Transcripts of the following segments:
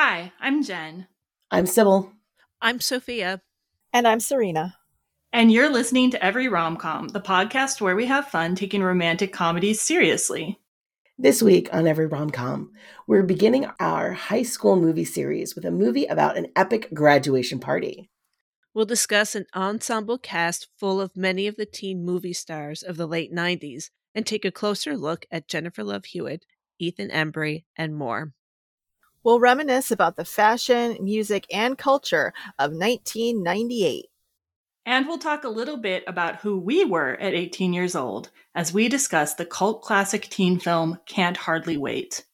Hi, I'm Jen. I'm Sybil. I'm Sophia. And I'm Serena. And you're listening to Every Romcom, the podcast where we have fun taking romantic comedies seriously. This week on Every Romcom, we're beginning our high school movie series with a movie about an epic graduation party. We'll discuss an ensemble cast full of many of the teen movie stars of the late 90s and take a closer look at Jennifer Love Hewitt, Ethan Embry, and more. We'll reminisce about the fashion, music, and culture of 1998. And we'll talk a little bit about who we were at 18 years old as we discuss the cult classic teen film Can't Hardly Wait.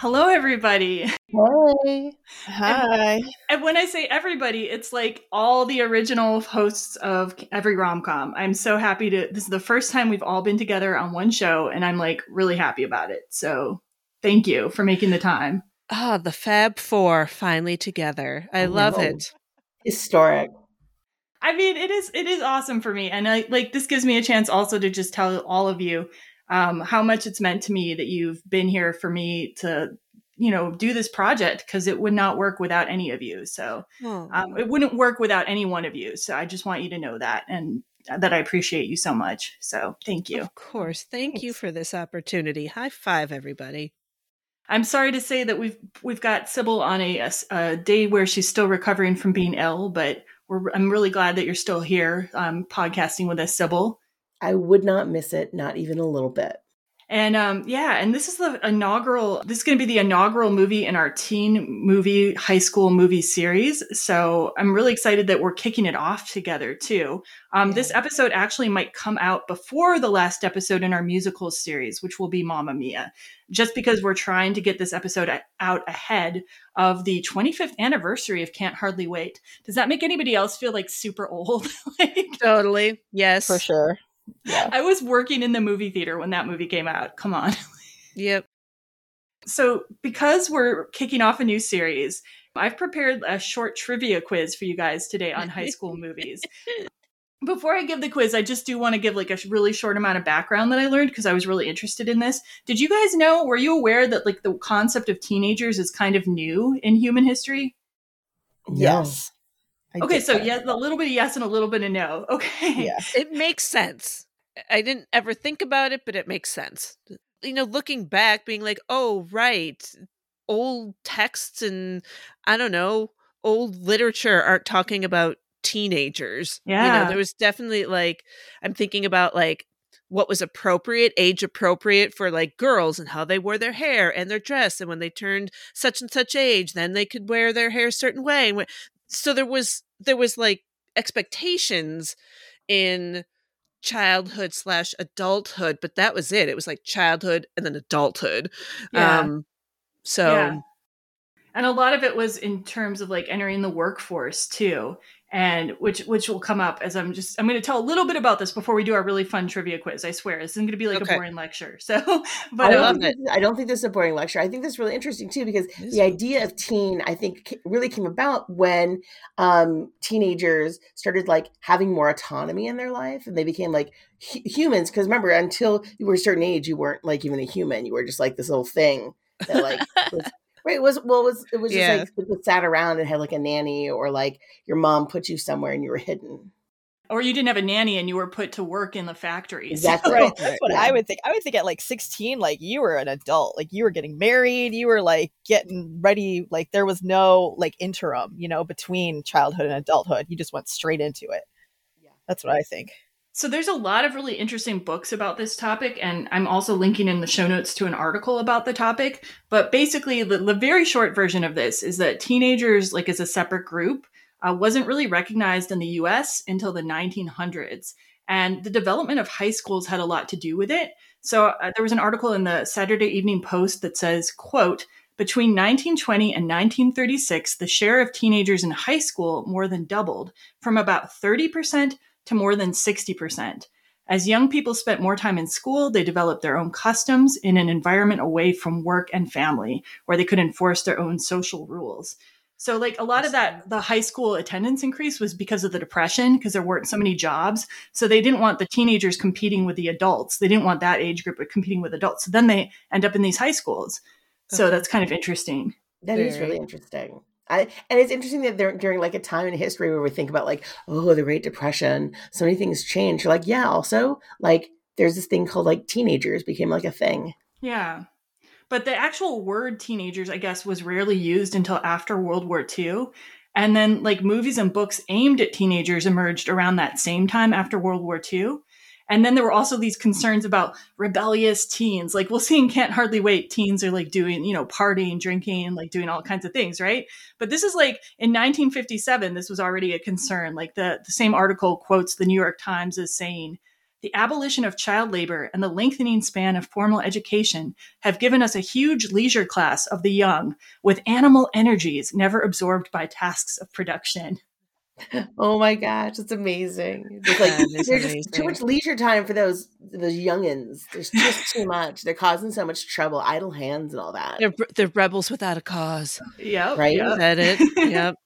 Hello, everybody. Hi. Hi. And when I say everybody, it's like all the original hosts of every rom com. I'm so happy to. This is the first time we've all been together on one show, and I'm like really happy about it. So thank you for making the time. Ah, the Fab Four finally together. I, love know. it. Historic. I mean, it is it is awesome for me, and I like this gives me a chance also to just tell all of you um, how much it's meant to me that you've been here for me to you know do this project because it would not work without any of you. So Oh, um, it wouldn't work without any one of you. So I just want you to know that and that I appreciate you so much. So thank you. of course. Thank you for this opportunity. High five, everybody. I'm sorry to say that we've we've got Sybil on a, a day where she's still recovering from being ill, but we're, I'm really glad that you're still here um, podcasting with us, Sybil. I would not miss it, not even a little bit. And um, yeah, and this is the inaugural. This is going to be the inaugural movie in our teen movie high school movie series. So I'm really excited that we're kicking it off together too. Um, This episode actually might come out before the last episode in our musical series, which will be Mamma Mia, just because we're trying to get this episode out ahead of the 25th anniversary of Can't Hardly Wait. Does that make anybody else feel like super old? like, Totally. Yes. For sure. Yeah. I was working in the movie theater when that movie came out. Come on. Yep. So, because we're kicking off a new series, I've prepared a short trivia quiz for you guys today on high school movies. Before I give the quiz, I just do want to give like a really short amount of background that I learned because I was really interested in this. Did you guys know? Were you aware that like the concept of teenagers is kind of new in human history? Yes. I Okay, so that. yes, a little bit of yes and a little bit of no. Okay. Yeah. It makes sense. I didn't ever think about it, but it makes sense. You know, looking back, being like, oh, right, old texts and I don't know, old literature aren't talking about teenagers. You Yeah. know, there was definitely like, I'm thinking about like what was appropriate, age appropriate for like girls and how they wore their hair and their dress. And when they turned such and such age, then they could wear their hair a certain way. So there was, there was like expectations in childhood slash adulthood, but that was it. It was like childhood and then adulthood. Yeah. Um, so Yeah. and a lot of it was in terms of like entering the workforce too and which which will come up as i'm just i'm going to tell a little bit about this before we do our really fun trivia quiz i swear this isn't going to be like Okay. a boring lecture so but I I don't, um, love think it. this- I don't think this is a boring lecture. I think this is really interesting too because the idea of teen, I think, really came about when um, teenagers started like having more autonomy in their life and they became like hu- humans. Because remember, until you were a certain age, you weren't like even a human. You were just like this little thing that like was Right. It was well. It was it was just Yeah. like people sat around and had like a nanny, or like your mom put you somewhere and you were hidden. or you didn't have a nanny and you were put to work in the factories Exactly. Right. Right, That's what yeah. I would think. I would think at like 16, like you were an adult, like you were getting married, you were like getting ready, like there was no like interim, you know, between childhood and adulthood. You just went straight into it. Yeah. That's what I think. So there's a lot of really interesting books about this topic, and I'm also linking in the show notes to an article about the topic. But basically, the, the very short version of this is that teenagers, like as a separate group, uh, wasn't really recognized in the U.S. until the 1900s, and the development of high schools had a lot to do with it. So uh, there was an article in the Saturday Evening Post that says, "quote." Between 1920 and 1936, the share of teenagers in high school more than doubled from about 30% to more than 60%. As young people spent more time in school, they developed their own customs in an environment away from work and family where they could enforce their own social rules. So, like a lot of that, the high school attendance increase was because of the depression, because there weren't so many jobs. So, they didn't want the teenagers competing with the adults. They didn't want that age group competing with adults. So, then they end up in these high schools. So, that's kind of interesting. That is Very. really interesting. I, and it's interesting that they're during like a time in history where we think about like, oh, the Great Depression, so many things changed. You're like, yeah, also like there's this thing called like teenagers became like a thing. Yeah. But the actual word teenagers, I guess, was rarely used until after World War II. And then, like, movies and books aimed at teenagers emerged around that same time after World War II. And then there were also these concerns about rebellious teens. Like, we'll see in Can't Hardly Wait, teens are like doing, you know, partying, drinking, like doing all kinds of things, right? But this is like in 1957, this was already a concern. Like, the, the same article quotes the New York Times as saying, the abolition of child labor and the lengthening span of formal education have given us a huge leisure class of the young with animal energies never absorbed by tasks of production. Oh my gosh, it's amazing. It's like That is there's just too much leisure time for those those youngins. There's just too much. They're causing so much trouble, idle hands and all that. They're, they're rebels without a cause. Yep. Right? yep. Said it. Yep.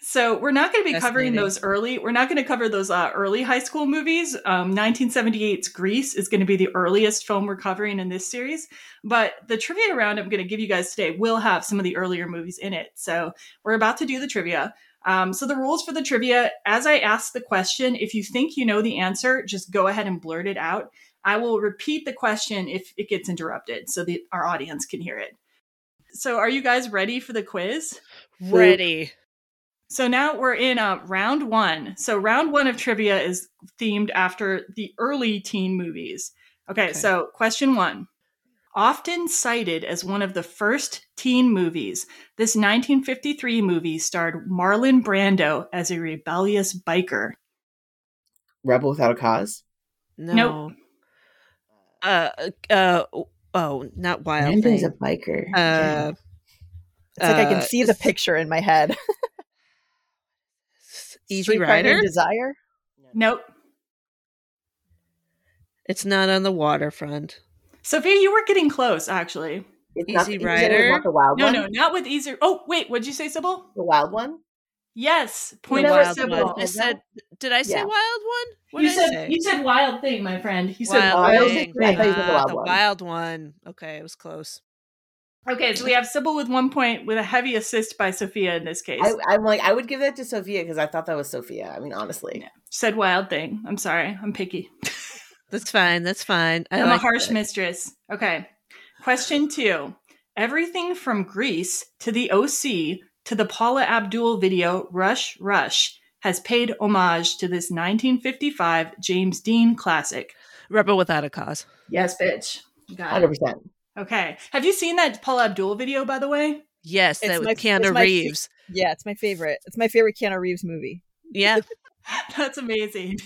So we're not going to be covering those early. We're not going to cover those uh, early high school movies. Um, 1978's Grease is going to be the earliest film we're covering in this series. But the trivia round I'm going to give you guys today will have some of the earlier movies in it. So we're about to do the trivia. Um, so the rules for the trivia, as I ask the question, if you think you know the answer, just go ahead and blurt it out. I will repeat the question if it gets interrupted, so that our audience can hear it. So are you guys ready for the quiz? Ready. So now we're in uh, round one. So round one of trivia is themed after the early teen movies. Okay, Okay. so question one. Often cited as one of the first teen movies, this 1953 movie starred Marlon Brando as a rebellious biker. Rebel without a cause. No. Nope. Uh, uh, oh, not wild Brando's a biker. Uh, It's like I can Uh, see the picture in my head. Easy Streetcar Named Rider. Desire. Nope. It's not on the waterfront. Sophia, you were getting close, actually. It's Easy you said it was Rider? not the wild No, one. no, not with easier. Oh, wait, what'd you say, Sybil? The wild one. Yes, point never for wild Sybil. one. I said. Did I say Yeah. wild one? What You did I said say? you said wild thing, my friend. You said wild I wild was thing. thinking- I thought you said the Ah, wild the one. wild one. Okay, it was close. Okay, so we have Sybil with one point with a heavy assist by Sophia in this case. I, I'm like, I would give that to Sophia because I thought that was Sophia. I mean, honestly. Yeah. Said wild thing. I'm sorry. I'm picky. That's fine. That's fine. I I'm like a harsh that. mistress. Okay. Question two. Everything from Grease to the OC to the Paula Abdul video Rush Rush has paid homage to this 1955 James Dean classic. Rebel without a cause. Yes, bitch. Got Hundred it. percent. Okay. Have you seen that Paula Abdul video, by the way? Yes, It's that my- with Keanu it's my- Reeves. Yeah, it's my favorite. It's my favorite Keanu Reeves movie. Yeah, That's amazing.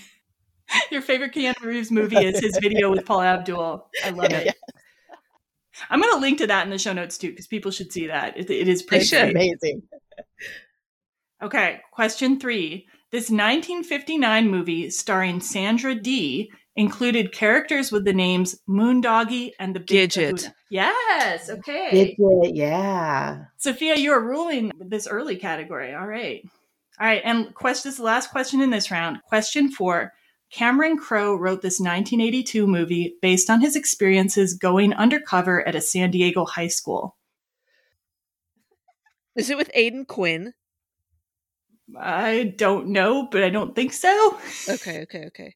Your favorite Keanu Reeves movie is his video with Paul Abdul. I love it. Yeah. I'm going to link to that in the show notes too, because people should see that. It, it is pretty They Amazing. Okay, question three. This 1959 movie starring Sandra Dee included characters with the names Moondoggie and the Big Gidget. Kahuna. Yes, okay. Did it? Yeah. Sophia, you are ruling this early category. All right. All right. And question, this is the last question in this round. Question four. Cameron Crowe wrote this 1982 movie based on his experiences going undercover at a San Diego high school. is it with Aidan Quinn? I don't know, but I don't think so. Okay, okay, okay.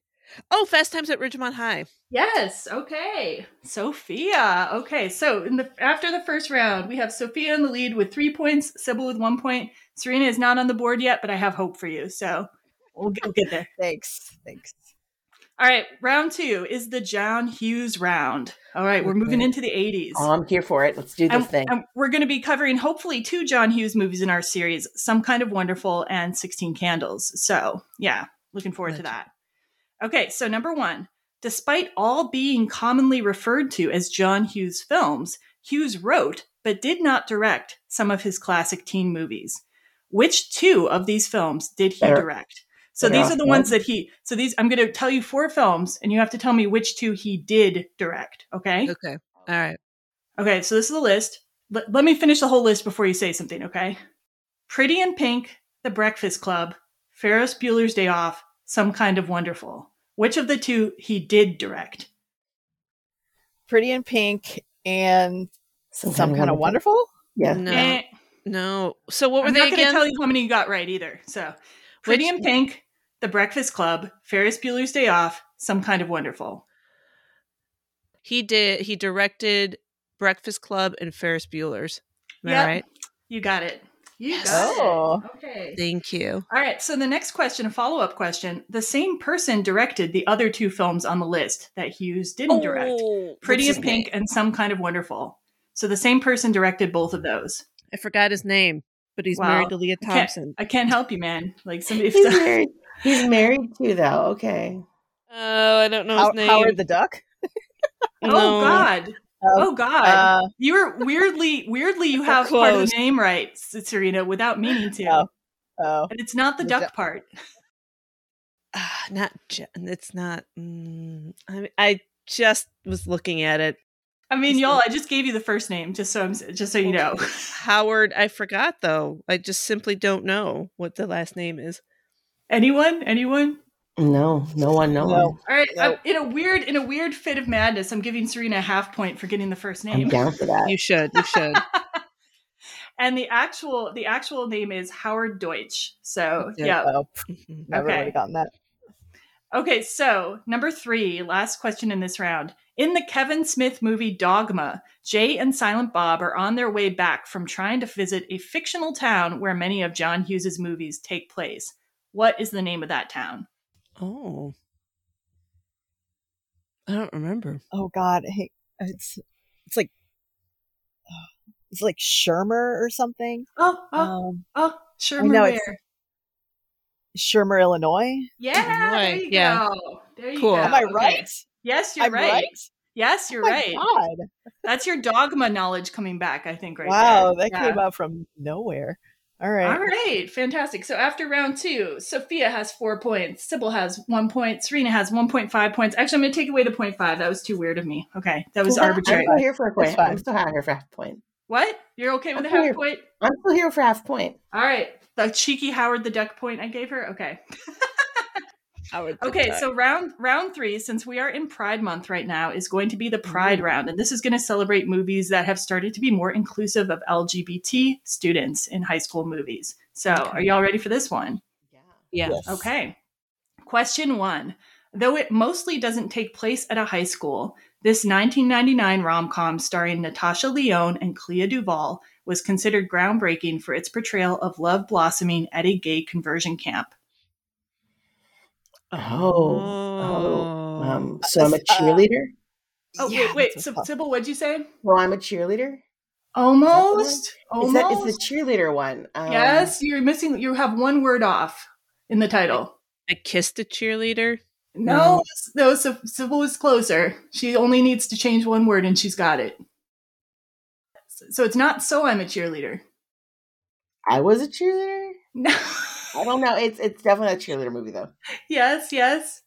Oh, Fast Times at Ridgemont High. Yes. Okay. Sophia. Okay. So in the after the first round, we have Sophia in the lead with three points, Sybil with one point. Serena is not on the board yet, but I have hope for you. So we'll we'll get there. Thanks. Thanks. All right. Round two is the John Hughes round. All right. We're moving into the 80s. Oh, I'm here for it. Let's do this And, thing. and we're going to be covering hopefully two John Hughes movies in our series, Some Kind of Wonderful and 16 Candles. So, yeah, looking forward to that. Okay, so number one, despite all being commonly referred to as John Hughes films, Hughes wrote but did not direct some of his classic teen movies. Which two of these films did he Better. direct? So Okay. these are the ones that he. So these I'm going to tell you four films, and you have to tell me which two he did direct. Okay. Okay. All right. Okay. So this is the list. Let, let me finish the whole list before you say something. Okay. Pretty in Pink, The Breakfast Club, Ferris Bueller's Day Off, Some Kind of Wonderful. Which of the two he did direct? Pretty in Pink and Some, some, kind of wonderful. Yeah. No. Eh, No. So what were I'm they not going to tell you how many you got right either. So, Pretty Which- in Pink, The Breakfast Club, Ferris Bueller's Day Off, Some Kind of Wonderful. he did. He directed Breakfast Club and Ferris Bueller's. Am I Yep. right? You got it. You Yes. got Oh. it. Okay. Thank you. All right. So the next question, a follow up question. The same person directed the other two films on the list that Hughes didn't oh, direct Oh, Pretty what's in Pink and Some Kind of Wonderful. So the same person directed both of those. I forgot his name, but he's Wow. married to Lea I can't- Thompson. I can't help you, man. Like somebody. He's married. He's married too, though. Okay. Oh, I don't know his How- name. Howard the Duck. oh God. Oh God. Uh, you were weirdly, weirdly, you So have part of the name right, S- Serena, without meaning to. Oh. oh, And it's not the The duck duck. part. Ah, not. Je- It's not. Mm, I, I just was looking at it. I mean, y'all, I just gave you the first name, just so I'm, just so you know. Howard. I forgot though. I just simply don't know what the last name is. Anyone? Anyone? No, no one, no, No. one. All right. No. In a weird, in a weird fit of madness, I'm giving Serena a half point for getting the first name. I'm name. down for that. You should. You should. and the actual, the actual name is Howard Deutch. So Yeah. yeah. oh, never Okay. would have gotten that. Okay, so number three, last question in this round. In the Kevin Smith movie Dogma, Jay and Silent Bob are on their way back from trying to visit a fictional town where many of John Hughes's movies take place. What is the name of that town? Oh. I don't remember. Oh God, hey, it's it's like it's like Shermer or something. Oh, oh, Um, oh, sure. I know, where? it's- Shermer, Illinois. Yeah, there you yeah. go. There you Cool. go. Am I Okay. right? Yes, you're I'm right. right. Yes, you're oh my right. God! That's your dogma knowledge coming back, I think, right wow, there. that Yeah. came out from nowhere. All right. All right, fantastic. So after round two, Sophia has four points, Sybil has one point, Serena has 1.5 points. Actually, I'm going to take away the 0.5. That was too weird of me. Okay, that was Cool. arbitrary. I'm still here for a point. I'm still here for half point. What? You're okay with I'm a half here. point? I'm still here for half point. All right. The cheeky Howard the Duck point I gave her? Okay. Howard. the Okay, Duck. so round round three, since we are in Pride Month right now, is going to be the Mm-hmm. Pride round, and this is going to celebrate movies that have started to be more inclusive of LGBT students in high school movies. So, are y'all ready for this one? yeah. Yes. Okay. Question one. Though it mostly doesn't take place at a high school, this 1999 rom com starring Natasha Lyonne and Clea Duvall was considered groundbreaking for its portrayal of love blossoming at a gay conversion camp. Oh. Oh. Um, so I'm a Uh, cheerleader. Oh, Yeah, wait, wait. that's So, what's. Sybil, what'd you say? Well, I'm a cheerleader. Almost. It's Almost. that it's the cheerleader one. Um, yes, you're missing. You have one word off in the title. I kissed a cheerleader. No, no. So Sybil is closer. She only needs to change one word, and she's got it. So- So it's not. So I'm a cheerleader. I was a cheerleader. No. I don't know. It's it's definitely a cheerleader movie though. yes, yes.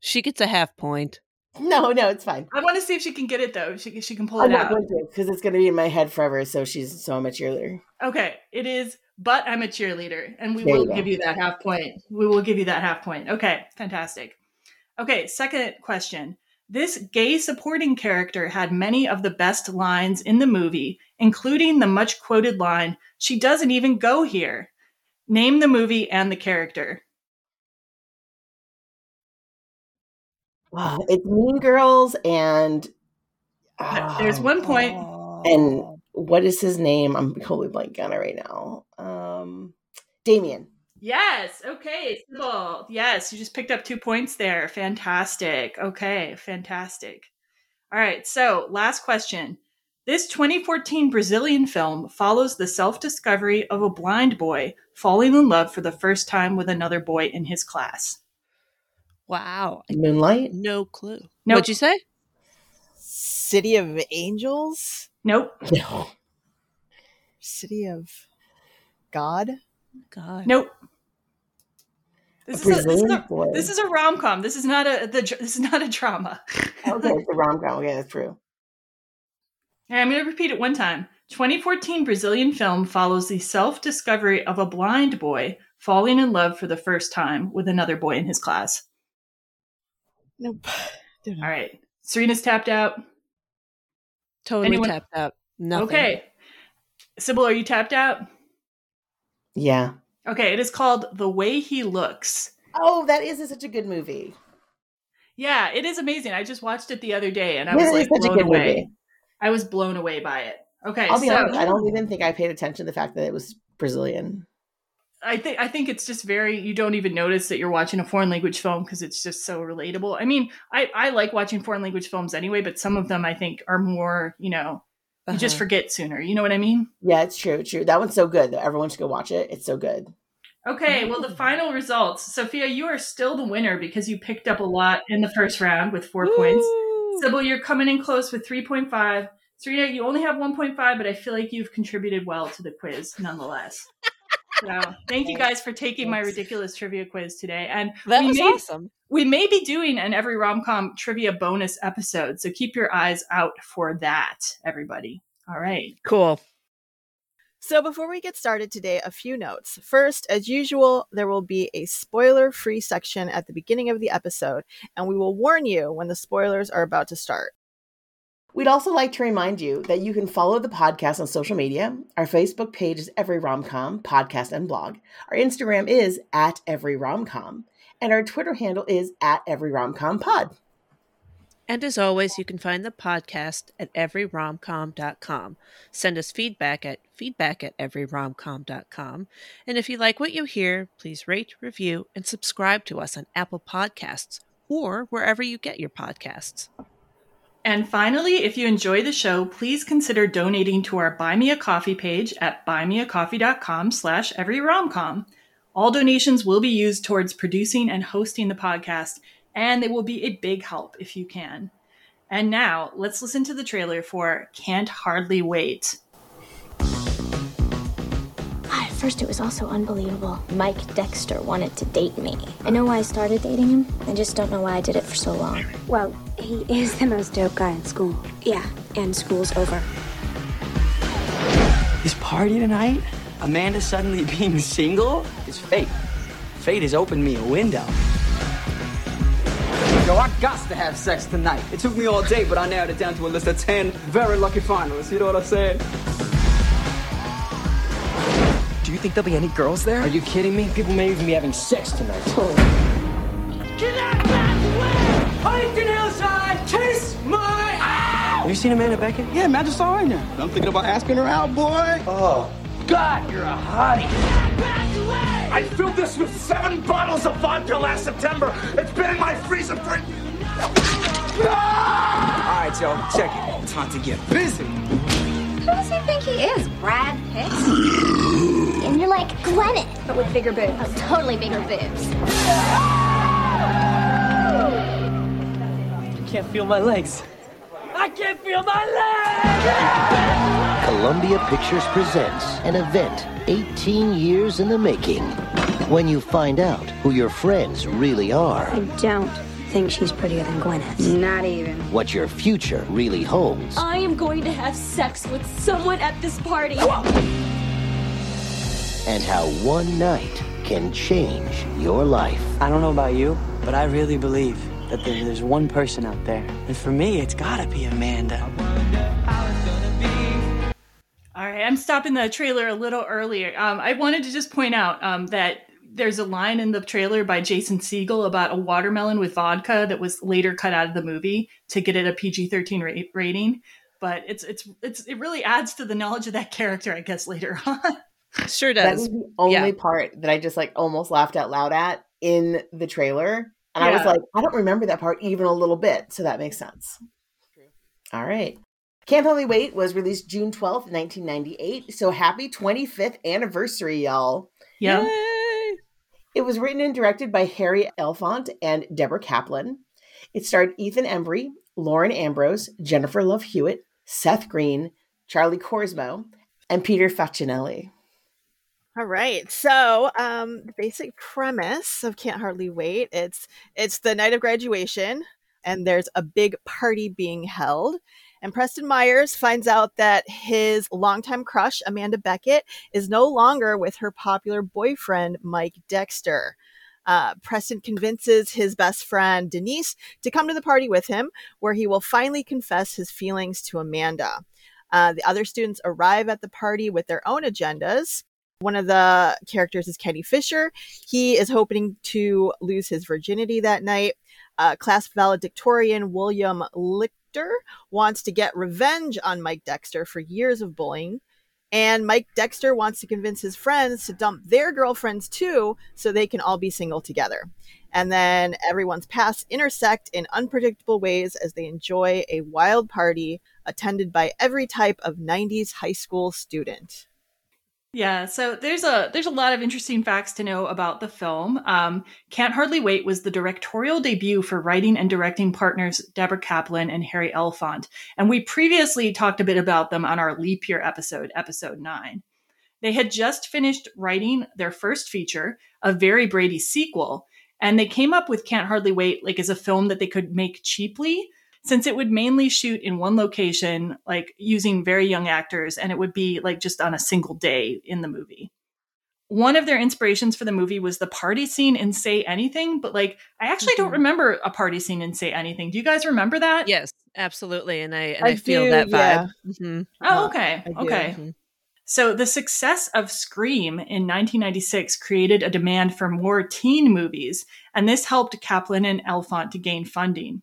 She gets a half point. No, no, it's fine. I want to see if she can get it though. She she can pull I'm it not out. going to because it's going to be in my head forever. So she's so I'm a cheerleader. Okay, it is. But I'm a cheerleader, and we There will go. give you that half point. We will give you that half point. Okay, fantastic. Okay, second question. This gay supporting character had many of the best lines in the movie, including the much quoted line, She doesn't even go here. Name the movie and the character. Wow, it's Mean Girls and There's um, one point. And what is his name? I'm totally blanking on it right now. Um, Damian. Yes. Okay. Sybil. Yes. You just picked up two points there. Fantastic. Okay. Fantastic. All right. So, last question. This 2014 Brazilian film follows the self discovery of a blind boy falling in love for the first time with another boy in his class. Wow. Moonlight. No clue. Nope. What'd you say? City of Angels, Nope. No. City of God. God. Nope. This A is a, this is a, this is a rom com. This is not a the, this is not a drama. okay, it's a rom com. Okay, that's true. And I'm going to repeat it one time. 2014 Brazilian film follows the self discovery of a blind boy falling in love for the first time with another boy in his class. Nope. All right. Serena's tapped out. Totally Anyone- tapped out. Nothing. Okay. Sybil, are you tapped out? Yeah. Okay, it is called The Way He Looks. Oh, that is such a good movie. Yeah, it is amazing. I just watched it the other day and I was it like is such a blown away. movie. I was blown away by it. Okay, I'll be so honest, I don't even think I paid attention to the fact that it was Brazilian. I think I think it's just very you don't even notice that you're watching a foreign language film because it's just so relatable. I mean, I I like watching foreign language films anyway, but some of them I think are more, you know, you just Uh-huh. forget sooner. You know what I mean? Yeah, it's true, true. That one's so good that everyone should go watch it. It's so good. Okay, well the final results. Sophia, you are still the winner because you picked up a lot in the first round with 4 points. Sybil, you're coming in close with 3.5. Serena, you only have 1.5, but I feel like you've contributed well to the quiz nonetheless. so thank you guys for taking my ridiculous trivia quiz today. And That we was may, awesome. we may be doing an every rom-com trivia bonus episode, so keep your eyes out for that, everybody. All right. Cool. So before we get started today, a few notes. First, as usual, there will be a spoiler-free section at the beginning of the episode, and we will warn you when the spoilers are about to start. We'd also like to remind you that you can follow the podcast on social media. Our Facebook page is Every Romcom Podcast and Blog. Our Instagram is at Every Romcom. And our Twitter handle is at Every Romcom Pod. And as always, you can find the podcast at everyromcom.com. Send us feedback at feedback at everyromcom.com. And if you like what you hear, please rate, review, and subscribe to us on Apple Podcasts or wherever you get your podcasts. And finally, if you enjoy the show, please consider donating to our Buy Me a Coffee page at buymeacoffee.com slash everyromcom. All donations will be used towards producing and hosting the podcast, and they will be a big help if you can. And now, let's listen to the trailer for Can't Hardly Wait. At first, it was also unbelievable. Mike Dexter wanted to date me. I know why I started dating him. I just don't know why I did it for so long. Well, he is the most dope guy in school. Yeah, and school's over. This party tonight? Amanda suddenly being single? It's fate. Fate has opened me a window. Yo, I got to have sex tonight. It took me all day, but I narrowed it down to a list of 10 very lucky finalists. You know what I'm saying? Do you think there'll be any girls there? Are you kidding me? People may even be having sex tonight. Get out of that way! Huntington Hillside, kiss my ass! Have you seen Amanda Beckett? Yeah, man, I just saw her in there. I'm thinking about asking her out, boy. Oh, God, you're a hottie. I filled this with seven bottles of vodka last September. It's been in my freezer for. All right, yo, check it. Time to get busy. Who does he think he is? Brad Pitt? and you're like Gwyneth. But with bigger boobs. Oh, totally bigger boobs. I can't feel my legs. I can't feel my legs! Columbia Pictures presents an event 18 years in the making. When you find out who your friends really are, I don't think she's prettier than Gwyneth. Not even. what your future really holds, I am going to have sex with someone at this party. And how one night can change your life. I don't know about you, but I really believe that there's one person out there. And for me, it's gotta be Amanda. All right, I'm stopping the trailer a little earlier. Um, I wanted to just point out um, that there's a line in the trailer by Jason Segel about a watermelon with vodka that was later cut out of the movie to get it a PG-13 ra- rating. But it's it's it's it really adds to the knowledge of that character, I guess, later on. Sure That does. was the only Yeah. part that I just like almost laughed out loud at in the trailer. And I was like, I don't remember that part even a little bit. So that makes sense. True. All right. Can't Hardly Wait was released June 12th, 1998. So happy 25th anniversary, y'all. yeah. Yay! It was written and directed by Harry Elfont and Deborah Kaplan. It starred Ethan Embry, Lauren Ambrose, Jennifer Love Hewitt, Seth Green, Charlie Korsmo, and Peter Facinelli. All right. So, um, the basic premise of Can't Hardly Wait, it's it's the night of graduation and there's a big party being held. And Preston Myers finds out that his longtime crush, Amanda Beckett, is no longer with her popular boyfriend, Mike Dexter. Uh, Preston convinces his best friend, Denise, to come to the party with him, where he will finally confess his feelings to Amanda. Uh, the other students arrive at the party with their own agendas. One of the characters is Kenny Fisher. He is hoping to lose his virginity that night. Uh, class valedictorian William Lichter wants to get revenge on Mike Dexter for years of bullying. And Mike Dexter wants to convince his friends to dump their girlfriends too so they can all be single together. And then everyone's paths intersect in unpredictable ways as they enjoy a wild party attended by every type of 90s high school student. Yeah, so there's a there's a lot of interesting facts to know about the film. Um, Can't Hardly Wait was the directorial debut for writing and directing partners Deborah Kaplan and Harry Elfont, and we previously talked a bit about them on our leap year episode, episode nine. They had just finished writing their first feature, a Very Brady sequel, and they came up with Can't Hardly Wait like as a film that they could make cheaply since it would mainly shoot in one location, like using very young actors, and it would be like just on a single day in the movie. One of their inspirations for the movie was the party scene in Say Anything, but like I actually mm-hmm. don't remember a party scene in Say Anything. Do you guys remember that? Yes, absolutely, and I and I, I feel do, that vibe. Yeah. Mm-hmm. Oh, okay, okay. Mm-hmm. So the success of Scream in 1996 created a demand for more teen movies, and this helped Kaplan and Elfont to gain funding.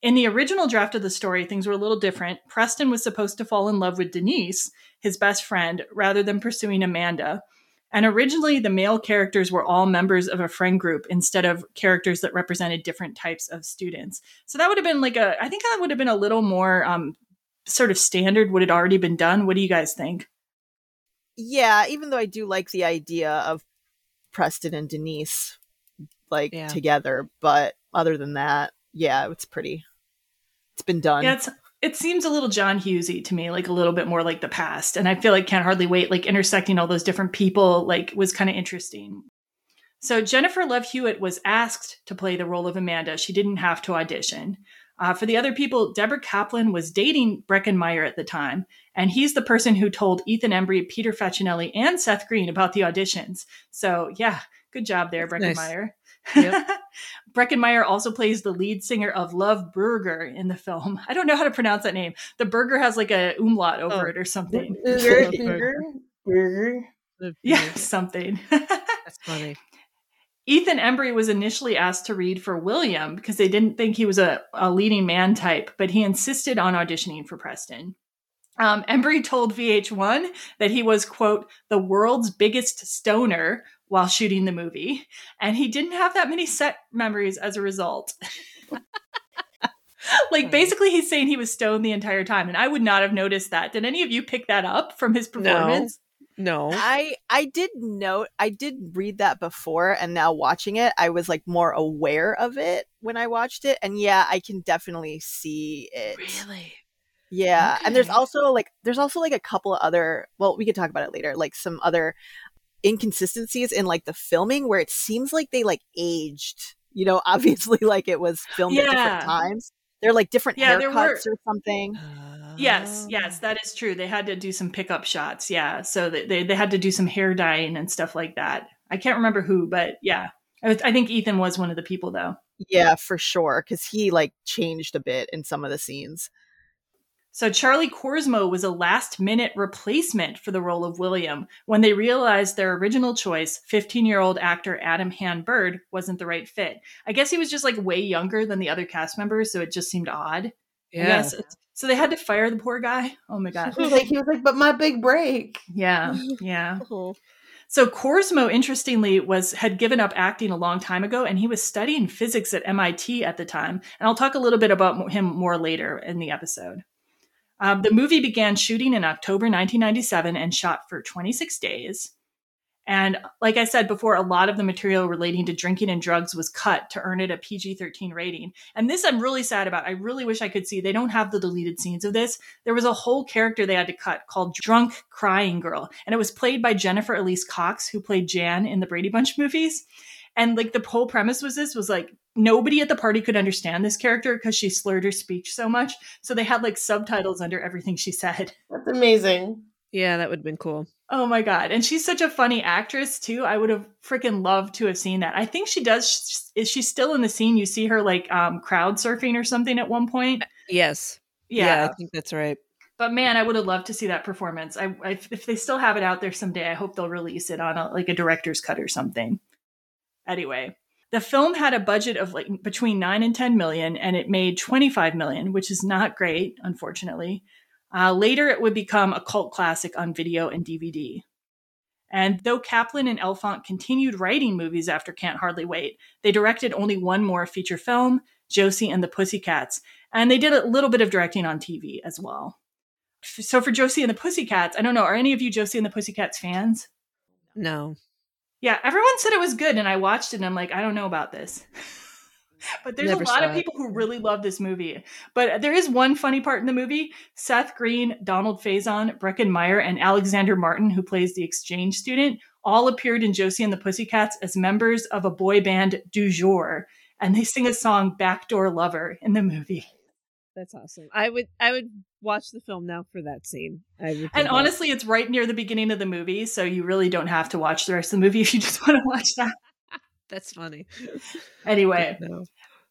In the original draft of the story, things were a little different. Preston was supposed to fall in love with Denise, his best friend, rather than pursuing Amanda. And originally, the male characters were all members of a friend group instead of characters that represented different types of students. So that would have been like a, I think that would have been a little more um, sort of standard, would it already been done. What do you guys think? Yeah, even though I do like the idea of Preston and Denise like yeah. together, but other than that, yeah, it's pretty. It's been done. Yeah, it's, it seems a little John Hughesy to me, like a little bit more like the past. And I feel like Can't Hardly Wait, like intersecting all those different people, like was kind of interesting. So Jennifer Love Hewitt was asked to play the role of Amanda. She didn't have to audition. Uh, for the other people, Deborah Kaplan was dating Breckin Meyer at the time, and he's the person who told Ethan Embry, Peter Facinelli, and Seth Green about the auditions. So yeah, good job there, Breckin nice. Meyer. Yep. Breckin Meyer also plays the lead singer of Love Burger in the film. I don't know how to pronounce that name. The burger has like a umlaut over oh. it or something. Burger, burger, burger. Yeah, something. That's funny. Ethan Embry was initially asked to read for William because they didn't think he was a, a leading man type, but he insisted on auditioning for Preston. Um, Embry told VH1 that he was, quote, the world's biggest stoner while shooting the movie. And he didn't have that many set memories as a result. like basically he's saying he was stoned the entire time and I would not have noticed that. Did any of you pick that up from his performance? No. no. I I did note I did read that before and now watching it I was like more aware of it when I watched it and yeah, I can definitely see it. Really? Yeah, okay. and there's also like there's also like a couple of other well, we could talk about it later, like some other inconsistencies in like the filming where it seems like they like aged, you know, obviously like it was filmed yeah. at different times. They're like different yeah, haircuts or something. Yes, yes, that is true. They had to do some pickup shots. Yeah. So they, they, they had to do some hair dyeing and stuff like that. I can't remember who, but yeah. I, I think Ethan was one of the people though. Yeah, for sure. Cause he like changed a bit in some of the scenes. So Charlie Korsmo was a last minute replacement for the role of William when they realized their original choice, 15 year old actor Adam Hann-Byrd, wasn't the right fit. I guess he was just like way younger than the other cast members, so it just seemed odd. Yeah. So they had to fire the poor guy. Oh my god. He was like, he was like, but my big break. Yeah. Yeah. So Korsmo, interestingly, was had given up acting a long time ago, and he was studying physics at MIT at the time. And I'll talk a little bit about him more later in the episode. Um, the movie began shooting in October 1997 and shot for 26 days. And like I said before, a lot of the material relating to drinking and drugs was cut to earn it a PG 13 rating. And this I'm really sad about. I really wish I could see. They don't have the deleted scenes of this. There was a whole character they had to cut called Drunk Crying Girl. And it was played by Jennifer Elise Cox, who played Jan in the Brady Bunch movies. And like the whole premise was this was like nobody at the party could understand this character because she slurred her speech so much. So they had like subtitles under everything she said. That's amazing. Yeah, that would have been cool. Oh my god! And she's such a funny actress too. I would have freaking loved to have seen that. I think she does. Is she still in the scene? You see her like um, crowd surfing or something at one point. Yes. Yeah. yeah I think that's right. But man, I would have loved to see that performance. I, I if they still have it out there someday, I hope they'll release it on a, like a director's cut or something. Anyway, the film had a budget of like between 9 and 10 million and it made 25 million, which is not great, unfortunately. Uh, later, it would become a cult classic on video and DVD. And though Kaplan and Elfont continued writing movies after Can't Hardly Wait, they directed only one more feature film, Josie and the Pussycats, and they did a little bit of directing on TV as well. So for Josie and the Pussycats, I don't know, are any of you Josie and the Pussycats fans? No. Yeah, everyone said it was good, and I watched it, and I'm like, I don't know about this. but there's Never a lot of people it. who really love this movie. But there is one funny part in the movie. Seth Green, Donald Faison, Breckin Meyer, and Alexander Martin, who plays the exchange student, all appeared in Josie and the Pussycats as members of a boy band du jour, and they sing a song "Backdoor Lover" in the movie. That's awesome. I would I would watch the film now for that scene. and honestly, it's right near the beginning of the movie, so you really don't have to watch the rest of the movie if you just want to watch that. That's funny. Anyway,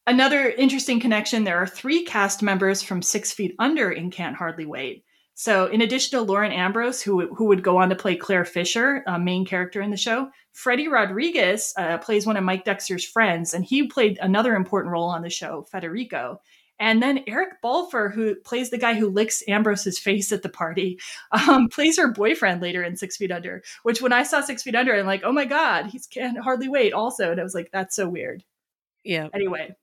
another interesting connection there are three cast members from Six Feet Under in Can't Hardly Wait. So, in addition to Lauren Ambrose, who, who would go on to play Claire Fisher, a main character in the show, Freddy Rodriguez uh, plays one of Mike Dexter's friends, and he played another important role on the show, Federico. And then Eric Balfour, who plays the guy who licks Ambrose's face at the party, um, plays her boyfriend later in Six Feet Under. Which, when I saw Six Feet Under, I'm like, oh my god, he can't hardly wait. Also, and I was like, that's so weird. Yeah. Anyway,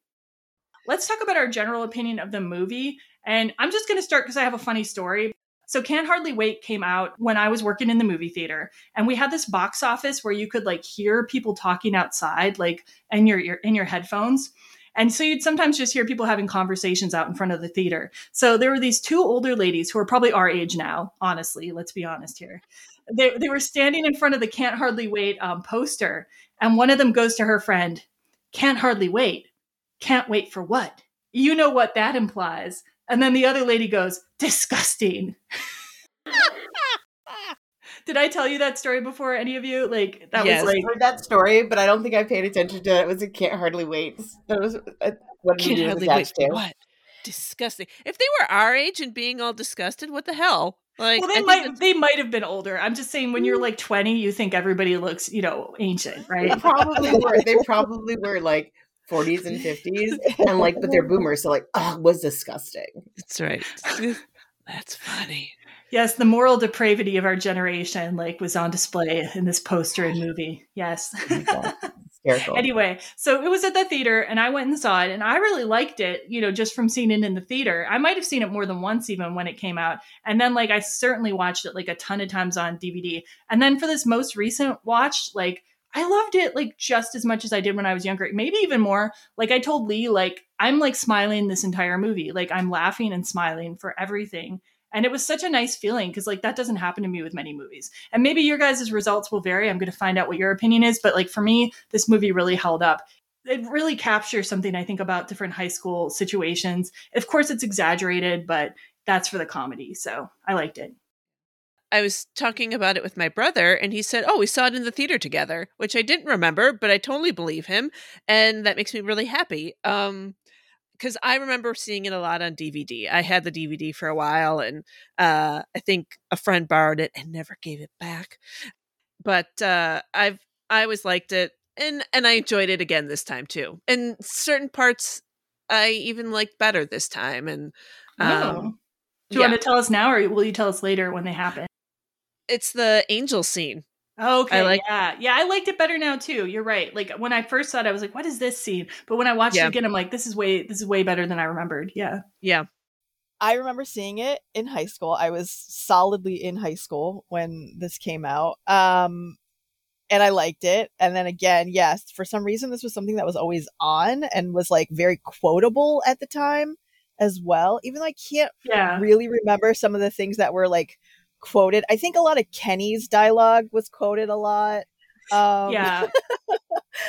let's talk about our general opinion of the movie. And I'm just going to start because I have a funny story. So Can't Hardly Wait came out when I was working in the movie theater and we had this box office where you could like hear people talking outside like in your, your in your headphones. And so you'd sometimes just hear people having conversations out in front of the theater. So there were these two older ladies who are probably our age now, honestly, let's be honest here. They, they were standing in front of the Can't Hardly Wait um, poster, and one of them goes to her friend, Can't hardly wait. Can't wait for what? You know what that implies. And then the other lady goes, Disgusting. Did I tell you that story before? Any of you? Like that yes, was like I heard that story, but I don't think I paid attention to it. It was a can't hardly wait. That was uh, what can't hardly wait. What? Disgusting. If they were our age and being all disgusted, what the hell? Like, well, they might they might have been older. I'm just saying, when you're like 20, you think everybody looks, you know, ancient, right? They probably were. They probably were like 40s and 50s, and like, but they're boomers, so like, oh, was disgusting. That's right. That's funny yes, the moral depravity of our generation like was on display in this poster and movie. Yes. Anyway, so it was at the theater and I went and saw it and I really liked it, you know, just from seeing it in the theater. I might have seen it more than once even when it came out. And then like I certainly watched it like a ton of times on DVD. And then for this most recent watch, like I loved it like just as much as I did when I was younger, maybe even more. Like I told Lee, like I'm like smiling this entire movie. Like I'm laughing and smiling for everything. And it was such a nice feeling because like that doesn't happen to me with many movies. And maybe your guys' results will vary. I'm going to find out what your opinion is. But like for me, this movie really held up. It really captures something I think about different high school situations. Of course, it's exaggerated, but that's for the comedy. So I liked it. I was talking about it with my brother, and he said, Oh, we saw it in the theater together, which I didn't remember, but I totally believe him. And that makes me really happy. Um, because I remember seeing it a lot on DVD. I had the DVD for a while, and uh, I think a friend borrowed it and never gave it back. But uh, I've I always liked it, and and I enjoyed it again this time too. And certain parts I even liked better this time. And um, oh. do you yeah. want to tell us now, or will you tell us later when they happen? It's the angel scene Okay, like, yeah, yeah, I liked it better now too. You're right. Like when I first saw it, I was like, "What is this scene?" But when I watched yeah. it again, I'm like, "This is way, this is way better than I remembered." Yeah, yeah. I remember seeing it in high school. I was solidly in high school when this came out. Um, and I liked it. And then again, yes, for some reason, this was something that was always on and was like very quotable at the time as well. Even though I can't Yeah. really remember some of the things that were like quoted. I think a lot of Kenny's dialogue was quoted a lot. Um, Yeah.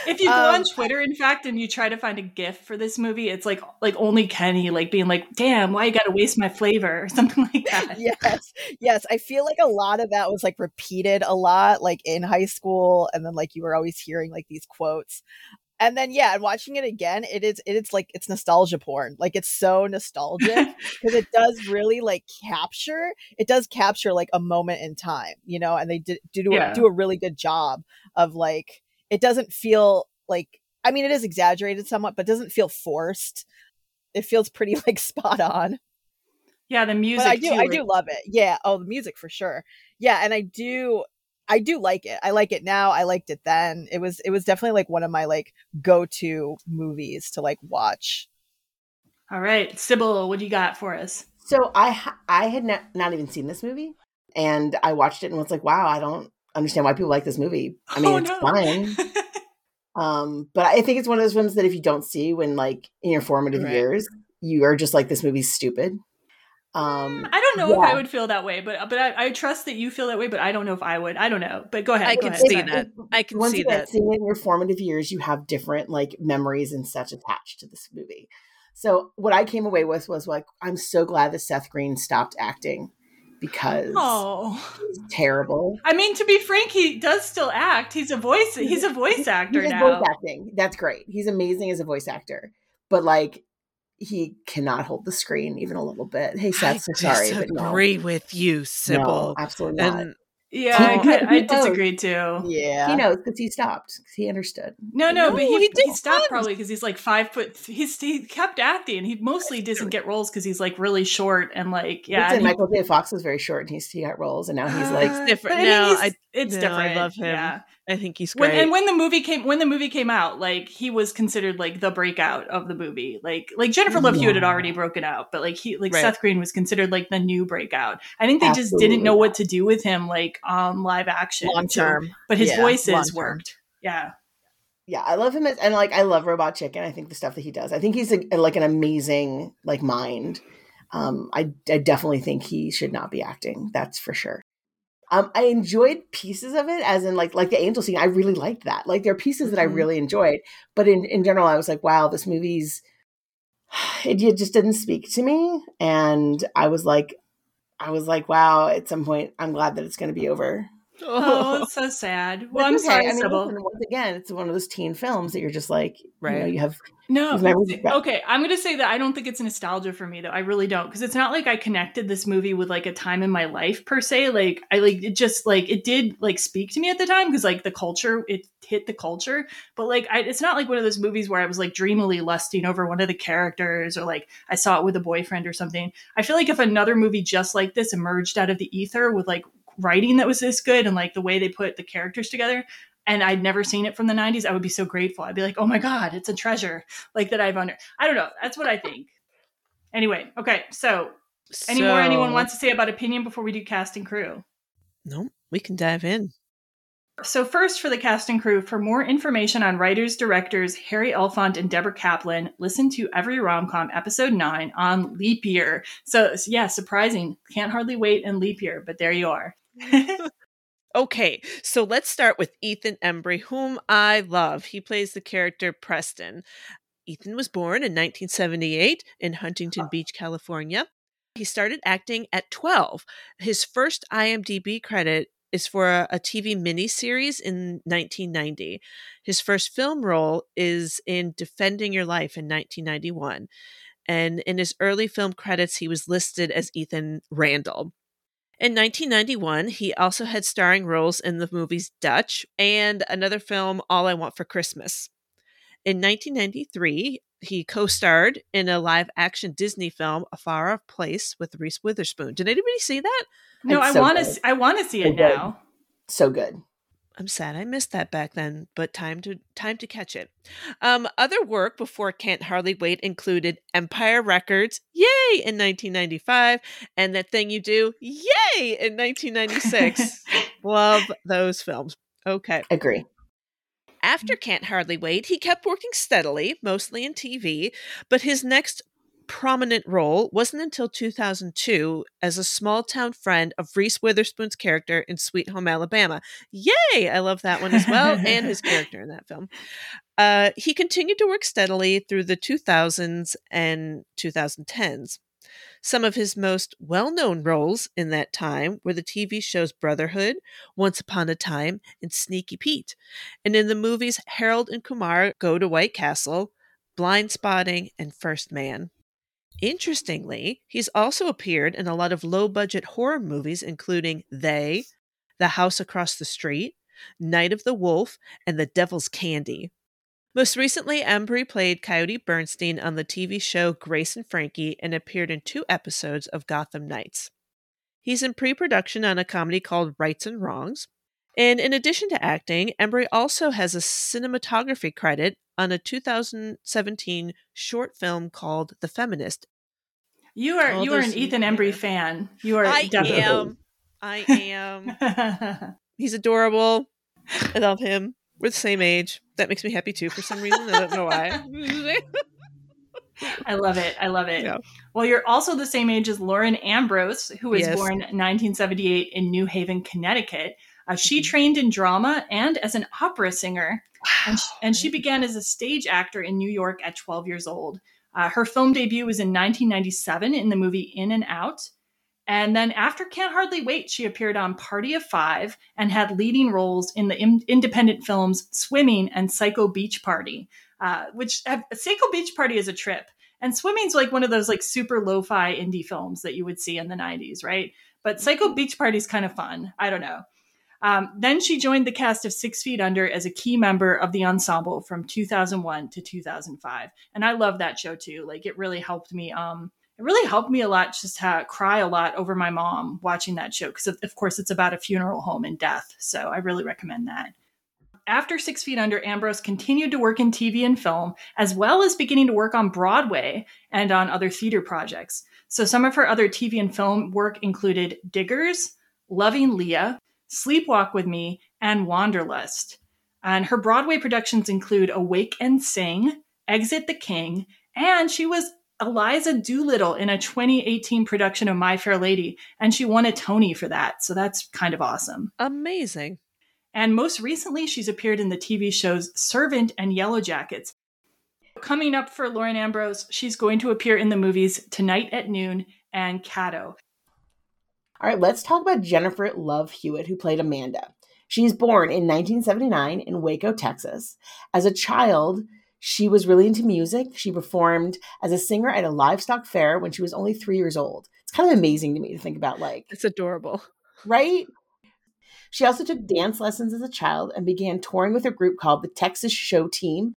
If you go Um, on Twitter, in fact, and you try to find a GIF for this movie, it's like like only Kenny like being like, "Damn, why you got to waste my flavor?" or something like that. yes yes i feel like a lot of that was like repeated a lot like in high school and then like you were always hearing like these quotes and then yeah and watching it again it is it is like it's nostalgia porn like it's so nostalgic because it does really like capture it does capture like a moment in time you know and they did do Yeah. do a really good job of like it doesn't feel like i mean it is exaggerated somewhat but it doesn't feel forced it feels pretty like spot on Yeah, the music. but I do, too, I like- do love it. Yeah. Oh, the music for sure. Yeah, and I do, I do like it. I like it now. I liked it then. It was, it was definitely like one of my like go-to movies to like watch. All right, Sybil, what do you got for us? So I I had not, not even seen this movie, and I watched it and was like, wow, I don't understand why people like this movie. I mean, Oh, it's no. fine. Um, but I think it's one of those films that if you don't see when like in your formative Right. years, you are just like this movie's stupid. Um, I don't know if. I would feel that way, but but I, I trust that you feel that way. But I don't know if I would. I don't know. But go ahead. I go can ahead. see Sorry. that. I can once see again, that. seeing it in your formative years, you have different like memories and such attached to this movie. So what I came away with was like, I'm so glad that Seth Green stopped acting because Oh, he's terrible. I mean, to be frank, he does still act. He's a voice. He's a voice actor He's now. voice acting. That's great. He's amazing as a voice actor. But like he cannot hold the screen even a little bit. Hey Seth, so sorry, but no. disagree with you, No, Sybil. absolutely not. and Yeah, I, ki- I knows. disagree too. Yeah. He knows because he stopped. 'cause he understood. No, no, No, but he, he he, stopped probably because he's like five foot. He's he kept acting. He mostly doesn't get roles because he's like really short and like yeah. Listen, and Michael J. Fox was very short and he's he got roles, and now he's like Uh, different. but I mean, No, I- it's no, I love him. Yeah. I think he's When, great. and when the movie came, when the movie came out, like he was considered like the breakout of the movie. Like like Jennifer Love Hewitt had already broken out, but like he like Right. Seth Green was considered like the new breakout. I think they just didn't know what to do with him like on live action Long so- term. but his Yeah, voices worked. Yeah. yeah, I love him as, and like I love Robot Chicken. I think the stuff that he does. I think he's a, like an amazing like mind. Um, I I definitely think he should not be acting. That's for sure. Um, I enjoyed pieces of it, as in like like the angel scene. I really liked that. Like there are pieces that I Mhm. really enjoyed, but in in general, I was like, wow, this movie's it, it just didn't speak to me, and I was like, I was like, wow. At some point, I'm glad that it's going to be over. Oh, it's so sad. Well, I'm sorry, I mean, listen, once again, it's one of those teen films that you're just like, you know, Right. you have No, okay. I'm gonna say that I don't think it's nostalgia for me though. I really don't because it's not like I connected this movie with like a time in my life per se. Like I like it just like it did like speak to me at the time because like the culture it hit the culture. But like I, it's not like one of those movies where I was like dreamily lusting over one of the characters or like I saw it with a boyfriend or something. I feel like if another movie just like this emerged out of the ether with like writing that was this good and like the way they put the characters together and I'd never seen it from the 90s, I would be so grateful. I'd be like, oh my God, it's a treasure. Like that I've under I don't know. That's what I think. Anyway, okay. So any more anyone wants to say about opinion before we do cast and crew? No, we can dive in. So first for the cast and crew, for more information on writers, directors, Harry Elfont and Deborah Kaplan, listen to Every Romcom episode 9 on leap year. So yeah, surprising. Can't hardly wait in leap year, but there you are. Okay, so let's start with Ethan Embry, whom I love. He plays the character Preston. Ethan was born in 1978 in Huntington ah. Beach, California. He started acting at 12. His first IMDb credit is for a, a TV miniseries in 1990. His first film role is in Defending Your Life in 1991. And in his early film credits, he was listed as Ethan Randall. In 1991, he also had starring roles in the movies Dutch and another film, All I Want for Christmas. In 1993, he co starred in a live action Disney film, A Far Off Place, with Reese Witherspoon. Did anybody see that? No, It's I so want good. to I want to see So it good. now. so good. I'm sad I missed that back then, but time to time to catch it. Um, other work before Can't Hardly Wait included Empire Records, yay, in 1995, and That Thing You Do, yay, in 1996. Love those films. Okay. Agree. After Can't Hardly Wait, he kept working steadily, mostly in TV, but his next prominent role wasn't until 2002 as a small town friend of Reese Witherspoon's character in Sweet Home Alabama. Yay! I love that one as well, and his character in that film. Uh, he continued to work steadily through the 2000s and 2010s. Some of his most well known roles in that time were the TV shows Brotherhood, Once Upon a Time, and Sneaky Pete. And in the movies Harold and Kumar Go to White Castle, Blind Spotting, and First Man. Interestingly, he's also appeared in a lot of low budget horror movies, including They, The House Across the Street, Night of the Wolf, and The Devil's Candy. Most recently, Embry played Coyote Bergstein on the TV show Grace and Frankie and appeared in two episodes of Gotham Knights. He's in pre production on a comedy called Rights and Wrongs. And in addition to acting, Embry also has a cinematography credit on a 2017 short film called The Feminist. You are All you are an Ethan Embry fan. You are I definitely. am. I am. He's adorable. I love him. We're the same age. That makes me happy too for some reason. I don't know why. I love it. I love it. Yeah. Well, you're also the same age as Lauren Ambrose, who was Yes. born 1978 in New Haven, Connecticut. Uh, she Mm-hmm. trained in drama and as an opera singer, and, sh- and she began as a stage actor in New York at 12 years old. Uh, her film debut was in 1997 in the movie In and Out. And then after Can't Hardly Wait, she appeared on Party of Five and had leading roles in the in- independent films Swimming and Psycho Beach Party, uh, which have, Psycho Beach Party is a trip. And Swimming's like one of those like super lo-fi indie films that you would see in the 90s, right? But Psycho Beach Party is kind of fun. I don't know. Um, then she joined the cast of Six Feet Under as a key member of the ensemble from 2001 to 2005, and I love that show too. Like it really helped me. Um, it really helped me a lot just to cry a lot over my mom watching that show because of, of course it's about a funeral home and death. So I really recommend that. After Six Feet Under, Ambrose continued to work in TV and film, as well as beginning to work on Broadway and on other theater projects. So some of her other TV and film work included Diggers, Loving Leah, Sleepwalk with Me, and Wanderlust. And her Broadway productions include Awake and Sing, Exit the King, and she was Eliza Doolittle in a 2018 production of My Fair Lady, and she won a Tony for that. So that's kind of awesome. Amazing. And most recently, she's appeared in the TV shows Servant and Yellow Jackets. Coming up for Lauren Ambrose, she's going to appear in the movies Tonight at Noon and Cato. All right, let's talk about Jennifer Love Hewitt, who played Amanda. She's born in 1979 in Waco, Texas. As a child, she was really into music. She performed as a singer at a livestock fair when she was only three years old. It's kind of amazing to me to think about, like, It's adorable. right? She also took dance lessons as a child and began touring with a group called the Texas Show Team.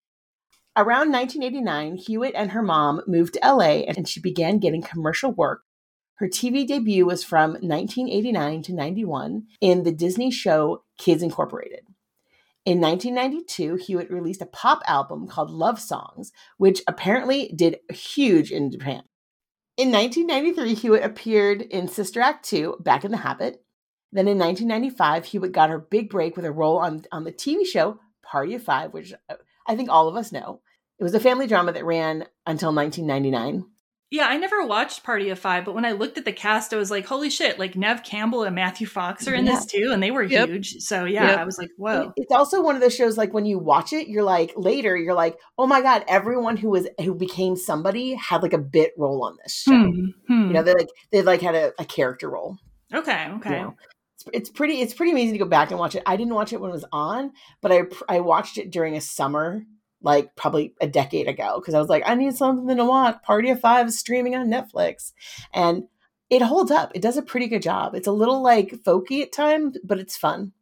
Around 1989, Hewitt and her mom moved to LA and she began getting commercial work. Her TV debut was from 1989 to 91 in the Disney show Kids Incorporated. In 1992, Hewitt released a pop album called Love Songs, which apparently did huge in Japan. In 1993, Hewitt appeared in Sister Act 2, Back in the Habit. Then in 1995, Hewitt got her big break with a role on, on the TV show Party of Five, which uh, I think all of us know. It was a family drama that ran until 1999. Yeah, I never watched Party of Five, but when I looked at the cast, I was like, holy shit, like Neve Campbell and Matthew Fox are in this too, and they were Yep. huge. So yeah, Yep. I was like, whoa. It's also one of those shows like when you watch it, you're like later, you're like, oh my god, everyone who was who became somebody had like a bit role on this show. Hmm, hmm. You know, they like they like had a, a character role. Okay, okay. you know. It's, it's pretty it's pretty amazing to go back and watch it. I didn't watch it when it was on, but I I watched it during a summer like probably a decade ago because I was like, I need something to watch. Party of Five is streaming on Netflix, and it holds up. It does a pretty good job. It's a little like folky at times, but it's fun.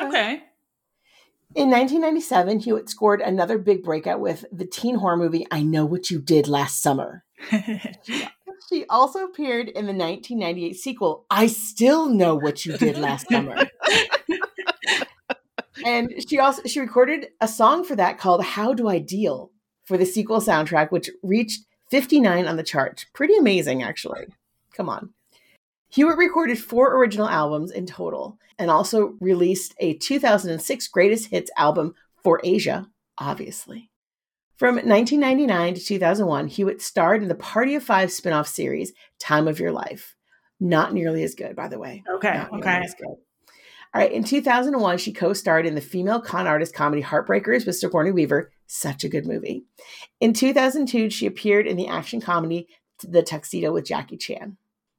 Okay. In 1997, Hewitt scored another big breakout with the teen horror movie I Know What You Did Last Summer. She also appeared in the 1998 sequel I Still Know What You Did Last Summer. and she also she recorded a song for that called How Do I Deal for the sequel soundtrack which reached 59 on the chart. Pretty amazing actually. Come on. Hewitt recorded four original albums in total and also released a 2006 greatest hits album for Asia, obviously. From 1999 to 2001, Hewitt starred in the Party of Five spin off series, Time of Your Life. Not nearly as good, by the way. Okay. Okay. as good. All right. In 2001, she co starred in the female con artist comedy Heartbreakers with Sigourney Weaver. Such a good movie. In 2002, she appeared in the action comedy The Tuxedo with Jackie Chan.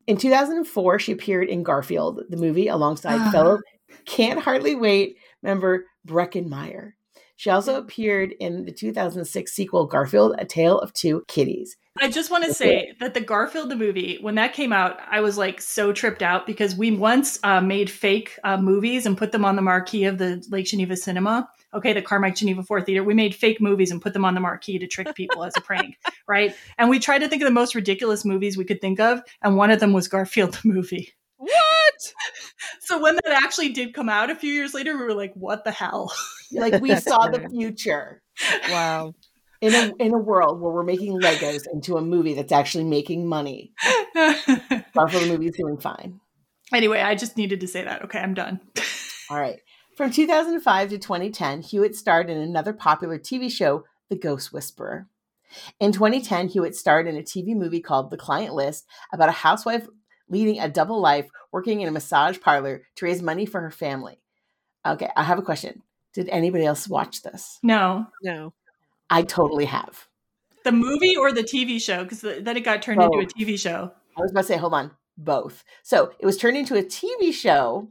In 2004, she appeared in Garfield, the movie, alongside Ah. fellow Can't Hardly Wait member Breckin Meyer. She also appeared in the 2006 sequel Garfield, A Tale of Two Kitties. I just want to say that the Garfield the movie, when that came out, I was like so tripped out because we once uh, made fake uh, movies and put them on the marquee of the Lake Geneva Cinema. Okay, the Carmike Geneva Four Theater. We made fake movies and put them on the marquee to trick people as a prank, right? And we tried to think of the most ridiculous movies we could think of, and one of them was Garfield the movie. What? So when that actually did come out a few years later, we were like, "What the hell?" Like we saw the future Wow. in a in a world where we're making Legos into a movie that's actually making money. Garfield the movie is doing fine. anyway, I just needed to say that. Okay, I'm done. All right. From 2005 to 2010, Hewitt starred in another popular TV show, The Ghost Whisperer. In 2010, Hewitt starred in a TV movie called The Client List about a housewife leading a double life working in a massage parlor to raise money for her family. Okay, I have a question. Did anybody else watch this? No, No. I totally have. the movie or the TV show because then it got turned into a TV show. I was about to say, hold on, both. So it was turned into a TV show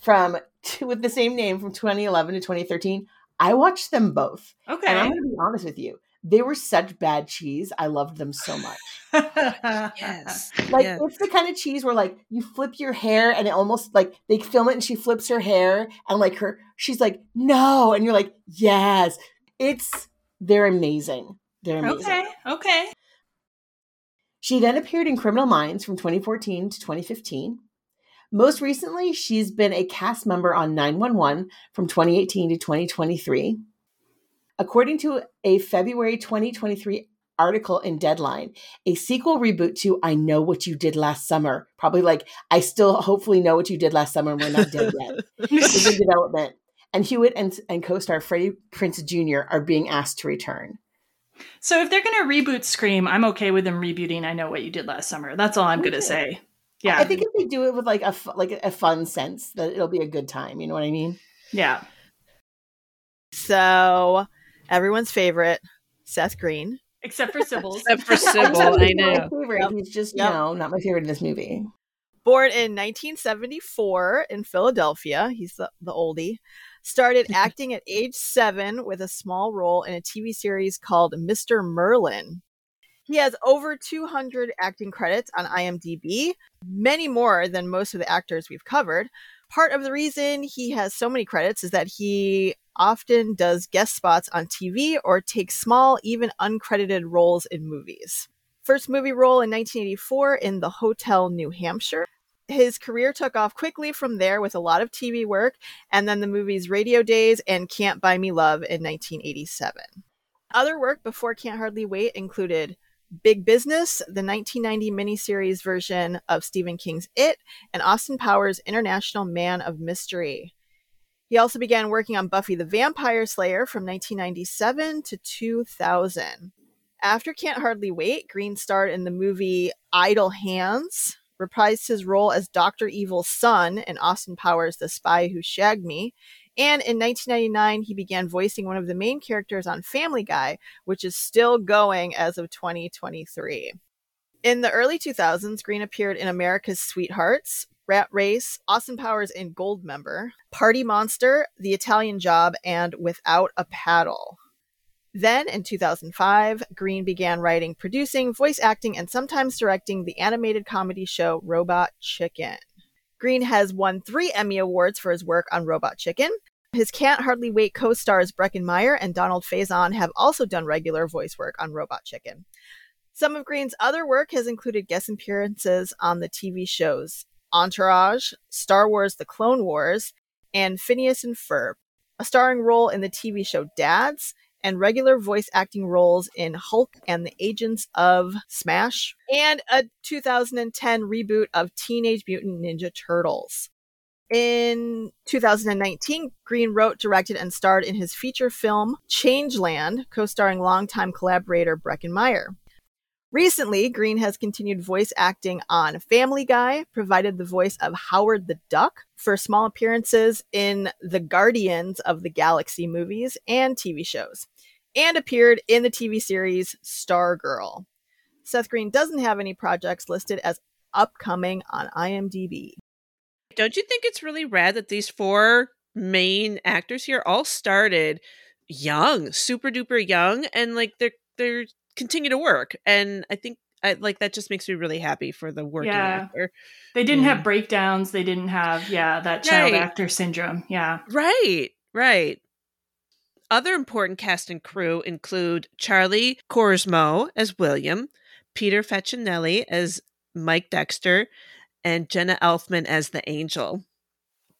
from with the same name from 2011 to 2013. I watched them both. Okay. And I'm going to be honest with you. They were such bad cheese. I loved them so much. Yes. Like Yeah. it's the kind of cheese where like you flip your hair and it almost like they film it and she flips her hair and like her she's like no and you're like yes. It's they're amazing. They're amazing. okay. Okay. She then appeared in Criminal Minds from 2014 to 2015. Most recently, she's been a cast member on 911 from 2018 to 2023. According to a February 2023 article in Deadline, a sequel reboot to I Know What You Did Last Summer, probably like I still hopefully know what you did last summer and we're not dead yet, is in development. And Hewitt and, and co star Freddie Prinze Jr. are being asked to return. So if they're going to reboot Scream, I'm okay with them rebooting I Know What You Did Last Summer. That's all I'm going to say. Yeah. I think if they do it with like a like a fun sense, that it'll be a good time. You know what I mean? yeah. So, everyone's favorite, Seth Green. Except for Sybil. Except for Sybil, I know. favorite. Yep. He's just Yep. you know not my favorite in this movie. Born in 1974 in Philadelphia, he's the, the oldie. Started acting at age seven with a small role in a TV series called Mr. Merlin. He has over 200 acting credits on IMDb, many more than most of the actors we've covered. Part of the reason he has so many credits is that he often does guest spots on TV or takes small, even uncredited roles in movies. First movie role in 1984 in The Hotel New Hampshire. His career took off quickly from there with a lot of TV work, and then the movies Radio Days and Can't Buy Me Love in 1987. Other work before Can't Hardly Wait included Big Business, the 1990 miniseries version of Stephen King's It, and Austin Powers' International Man of Mystery. He also began working on Buffy the Vampire Slayer from 1997 to 2000. After Can't Hardly Wait, Green starred in the movie Idle Hands, reprised his role as Dr. Evil's son in Austin Powers' The Spy Who Shagged Me, and in 1999, he began voicing one of the main characters on Family Guy, which is still going as of 2023. In the early 2000s, Green appeared in America's Sweethearts, Rat Race, Austin Powers in Goldmember, Party Monster, The Italian Job, and Without a Paddle. Then, in 2005, Green began writing, producing, voice acting, and sometimes directing the animated comedy show Robot Chicken. Green has won three Emmy Awards for his work on Robot Chicken. His Can't Hardly Wait co stars Breckin Meyer and Donald Faison have also done regular voice work on Robot Chicken. Some of Green's other work has included guest appearances on the TV shows Entourage, Star Wars The Clone Wars, and Phineas and Ferb, a starring role in the TV show Dads, and regular voice acting roles in Hulk and the Agents of Smash, and a 2010 reboot of Teenage Mutant Ninja Turtles. In 2019, Green wrote, directed, and starred in his feature film Changeland, co starring longtime collaborator Breckin Meyer. Recently, Green has continued voice acting on Family Guy, provided the voice of Howard the Duck for small appearances in the Guardians of the Galaxy movies and TV shows, and appeared in the TV series Stargirl. Seth Green doesn't have any projects listed as upcoming on IMDb. Don't you think it's really rad that these four main actors here all started young, super duper young, and like they're they're continue to work, and I think I, like that just makes me really happy for the working Yeah. actor. They didn't Yeah. have breakdowns. They didn't have, yeah, that child Right. actor syndrome. Yeah. Right, right. Other important cast and crew include Charlie Korsmo as William, Peter Facinelli as Mike Dexter, and Jenna Elfman as the Angel.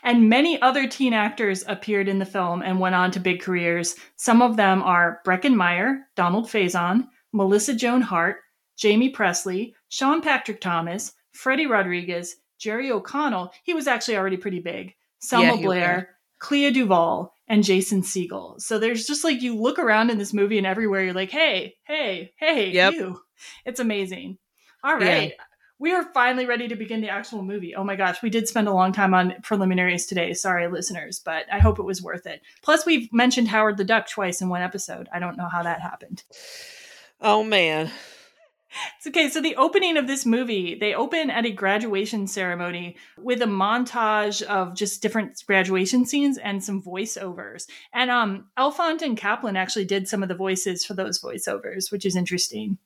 And many other teen actors appeared in the film and went on to big careers. Some of them are Breckin Meyer, Donald Faison, Melissa Joan Hart, Jaime Pressly, Sean Patrick Thomas, Freddy Rodriguez, Jerry O'Connell. He was actually already pretty big. Selma Yeah, Blair, Clea Duvall, and Jason Segel. So there's just like you look around in this movie and everywhere you're like, hey, hey, hey, Yep. you. It's amazing. All right. Yeah. We are finally ready to begin the actual movie. Oh my gosh, we did spend a long time on preliminaries today. Sorry, listeners, but I hope it was worth it. Plus, we've mentioned Howard the Duck twice in one episode. I don't know how that happened. Oh man. It's okay. So the opening of this movie, they open at a graduation ceremony with a montage of just different graduation scenes and some voiceovers. And um, Elfont and Kaplan actually did some of the voices for those voiceovers, which is interesting.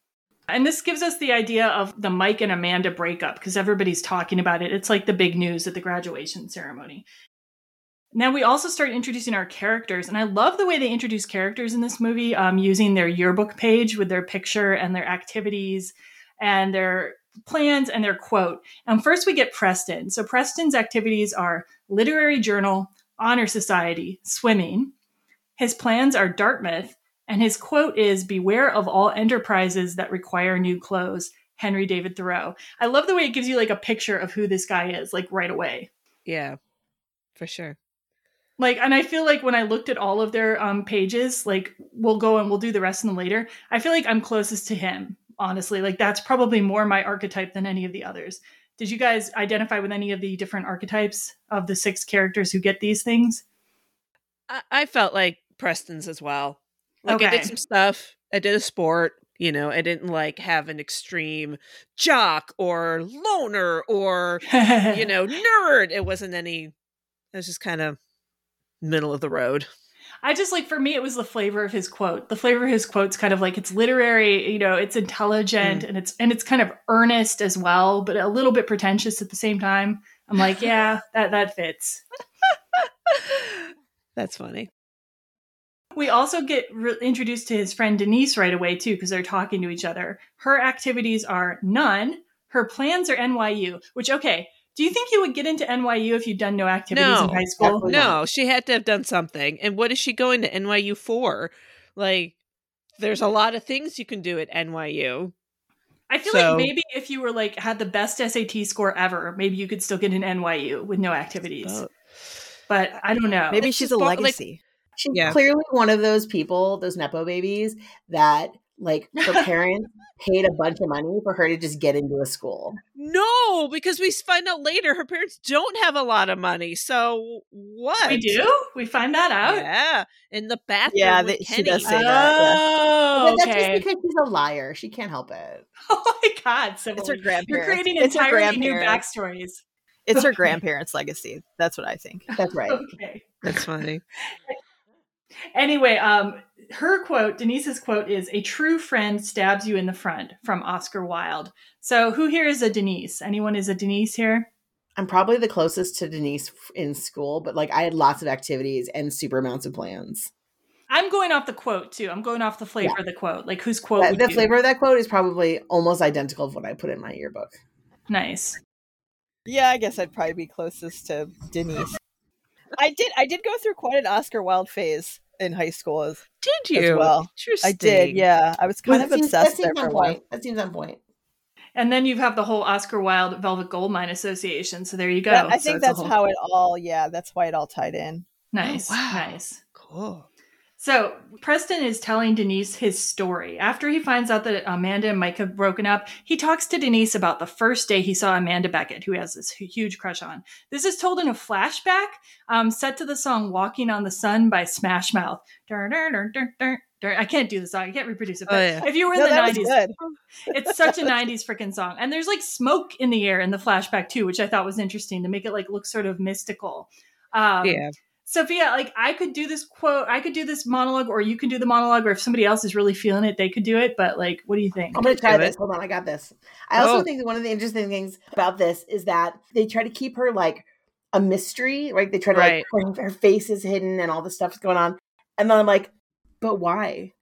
And this gives us the idea of the Mike and Amanda breakup because everybody's talking about it. It's like the big news at the graduation ceremony. Now we also start introducing our characters, and I love the way they introduce characters in this movie, um, using their yearbook page with their picture and their activities and their plans and their quote. And first we get Preston. So Preston's activities are literary journal, honor society, swimming. His plans are Dartmouth, and his quote is "Beware of all enterprises that require new clothes." Henry David Thoreau. I love the way it gives you like a picture of who this guy is, like right away. Yeah, for sure. Like, and I feel like when I looked at all of their um, pages, like we'll go and we'll do the rest of them later. I feel like I'm closest to him, honestly. Like that's probably more my archetype than any of the others. Did you guys identify with any of the different archetypes of the six characters who get these things? I, I felt like Preston's as well. Like I did some stuff. I did a sport. You know, I didn't like have an extreme jock or loner or you know nerd. It wasn't any. It was just kind of middle of the road. I just like for me, it was the flavor of his quote. The flavor of his quote's kind of like it's literary, you know, it's intelligent mm. and it's and it's kind of earnest as well, but a little bit pretentious at the same time. I'm like, yeah, that that fits. That's funny. We also get re- introduced to his friend Denise right away too, because they're talking to each other. Her activities are none. Her plans are NYU. Which okay, do you think you would get into NYU if you'd done no activities No, in high school? no, she had to have done something. And what is she going to NYU for? Like, there's a lot of things you can do at NYU. I feel So- like maybe if you were like had the best SAT score ever, maybe you could still get an NYU with no activities. Oh. But I don't know. Maybe It's she's a bo- like- legacy. She's Yeah. clearly one of those people, those nepo babies, that like her parents paid a bunch of money for her to just get into a school. No, because we find out later her parents don't have a lot of money. So what? we do. We find that out. Yeah, in the bathroom. Yeah, that- she does say that, yeah. Oh, But that's just okay. because she's a liar. She can't help it. Oh my God, Sybil. It's her grandparents. You're creating It's her entirely new grandparents. backstories. It's her grandparents' legacy. That's what I think. That's right. Okay. That's funny. Anyway, um, her quote, Denise's quote is "A true friend stabs you in the front" from Oscar Wilde. So, who here is a Denise? Anyone is a Denise here? I'm probably the closest to Denise in school, but like I had lots of activities and super amounts of plans. I'm going off the quote too. I'm going off the flavor Yeah. of the quote. Like whose quote? That- the you- flavor of that quote is probably almost identical to what I put in my yearbook. Nice. Yeah, I guess I'd probably be closest to Denise. I did I did go through quite an Oscar Wilde phase. In high school as, Did you as you? well. I did, yeah. I was kind That of seems- obsessed that there seems for on a while. point. That seems on point. And then you have the whole Oscar Wilde Velvet Goldmine Association. So there you go. That- I think it's a that's whole- how it all. Yeah, that's why it all tied in. Nice. Oh, wow. Nice. Cool. So Preston is telling Denise his story. After he finds out that Amanda and Mike have broken up, he talks to Denise about the first day he saw Amanda Beckett, who he has this huge crush on. This is told in a flashback, um, set to the song "Walking on the Sun" by Smash Mouth. I can't do the song. I can't reproduce it. But Oh, yeah. if you were in No, the nineties, it's such a 90s freaking song and there's like smoke in the air in the flashback too which i thought was interesting to make it like look sort of mystical um Yeah. Sophia like i could do this quote i could do this monologue or you can do the monologue or if somebody else is really feeling it they could do it but like what do you think I'm gonna try this. Hold on, I got this. I also Oh. think that one of the interesting things about this is that they try to keep her like a mystery, right? They try to Right. like her, her face is hidden and all this stuff's going on, and then I'm like, but why?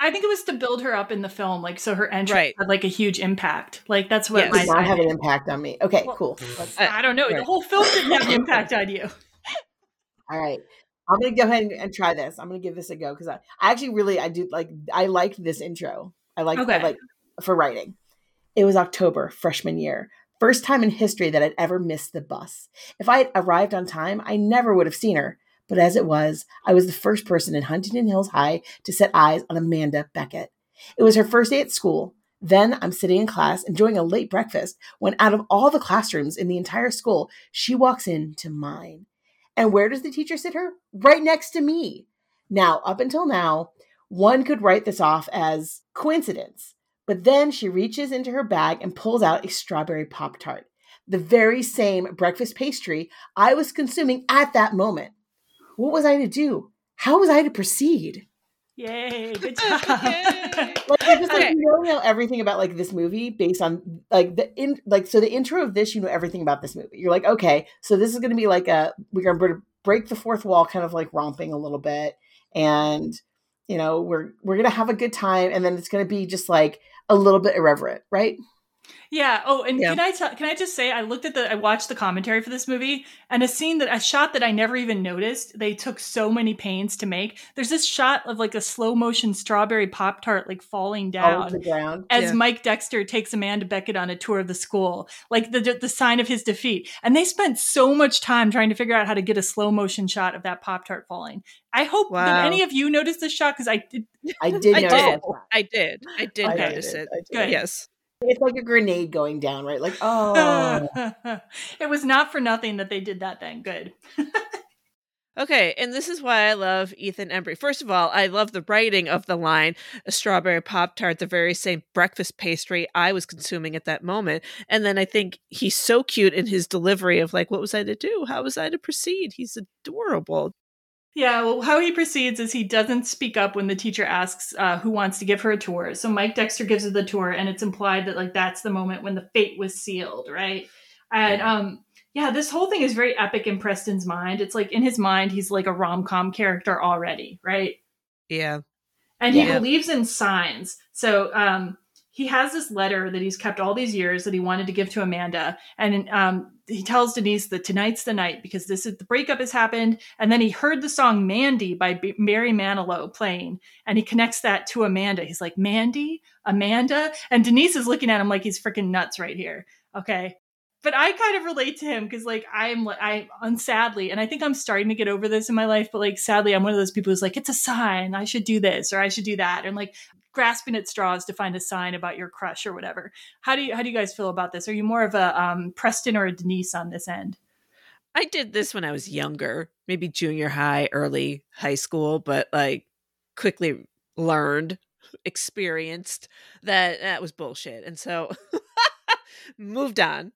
i think it was to build her up in the film like so her entrance Right. had like a huge impact like that's what Yes. my uh, Did not have an impact on me. Okay, Well, cool. i don't know the whole film didn't have an impact on you All right. I'm gonna go ahead and, and try this. I'm gonna give this a go because I, I actually really I do like I liked this intro. I like I Okay. like for writing. It was October, freshman year. First time in history that I'd ever missed the bus. If I had arrived on time, I never would have seen her. But as it was, I was the first person in Huntington Hills High to set eyes on Amanda Beckett. It was her first day at school. Then I'm sitting in class enjoying a late breakfast when, out of all the classrooms in the entire school, she walks into mine. And where does the teacher sit her? Right next to me. Now, up until now, one could write this off as coincidence. But then she reaches into her bag and pulls out a strawberry Pop Tart, the very same breakfast pastry I was consuming at that moment. What was I to do? How was I to proceed? yay good job Like, I just like Okay. you know everything about like this movie based on like the in like so the intro of this you know everything about this movie. You're like okay, so this is going to be like a we're going to break the fourth wall, kind of like romping a little bit, and you know we're we're going to have a good time, and then it's going to be just like a little bit irreverent, right? Yeah. Oh, and Yeah. can I tell? Can I just say I looked at the I watched the commentary for this movie and a scene that a shot that I never even noticed. They took so many pains to make. There's this shot of like a slow motion strawberry pop tart like falling down ground. as Yeah. Mike Dexter takes Amanda Beckett on a tour of the school, like the the sign of his defeat. And they spent so much time trying to figure out how to get a slow motion shot of that pop tart falling. I hope Wow. did any of you noticed this shot because I did. I did I notice did. that. I did. I did I notice did. it. I did. Good. Yes. It's like a grenade going down, right? Like oh, it was not for nothing that they did that. Then good. Okay, and this is why I love Ethan Embry. First of all, I love the writing of the line, a strawberry Pop Tart, the very same breakfast pastry I was consuming at that moment. And then I think he's so cute in his delivery of like, what was I to do? How was I to proceed? He's adorable. Yeah, well, how he proceeds is he doesn't speak up when the teacher asks uh, who wants to give her a tour. So Mike Dexter gives her the tour, and it's implied that like that's the moment when the fate was sealed, right? And um, yeah, this whole thing is very epic in Preston's mind. It's like in his mind, he's like a rom com character already, right? Yeah. and he Yeah. believes in signs. So um, he has this letter that he's kept all these years that he wanted to give to Amanda, and um, he tells Denise that tonight's the night because this is the breakup has happened. And then he heard the song "Mandy" by B- Barry Manilow playing, and he connects that to Amanda. He's like, "Mandy, Amanda," and Denise is looking at him like he's freaking nuts right here. Okay. But I kind of relate to him because, like, I'm, like, I, unsadly, and I think I'm starting to get over this in my life. But like, sadly, I'm one of those people who's like, it's a sign. I should do this or I should do that, and like grasping at straws to find a sign about your crush or whatever. How do you how do you guys feel about this? Are you more of a um, Preston or a Denise on this end? I did this when I was younger, maybe junior high, early high school, but like quickly learned, experienced that that was bullshit. And so moved on.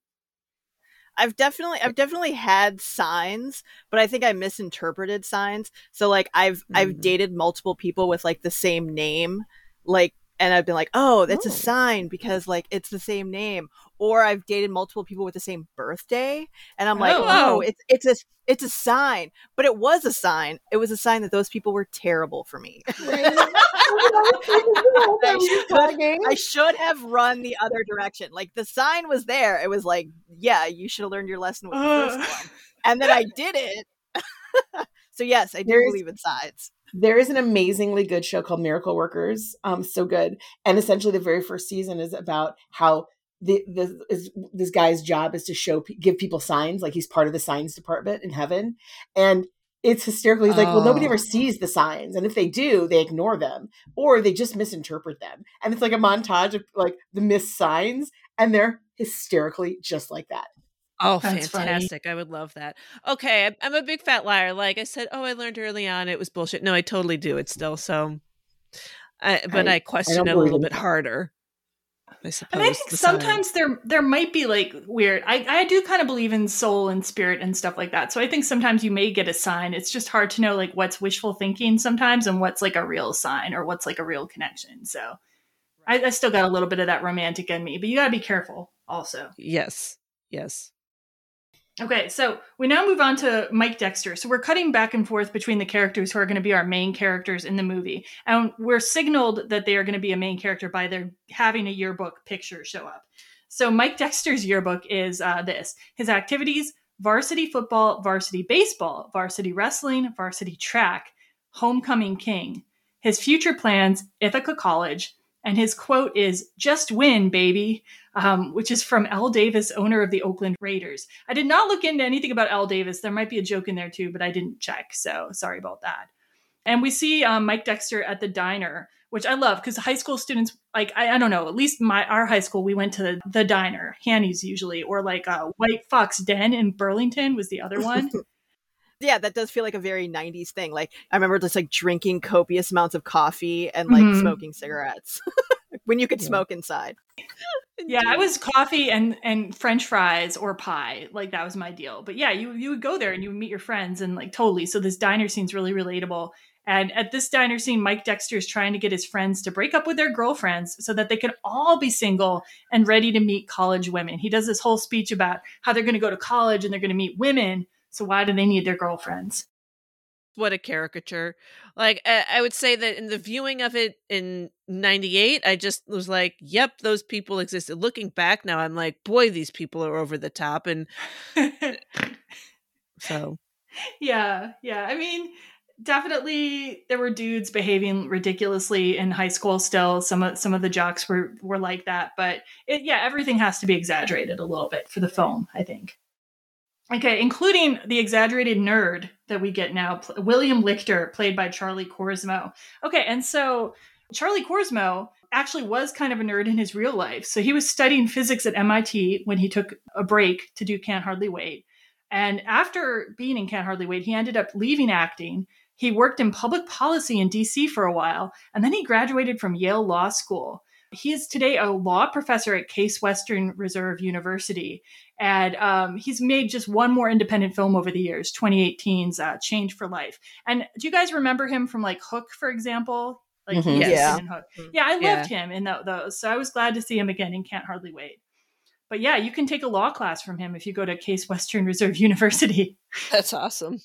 I've definitely I've definitely had signs, but I think I misinterpreted signs. So like I've I've Mhm. dated multiple people with like the same name, like and I've been like, "Oh, that's a Oh. sign because like it's the same name." Or I've dated multiple people with the same birthday, and I'm like, Oh. "Oh, it's it's a it's a sign." But it was a sign. It was a sign that those people were terrible for me. I should have run the other direction. Like the sign was there. It was like, yeah, you should have learned your lesson with the first one. And then I did it. so yes, I do There's- believe in signs. There is an amazingly good show called Miracle Workers. Um, so good. And essentially, the very first season is about how the, the is, this guy's job is to show give people signs, like he's part of the signs department in heaven, and it's hysterical. He's like, well, nobody Oh. ever sees the signs, and if they do, they ignore them or they just misinterpret them. And it's like a montage of like the missed signs, and they're hysterically just like that. Oh, That's funny. fantastic. I would love that. Okay, I'm, a big fat liar. Like I said, oh, I learned early on it was bullshit. No, I totally do it still. So, I, but I- I, I question don't it a little bit harder. I suppose. And I think the sometimes there there might be like weird. I I do kind of believe in soul and spirit and stuff like that. So I think sometimes you may get a sign. It's just hard to know like what's wishful thinking sometimes and what's like a real sign or what's like a real connection. So I, I still got a little bit of that romantic in me, but you got to be careful also. Yes. Yes. Okay, so we now move on to Mike Dexter. So we're cutting back and forth between the characters who are going to be our main characters in the movie. And we're signaled that they are going to be a main character by their having a yearbook picture show up. So Mike Dexter's yearbook is uh, this his activities varsity football, varsity baseball, varsity wrestling, varsity track, homecoming king. His future plans, Ithaca College. And his quote is, just win, baby, um, which is from Al Davis, owner of the Oakland Raiders. I did not look into anything about Al Davis. There might be a joke in there too, but I didn't check. So sorry about that. And we see um, Mike Dexter at the diner, which I love because high school students, like I, I don't know, at least my our high school, we went to the, the diner, Hanny's usually, or like uh, White Fox Den in Burlington was the other one. yeah, that does feel like a very 90s thing. Like I remember just like drinking copious amounts of coffee and like Mhm. smoking cigarettes when you could Yeah. smoke inside. yeah, it was coffee and and French fries or pie. Like that was my deal. But yeah, you you would go there and you would meet your friends and like totally. So this diner scene's really relatable. And at this diner scene, Mike Dexter is trying to get his friends to break up with their girlfriends so that they can all be single and ready to meet college women. He does this whole speech about how they're going to go to college and they're going to meet women. So why do they need their girlfriends? What a caricature. Like, I, I would say that in the viewing of it in 98, I just was like, yep, those people existed. Looking back now, I'm like, boy, these people are over the top. And so, yeah, yeah. I mean, definitely there were dudes behaving ridiculously in high school still. Some of some of the jocks were were like that, but it, yeah, everything has to be exaggerated a little bit for the film, I think. Okay, including the exaggerated nerd that we get now, pl- William Lichter, played by Charlie Korsmo. Okay, and so Charlie Korsmo actually was kind of a nerd in his real life. So he was studying physics at MIT when he took a break to do Can't Hardly Wait. And after being in Can't Hardly Wait, he ended up leaving acting. He worked in public policy in DC for a while, and then he graduated from Yale Law School. He is today a law professor at Case Western Reserve University. And um, he's made just one more independent film over the years, 2018's uh, Change for Life. And do you guys remember him from like Hook, for example? Like Mhm. he Yeah. in Hook. Yeah, I Yeah. loved him in tho- those. So I was glad to see him again and Can't Hardly Wait. But yeah, you can take a law class from him if you go to Case Western Reserve University. that's awesome.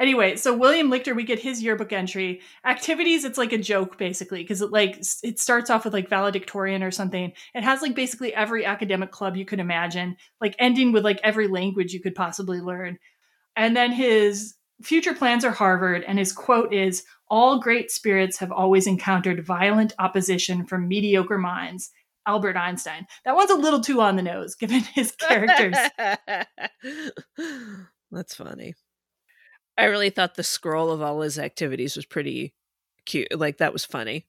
Anyway, so William Lichter, we get his yearbook entry. Activities, it's like a joke basically, because it like it starts off with like valedictorian or something. It has like basically every academic club you could imagine, like ending with like every language you could possibly learn. And then his future plans are Harvard, and his quote is All great spirits have always encountered violent opposition from mediocre minds. Albert Einstein. That one's a little too on the nose given his characters. That's funny. I really thought the scroll of all his activities was pretty cute. Like that was funny.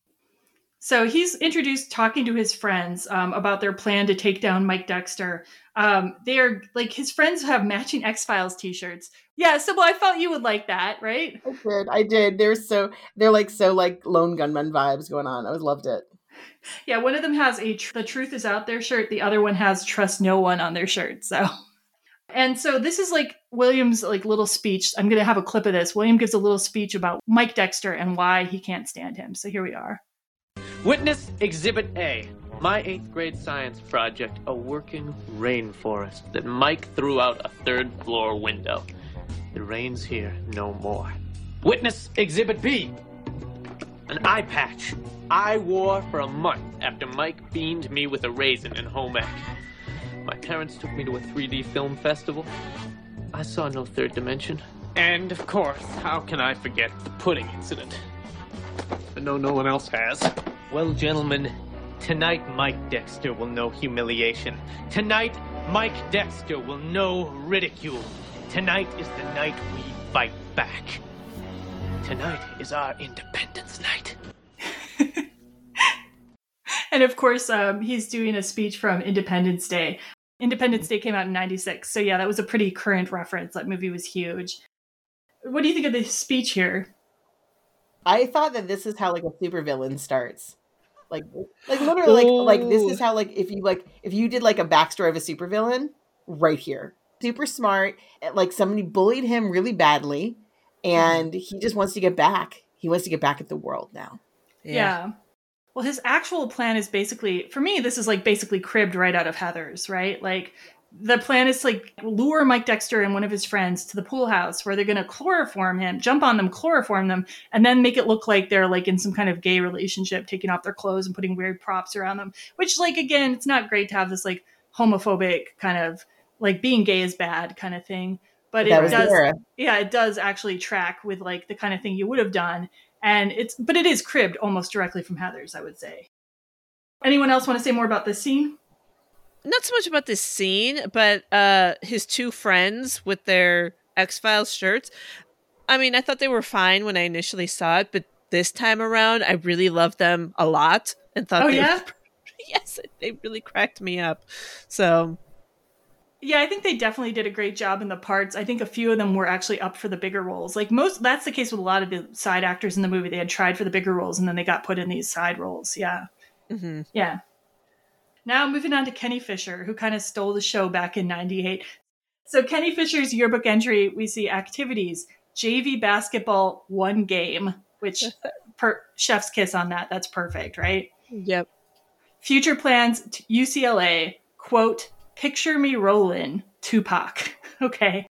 So he's introduced talking to his friends um, about their plan to take down Mike Dexter. Um, they are like his friends have matching X Files T-shirts. Yeah, Sybil, I felt you would like that, right? I did. I did. They're so they're like so like lone gunman vibes going on. I was loved it. Yeah, one of them has a tr- "The Truth Is Out There" shirt. The other one has "Trust No One" on their shirt. So, and so this is like William's like little speech. I'm gonna have a clip of this. William gives a little speech about Mike Dexter and why he can't stand him. So here we are. Witness Exhibit A. My eighth grade science project, a working rainforest that Mike threw out a third floor window. It rains here no more. Witness Exhibit B. An eye patch I wore for a month after Mike beamed me with a raisin in home ec. My parents took me to a 3D film festival. I saw no third dimension. And of course, how can I forget the pudding incident? I know no one else has. Well, gentlemen, tonight Mike Dexter will know humiliation. Tonight, Mike Dexter will know ridicule. Tonight is the night we fight back. Tonight is our Independence Night. and of course, um, he's doing a speech from Independence Day. Independence Day came out in 96. So, yeah, that was a pretty current reference. That movie was huge. What do you think of the speech here? I thought that this is how like a supervillain starts. Like like literally like like this is how like if you like if you did like a backstory of a supervillain right here. Super smart, like somebody bullied him really badly and hmm. he just wants to get back. He wants to get back at the world now. Yeah. yeah. Well, his actual plan is basically for me this is like basically cribbed right out of Heathers, right? Like the plan is to like lure Mike Dexter and one of his friends to the pool house where they're going to chloroform him, jump on them, chloroform them, and then make it look like they're like in some kind of gay relationship, taking off their clothes and putting weird props around them. Which, like, again, it's not great to have this like homophobic kind of like being gay is bad kind of thing. But it does, yeah, it does actually track with like the kind of thing you would have done, and it's but it is cribbed almost directly from Heathers, I would say. Anyone else want to say more about this scene? not so much about this scene, but uh his two friends with their X Files shirts. I mean, I thought they were fine when I initially saw it, but this time around, I really loved them a lot and thought, oh yeah, were, yes, they really cracked me up. So. Yeah, I think they definitely did a great job in the parts. I think a few of them were actually up for the bigger roles. Like most, that's the case with a lot of the side actors in the movie. They had tried for the bigger roles and then they got put in these side roles. Yeah. Mm-hmm. Yeah. Now moving on to Kenny Fisher, who kind of stole the show back in 98. So Kenny Fisher's yearbook entry, we see activities, JV basketball, one game, which per, chef's kiss on that. That's perfect, right? Yep. Future plans, UCLA, quote, picture me rolling, Tupac. okay.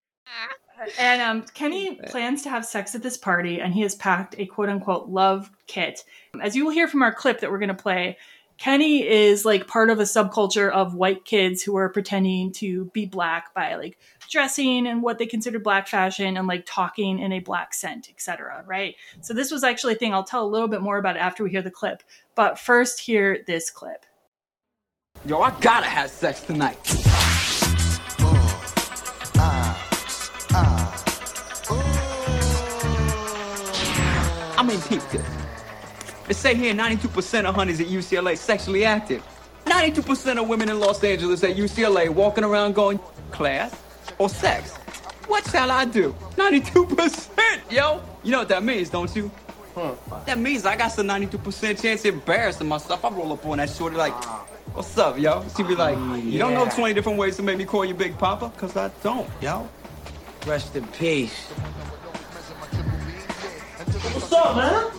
And um, Kenny plans to have sex at this party, and he has packed a quote unquote love kit. As you will hear from our clip that we're going to play, Kenny is like part of a subculture of white kids who are pretending to be black by like dressing and what they consider black fashion and like talking in a black scent, etc. Right? So this was actually a thing. I'll tell a little bit more about it after we hear the clip. But first, hear this clip. Yo, I gotta have sex tonight. I mean, peep this. They say here 92% of honeys at UCLA sexually active. 92% of women in Los Angeles at UCLA walking around going, class or sex? What shall I do? 92%, yo! You know what that means, don't you? Huh. That means I got some 92% chance of embarrassing myself. I roll up on that shorty like, what's up, yo? She be like, you don't know 20 different ways to make me call you Big Papa? Cause I don't, yo. Rest in peace. What's up, man?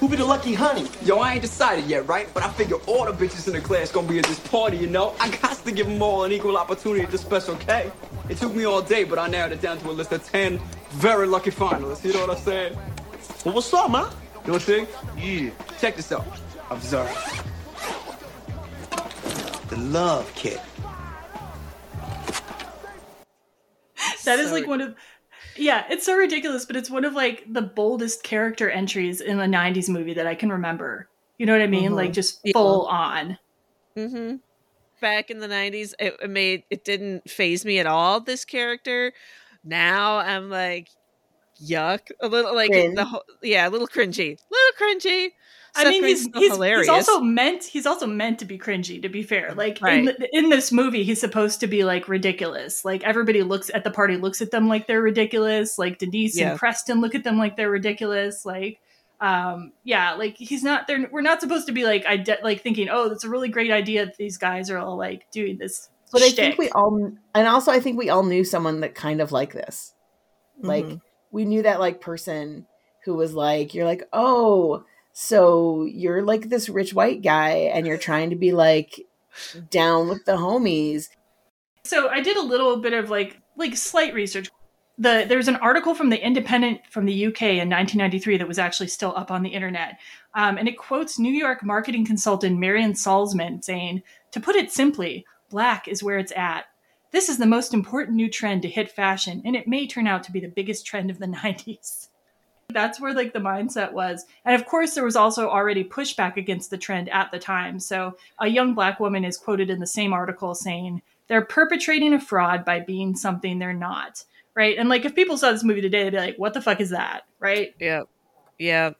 Who be the lucky honey? Yo, I ain't decided yet, right? But I figure all the bitches in the class gonna be at this party, you know? I got to give them all an equal opportunity at this special K. It took me all day, but I narrowed it down to a list of 10 very lucky finalists, you know what I'm saying? Well, what's up, man? You know what I'm saying? Yeah. Check this out. Observe. The love kit. That is like one of yeah, it's so ridiculous, but it's one of like the boldest character entries in a 90s movie that I can remember. You know what I mean? Mm-hmm. Like just full yeah. on. Mm-hmm. Back in the 90s, it, it made it didn't faze me at all, this character. Now I'm like, yuck. A little like Cringe. the whole, yeah, a little cringy. A little cringy. I mean, he's he's, he's, also meant he's also meant to be cringy. To be fair, like right. in, in this movie, he's supposed to be like ridiculous. Like everybody looks at the party, looks at them like they're ridiculous. Like Denise yeah. and Preston look at them like they're ridiculous. Like, um, yeah, like he's not. They're we're not supposed to be like I like thinking, oh, that's a really great idea that these guys are all like doing this. But shtick. I think we all, and also I think we all knew someone that kind of like this. Like mm-hmm. we knew that like person who was like, you're like, oh so you're like this rich white guy and you're trying to be like down with the homies. So I did a little bit of like like slight research. The there's an article from the Independent from the UK in 1993 that was actually still up on the internet, um, and it quotes New York marketing consultant Marian Salzman saying, "To put it simply, black is where it's at. This is the most important new trend to hit fashion, and it may turn out to be the biggest trend of the 90s. That's where like the mindset was. And of course there was also already pushback against the trend at the time. So a young black woman is quoted in the same article saying, "They're perpetrating a fraud by being something they're not." Right? And like if people saw this movie today, they'd be like, "What the fuck is that?" Right? Yeah. Yeah.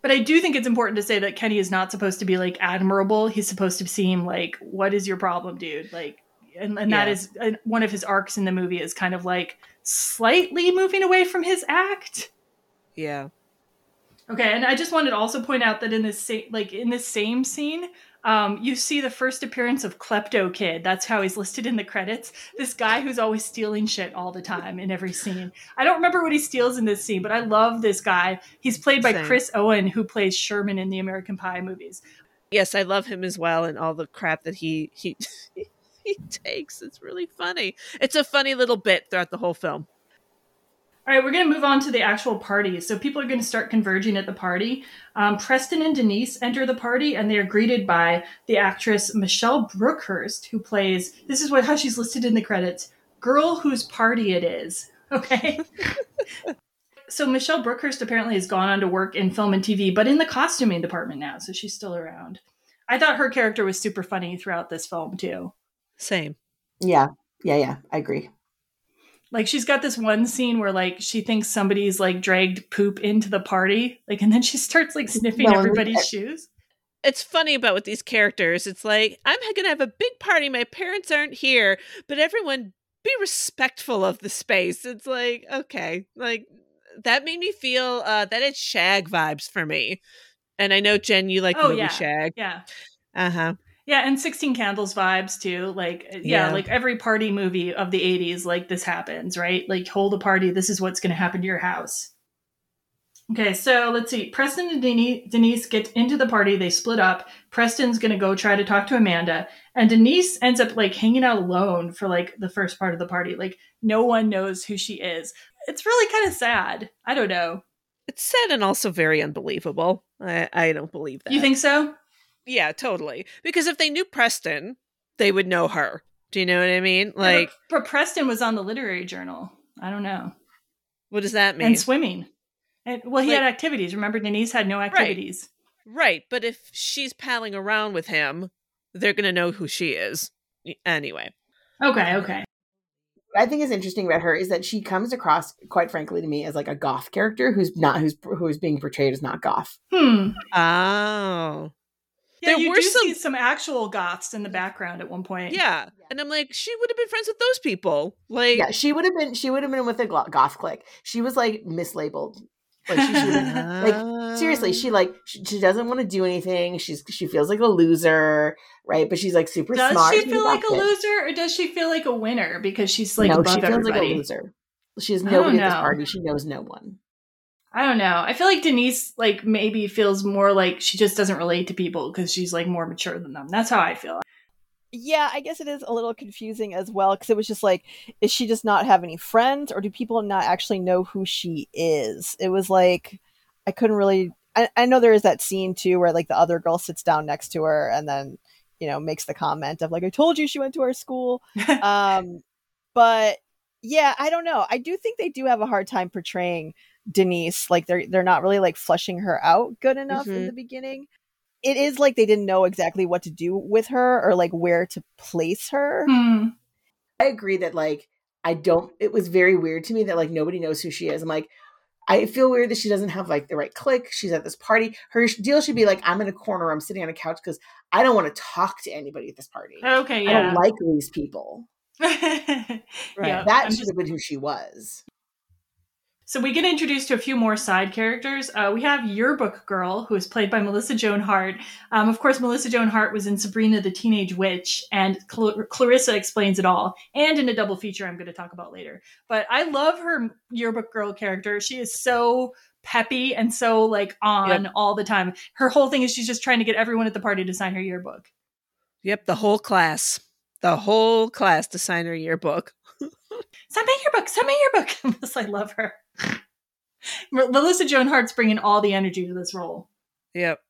But I do think it's important to say that Kenny is not supposed to be like admirable. He's supposed to seem like, "What is your problem, dude?" Like and, and that Yeah. is uh, one of his arcs in the movie is kind of like slightly moving away from his act. Yeah. Okay, and I just wanted to also point out that in this same, like in this same scene, um, you see the first appearance of Klepto Kid. That's how he's listed in the credits. This guy who's always stealing shit all the time in every scene. I don't remember what he steals in this scene, but I love this guy. He's played by Same. Chris Owen, who plays Sherman in the American Pie movies. Yes, I love him as well and all the crap that he he he takes. It's really funny. It's a funny little bit throughout the whole film. All right, we're going to move on to the actual party. So people are going to start converging at the party. Um, Preston and Denise enter the party, and they are greeted by the actress Michelle Brookhurst, who plays. This is what how she's listed in the credits: "Girl whose party it is." Okay. so Michelle Brookhurst apparently has gone on to work in film and TV, but in the costuming department now, so she's still around. I thought her character was super funny throughout this film too. Same. Yeah. Yeah. Yeah. I agree. Like she's got this one scene where like she thinks somebody's like dragged poop into the party, like, and then she starts like sniffing No, everybody's shoes. It's funny about with these characters. It's like I'm going to have a big party. My parents aren't here, but everyone be respectful of the space. It's like okay, like that made me feel uh that it's Shag vibes for me. And I know Jen, you like oh movie yeah, Shag. yeah, Uh huh. Yeah, and Sixteen Candles vibes too. Like, uh, yeah, Yeah. like every party movie of the '80s, like this happens, right? Like, hold a party. This is what's going to happen to your house. Okay, so let's see. Preston and Denise, Denise get into the party. They split up. Preston's going to go try to talk to Amanda, and Denise ends up like hanging out alone for like the first part of the party. Like, no one knows who she is. It's really kind of sad. I don't know. It's sad and also very unbelievable. I, I don't believe that. You think so? Yeah, totally. Because if they knew Preston, they would know her. Do you know what I mean? Like, but, but Preston was on the literary journal. I don't know. what does that mean? And swimming. And, well, he Like- had activities. Remember, Denise had no activities. right, but if she's palling around with him, they're going to know who she is. Anyway. Okay, okay. What I think is interesting about her is that she comes across, quite frankly, to me as like a goth character who's not who's who's being portrayed as not goth. Hmm. Oh. Yeah, There you were do some- see some actual goths in the background at one point. Yeah. And I'm like, she would have been friends with those people. Like, Yeah, she would have been. She would have been with a goth clique. She was like mislabeled. Like she should like seriously, she like she, she doesn't want to do anything. She's she feels like a loser, right? But she's like super Does smart. Does she She's feel like a loser, or does she feel like a winner because she's like no, above she feels everybody? like a loser. She has I nobody at this party. She knows no one. I don't know. I feel like Denise like maybe feels more like she just doesn't relate to people because she's like more mature than them. That's how I feel. Yeah, I guess it is a little confusing as well because it was just like, is she just not have any friends, or do people not actually know who she is? It was like, I couldn't really. I, I know there is that scene too where like the other girl sits down next to her and then you know makes the comment of like, I told you she went to our school. um, but yeah, I don't know. I do think they do have a hard time portraying Denise. Like they're they're not really like fleshing her out good enough in Mhm. the beginning. It is like they didn't know exactly what to do with her or like where to place her. Hmm. I agree that like I don't. It was very weird to me that like nobody knows who she is. I'm like, I feel weird that she doesn't have like the right clique. She's at this party. Her deal should be like, I'm in a corner. I'm sitting on a couch because I don't want to talk to anybody at this party. Okay, I don't like these people. Yeah, that I'm should just- have been who she was. So we get introduced to a few more side characters. Uh, we have Yearbook Girl, who is played by Melissa Joan Hart. Um, of course, Melissa Joan Hart was in Sabrina the Teenage Witch, and Cl- Clarissa explains it all, and in a double feature I'm going to talk about later. But I love her Yearbook Girl character. She is so peppy and so like on all the time. Her whole thing is she's just trying to get everyone at the party to sign her yearbook. Yep, the whole class. The whole class to sign her yearbook. Sign my yearbook. Sign my yearbook. Yes, I love her. Melissa Joan Hart's bringing all the energy to this role. Yep.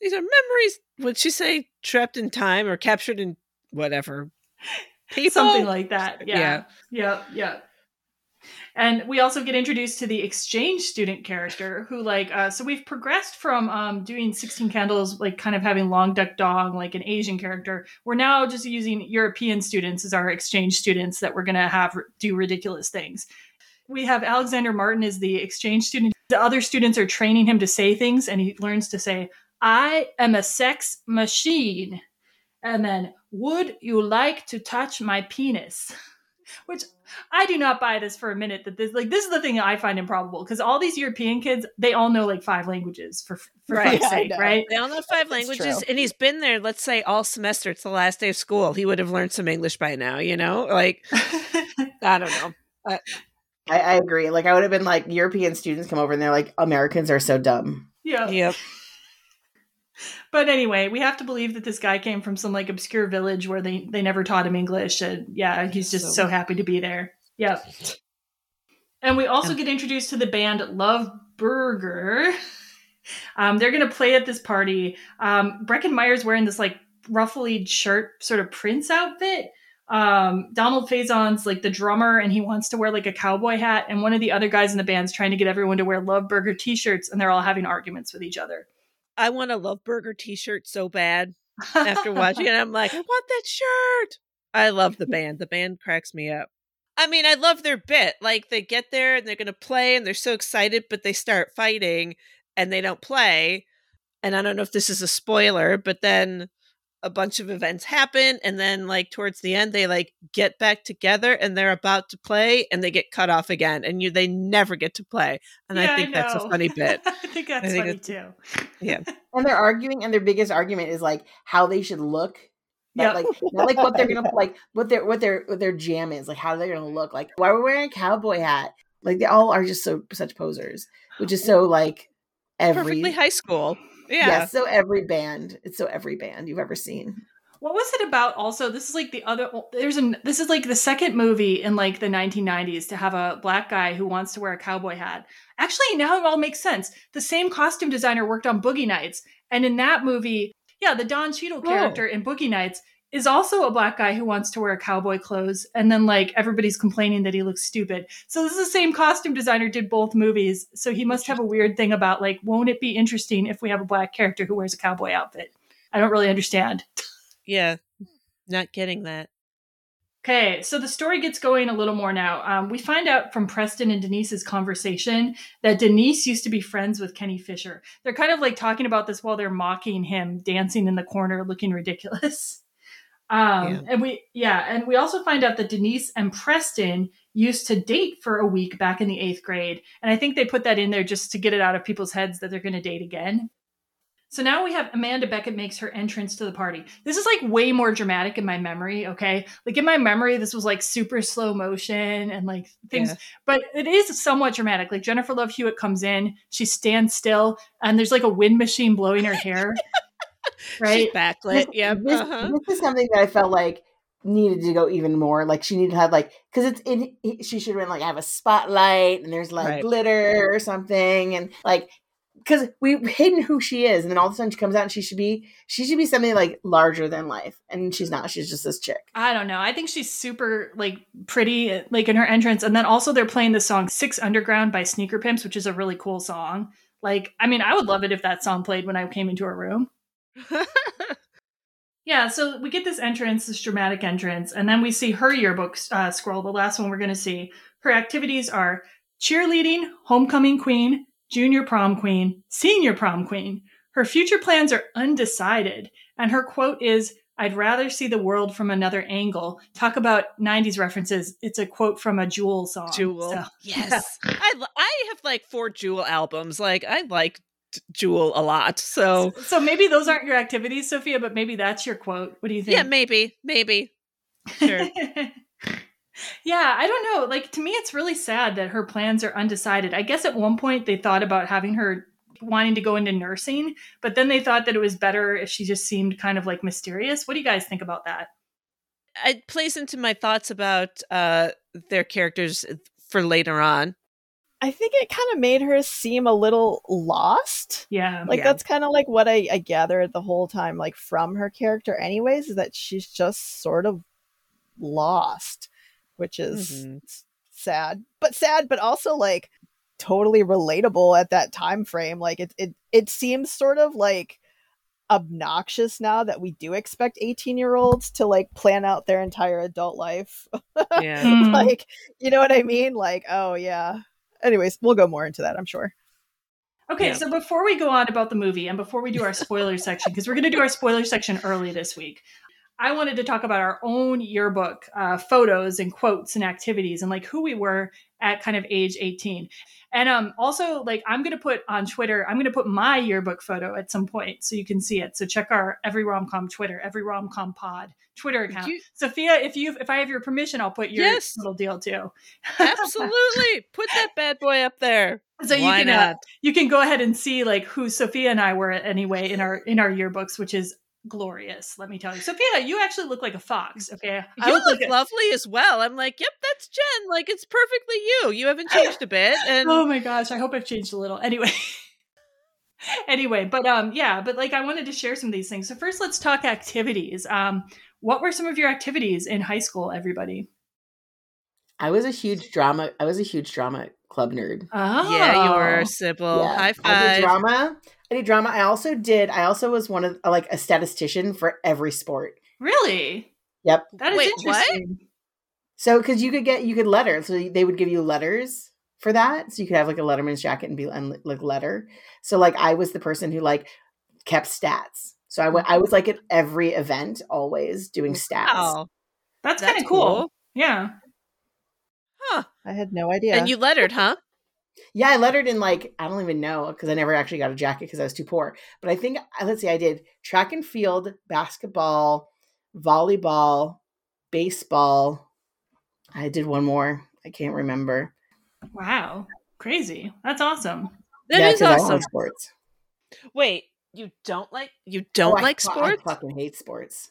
These are memories. Would she say trapped in time or captured in whatever? People? Something like that. Yeah. Yeah. Yeah. Yeah. And we also get introduced to the exchange student character who like uh so we've progressed from um doing 16 candles like kind of having Long Duk Dong like an Asian character. We're now just using European students as our exchange students that we're going to have do ridiculous things. We have Alexander Martin as the exchange student. The other students are training him to say things and he learns to say I am a sex machine. And then would you like to touch my penis? Which I do not buy this for a minute. That this like this is the thing I find improbable because all these European kids they all know like five languages for for Right. fuck's sake, right? They all know five languages, true. and he's been there. Let's say all semester. It's the last day of school. He would have learned some English by now. You know, like I don't know. Uh, I, I agree. Like I would have been like European students come over and they're like Americans are so dumb. Yeah. Yep. But anyway, we have to believe that this guy came from some like obscure village where they they never taught him English, and yeah, he's just so, So- happy to be there. Yep. And we also get introduced to the band Love Burger. Um, they're going to play at this party. Um, Breckin Meyer's wearing this like ruffled shirt, sort of Prince outfit. Um, Donald Faison's like the drummer, and he wants to wear like a cowboy hat. And one of the other guys in the band's trying to get everyone to wear Love Burger t-shirts, and they're all having arguments with each other. I want a Love Burger T-shirt so bad. After watching it, I'm like, I want that shirt. I love the band. The band cracks me up. I mean, I love their bit. Like they get there and they're going to play, and they're so excited, but they start fighting, and they don't play. And I don't know if this is a spoiler, but then a bunch of events happen and then like towards the end they like get back together and they're about to play and they get cut off again and you they never get to play and Yeah, i think that's a funny bit I think that's I think funny it's- too. yeah And they're arguing, and their biggest argument is like how they should look. Yeah. like not like what they're gonna like what their what their what their jam is, like how they're gonna look. Like why we're wearing a cowboy hat. Like they all are just so such posers, which is so like every perfectly high school yeah Yes, so every band. It's so every band you've ever seen. What was it about? Also, this is like the other. There's an. This is like the second movie in like the 1990s to have a black guy who wants to wear a cowboy hat. Actually, now it all makes sense. The same costume designer worked on Boogie Nights, and in that movie, yeah, the Don Cheadle oh. character in Boogie Nights is also a black guy who wants to wear cowboy clothes, and then like everybody's complaining that he looks stupid. So this is the same costume designer did both movies. So he must have a weird thing about like, won't it be interesting if we have a black character who wears a cowboy outfit? I don't really understand. yeah not getting that Okay, so the story gets going a little more now. Um, we find out from Preston and Denise's conversation that Denise used to be friends with Kenny Fisher. They're kind of like talking about this while they're mocking him, dancing in the corner, looking ridiculous. Um, Yeah. And we, yeah, and we also find out that Denise and Preston used to date for a week back in the eighth grade, and I think they put that in there just to get it out of people's heads that they're going to date again. So now we have Amanda Beckett makes her entrance to the party. This is like way more dramatic in my memory, okay? Like in my memory, this was like super slow motion and like things, Yeah. but it is somewhat dramatic. Like Jennifer Love Hewitt comes in, she stands still, and there's like a wind machine blowing her hair. right? she's backlit Yeah. This, uh-huh. this is something that I felt like needed to go even more. Like she needed to have like because it's in she should have been like have a spotlight and there's like Right. glitter or something and like because we've hidden who she is and then all of a sudden she comes out and she should be she should be something like larger than life and she's not. She's just this chick. I don't know. I think she's super like pretty like in her entrance. And then also they're playing the song Six Underground by Sneaker Pimps, which is a really cool song. Like, I mean, I would love it if that song played when I came into her room. Yeah, so we get this entrance, this dramatic entrance, and then we see her yearbook uh, scroll, the last one we're going to see. Her activities are cheerleading, homecoming queen, junior prom queen, senior prom queen. Her future plans are undecided, and her quote is, I'd rather see the world from another angle. Talk about 90s references. It's a quote from a Jewel song. Jewel. So- Yes. I I have like four Jewel albums. Like I like Jewel a lot. So So maybe those aren't your activities, Sophia, but maybe that's your quote. What do you think? yeah, maybe, maybe. Sure. yeah, I don't know. Like to me, it's really sad that her plans are undecided. I guess at one point they thought about having her wanting to go into nursing, but then they thought that it was better if she just seemed kind of like mysterious. What do you guys think about that? it plays into my thoughts about uh their characters for later on. I think it kind of made her seem a little lost. Yeah. Like Yeah. that's kind of like what I, I gathered the whole time, like from her character, anyways, is that she's just sort of lost, which is mm-hmm. sad, but sad, but also like totally relatable at that time frame. Like it, it, it seems sort of like obnoxious now that we do expect 18 year olds to like plan out their entire adult life. Yeah. Mm-hmm. like, you know what I mean? Like, oh yeah. Anyways, we'll go more into that, I'm sure. Okay, yeah. so before we go on about the movie and before we do our spoiler section, because we're going to do our spoiler section early this week, I wanted to talk about our own yearbook uh, photos and quotes and activities and like who we were at kind of age 18. And um, also, like, I'm going to put on Twitter, I'm going to put my yearbook photo at some point so you can see it. So check our Every Romcom Twitter, Every Romcom Pod Twitter account. You, Sophia, if you if I have your permission, I'll put your yes, little deal too. absolutely, put that bad boy up there. So Why you can uh, you can go ahead and see like who Sophia and I were anyway in our in our yearbooks, which is glorious. Let me tell you, Sophia, you actually look like a fox. Okay, you look, look lovely as well. I'm like, yep, that's Jen. Like it's perfectly you. You haven't changed a bit. And oh my gosh, I hope I've changed a little. Anyway. anyway, but um, yeah, but like I wanted to share some of these things. So first, let's talk activities. Um, what were some of your activities in high school? Everybody. I was a huge drama. I was a huge drama club nerd. Oh, yeah, you were Sybil. Yeah. High five. I did drama. I did drama. I also did. I also was one of like a statistician for every sport. Really? Yep. That is Wait, interesting. What? So, because you could get you could letter, so they would give you letters for that, so you could have like a Letterman's jacket and be and like letter. So, like I was the person who like kept stats. So I went. I was like at every event, always doing stats. Wow. That's, That's kind of cool. cool. Yeah. Huh. I had no idea. And you lettered, huh? Yeah, I lettered in like I don't even know because I never actually got a jacket because I was too poor. But I think uh, let's see, I did track and field, basketball, volleyball, baseball. I did one more. I can't remember. Wow, crazy! That's awesome. That yeah, is awesome. Like sports. Wait, you don't like you don't oh, like I, sports? I fucking hate sports.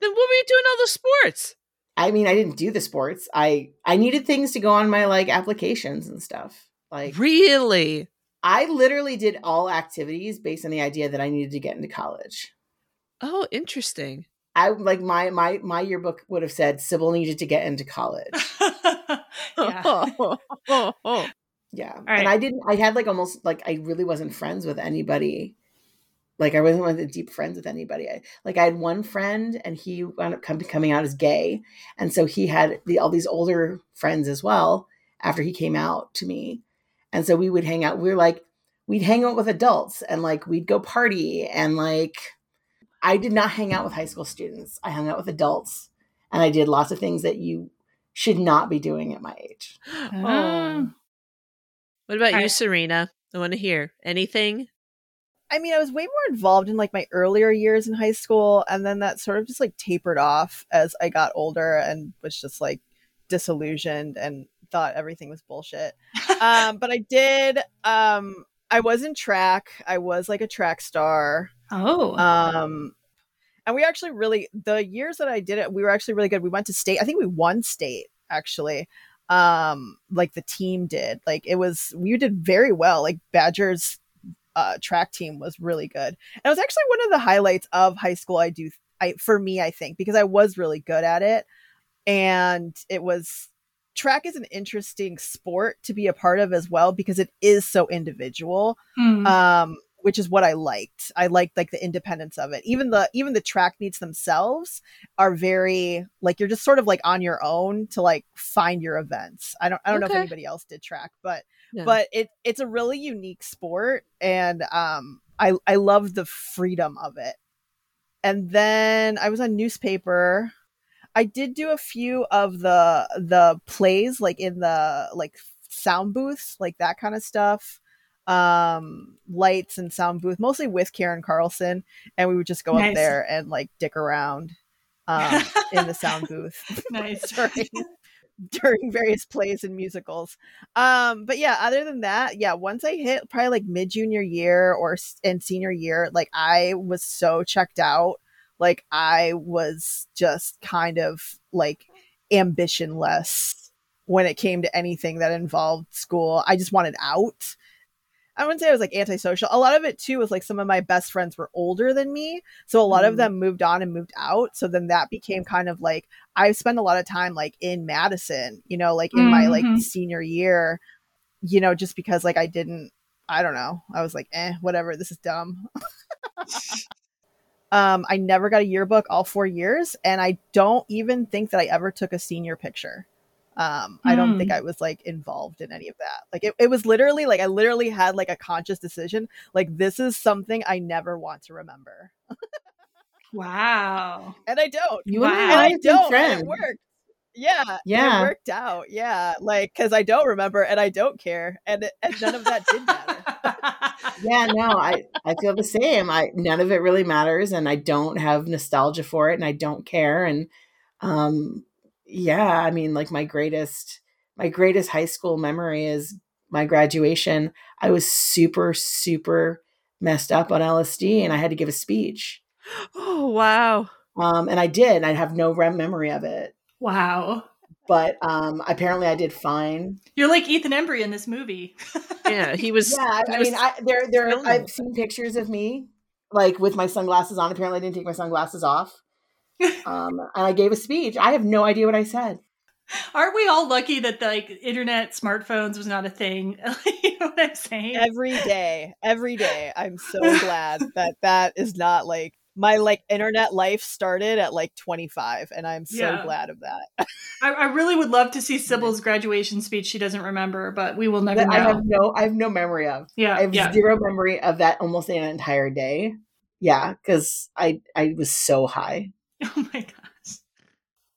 Then what were you doing all the sports? I mean, I didn't do the sports. I I needed things to go on my like applications and stuff. Like Really? I literally did all activities based on the idea that I needed to get into college. Oh, interesting. I like my my my yearbook would have said Sybil needed to get into college. yeah. yeah. Right. And I didn't I had like almost like I really wasn't friends with anybody like I wasn't one of the deep friends with anybody. I, like I had one friend, and he wound up come, coming out as gay, and so he had the, all these older friends as well after he came out to me, and so we would hang out. We were like we'd hang out with adults, and like we'd go party, and like I did not hang out with high school students. I hung out with adults, and I did lots of things that you should not be doing at my age. Oh. What about you, Serena? I want to hear anything I mean, I was way more involved in like my earlier years in high school, and then that sort of just like tapered off as I got older and was just like disillusioned and thought everything was bullshit. um, but I did. Um, I was in track. I was like a track star. Oh. Um, and we actually really the years that I did it, we were actually really good. We went to state. I think we won state actually. Um, like the team did. Like it was we did very well. Like Badgers uh, track team was really good. And it was actually one of the highlights of high school. I do, I for me, I think because I was really good at it, and it was track is an interesting sport to be a part of as well because it is so individual. Mm. Um, which is what I liked. I liked like the independence of it. Even the even the track meets themselves are very like you're just sort of like on your own to like find your events. I don't I don't okay. know if anybody else did track, but but it it's a really unique sport and um I I love the freedom of it. And then I was on newspaper. I did do a few of the the plays like in the like sound booths, like that kind of stuff. Um lights and sound booth, mostly with Karen Carlson, and we would just go nice. up there and like dick around um in the sound booth. nice. during, during various plays and musicals. Um, but yeah, other than that, yeah, once I hit probably like mid junior year or and senior year, like I was so checked out. Like I was just kind of like ambitionless when it came to anything that involved school. I just wanted out. I wouldn't say I was like antisocial. A lot of it too was like some of my best friends were older than me. So a lot Mm. of them moved on and moved out. So then that became kind of like I spent a lot of time like in Madison, you know, like in my like Mhm. senior year, you know, just because like I didn't I don't know. I was like, eh, whatever, this is dumb. um, I never got a yearbook all four years, and I don't even think that I ever took a senior picture. Um, I don't think Hmm. I was like involved in any of that. Like it, it was literally like I literally had like a conscious decision, like this is something I never want to remember. Wow. And I don't. You and I and I don't. and. It worked. Yeah. Yeah. It worked out. Yeah. Like, cause I don't remember and I don't care. And, it, and none of that did matter. yeah no i i feel the same i none of it really matters and i don't have nostalgia for it and i don't care and um yeah i mean like my greatest my greatest high school memory is my graduation i was super super messed up on lsd and i had to give a speech Oh wow. um and i did i have no rem memory of it Wow. But um apparently i did fine You're like Ethan Embry in this movie. Yeah, he was. yeah i, he I was mean i there there filming. i've seen pictures of me like with my sunglasses on apparently i didn't take my sunglasses off um and i gave a speech i have no idea what i said Aren't we all lucky that like internet smartphones was not a thing? you know what I'm saying? every day, every day. I'm so glad that that is not like my like internet life started at like 25 and I'm so Yeah. glad of that. I, I really would love to see Sybil's graduation speech. She doesn't remember, but we will never i have no i have no memory of yeah, i have yeah. zero memory of that almost an entire day yeah because i i was so high Oh my gosh.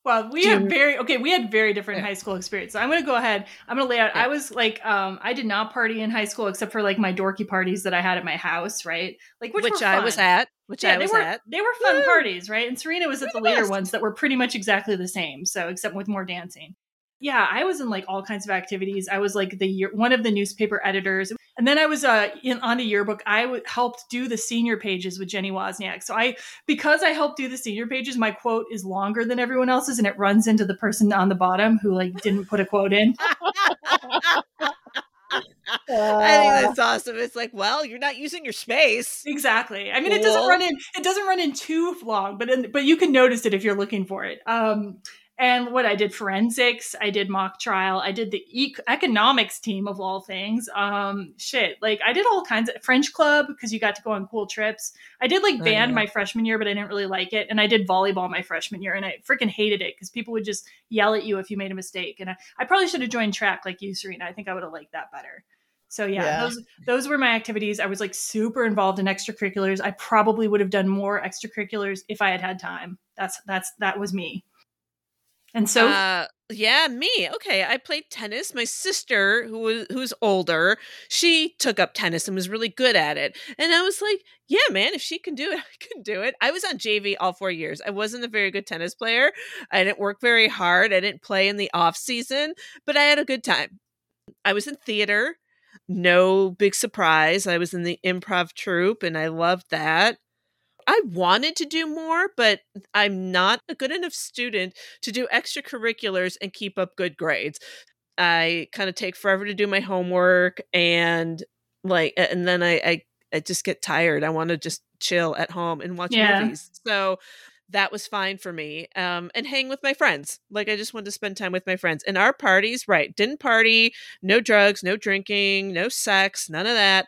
Well, we had very okay. We had very different high school experience. So I'm going to go ahead. I'm going to lay out. I was like, um, I did not party in high school except for like my dorky parties that I had at my house, right? Like which, which, were I was at. Which yeah, I was they were at. they were fun Woo! parties, right? And Serena was at the We're the later ones that were pretty much exactly the same. So except with more dancing. Yeah, I was in like all kinds of activities. I was like the year one of the newspaper editors, and then I was uh in on the yearbook. I w- helped do the senior pages with Jenny Wozniak. So I because I helped do the senior pages, my quote is longer than everyone else's, and it runs into the person on the bottom who like didn't put a quote in. I think that's awesome. It's like, well, you're not using your space. Exactly. I mean, it doesn't run in. It doesn't run in too long, but in, but you can notice it if you're looking for it. Um, and what I did forensics, I did mock trial, I did the e- economics team of all things. Um, shit, like I did all kinds of French club because you got to go on cool trips. I did like Oh, band yeah. my freshman year, but I didn't really like it. And I did volleyball my freshman year, and I freaking hated it because people would just yell at you if you made a mistake. And I, I probably should have joined track like you, Serena. I think I would have liked that better. So yeah, Yeah. those those were my activities. I was like super involved in extracurriculars. I probably would have done more extracurriculars if I had had time. That's that's that was me. And so uh, yeah, me. Okay, I played tennis. My sister, who was who's older, she took up tennis and was really good at it. And I was like, yeah, man, if she can do it, I can do it. I was on JV all four years. I wasn't a very good tennis player. I didn't work very hard. I didn't play in the off season, but I had a good time. I was in theater. No big surprise. I was in the improv troupe and I loved that. I wanted to do more, but I'm not a good enough student to do extracurriculars and keep up good grades. I kind of take forever to do my homework and like and then I I, I just get tired. I want to just chill at home and watch Yeah. movies. So that was fine for me. Um and hang with my friends. Like I just wanted to spend time with my friends. And our parties, right, didn't party, no drugs, no drinking, no sex, none of that.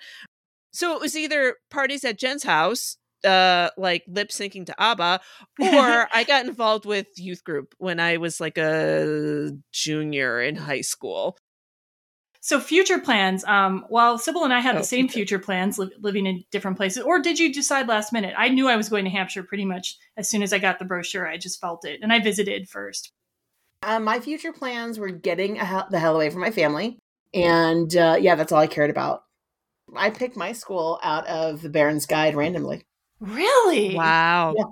So it was either parties at Jen's house, uh, like lip syncing to ABBA, or I got involved with youth group when I was like a junior in high school. so future plans. Um, well Sybil and I had Oh, the same future. future plans, li- living in different places, or did you decide last minute? I knew I was going to Hampshire pretty much as soon as I got the brochure. I just felt it, and I visited first. Um, my future plans were getting a hell, the hell away from my family, and uh, yeah, that's all I cared about. I picked my school out of the Barron's Guide randomly. Really? Wow. Yeah.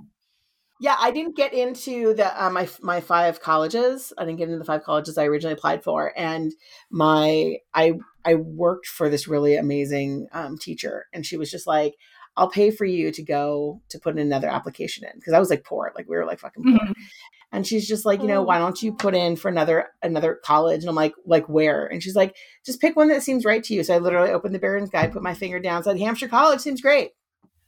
Yeah, I didn't get into the uh, my my five colleges. I didn't get into the five colleges I originally applied for, and my I I worked for this really amazing um, teacher, and she was just like, "I'll pay for you to go to put in another application in," because I was like poor, like we were like fucking poor. Mhm. And she's just like, you know, why don't you put in for another another college? And I'm like, like where? And she's like, just pick one that seems right to you. So I literally opened the Barron's Guide, put my finger down, said Hampshire College seems great.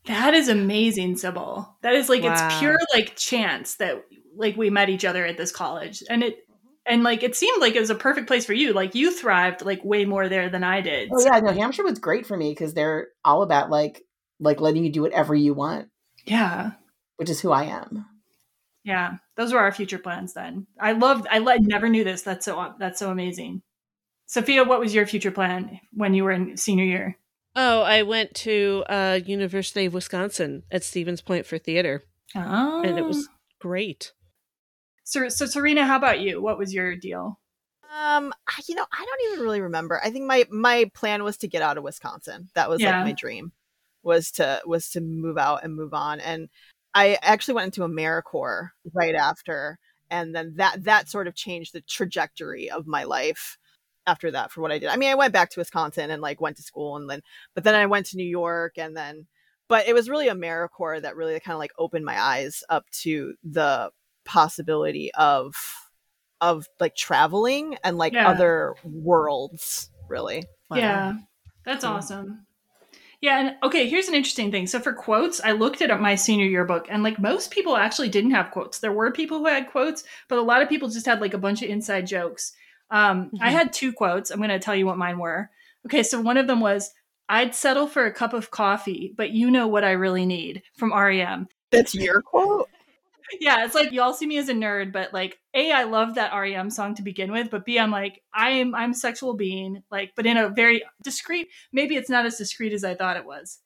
That is amazing, Sybil. That is like Wow. it's pure like chance that like we met each other at this college. And it and like it seemed like it was a perfect place for you. Like you thrived like way more there than I did. Oh yeah, no, Hampshire was great for me because they're all about like like letting you do whatever you want, Yeah. which is who I am. Yeah. Those were our future plans then. I loved I le- never knew this. That's so that's so amazing. Sophia, what was your future plan when you were in senior year? Oh, I went to uh, University of Wisconsin at Stevens Point for theater, Oh. and it was great. So, so Serena, how about you? What was your deal? Um, I- you know, I don't even really remember. I think my my plan was to get out of Wisconsin. That was Yeah. like my dream was to was to move out and move on. And I actually went into AmeriCorps right after, and then that that sort of changed the trajectory of my life after that for what I did. I mean, I went back to Wisconsin and like went to school and then but then I went to New York and then but it was really AmeriCorps that really kind of like opened my eyes up to the possibility of of like traveling and like Yeah. other worlds really Yeah, that's awesome. Yeah, and okay, here's an interesting thing. So for quotes, I looked at my senior yearbook, and like most people actually didn't have quotes. There were people who had quotes, but a lot of people just had like a bunch of inside jokes. Um, I had two quotes. I'm going to tell you what mine were. Okay, so one of them was, "I'd settle for a cup of coffee, but you know what I really need." From REM. that's your quote yeah, it's like y'all see me as a nerd, but like A, I love that REM song to begin with, but B, I'm like, I am I'm a sexual being, like, but in a very discreet, maybe it's not as discreet as I thought it was.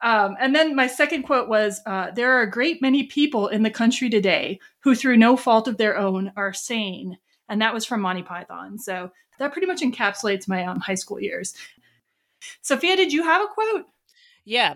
Um, and then my second quote was, uh, there are a great many people in the country today who through no fault of their own are sane. And that was from Monty Python. So that pretty much encapsulates my um, high school years. Sophia, did you have a quote? Yeah.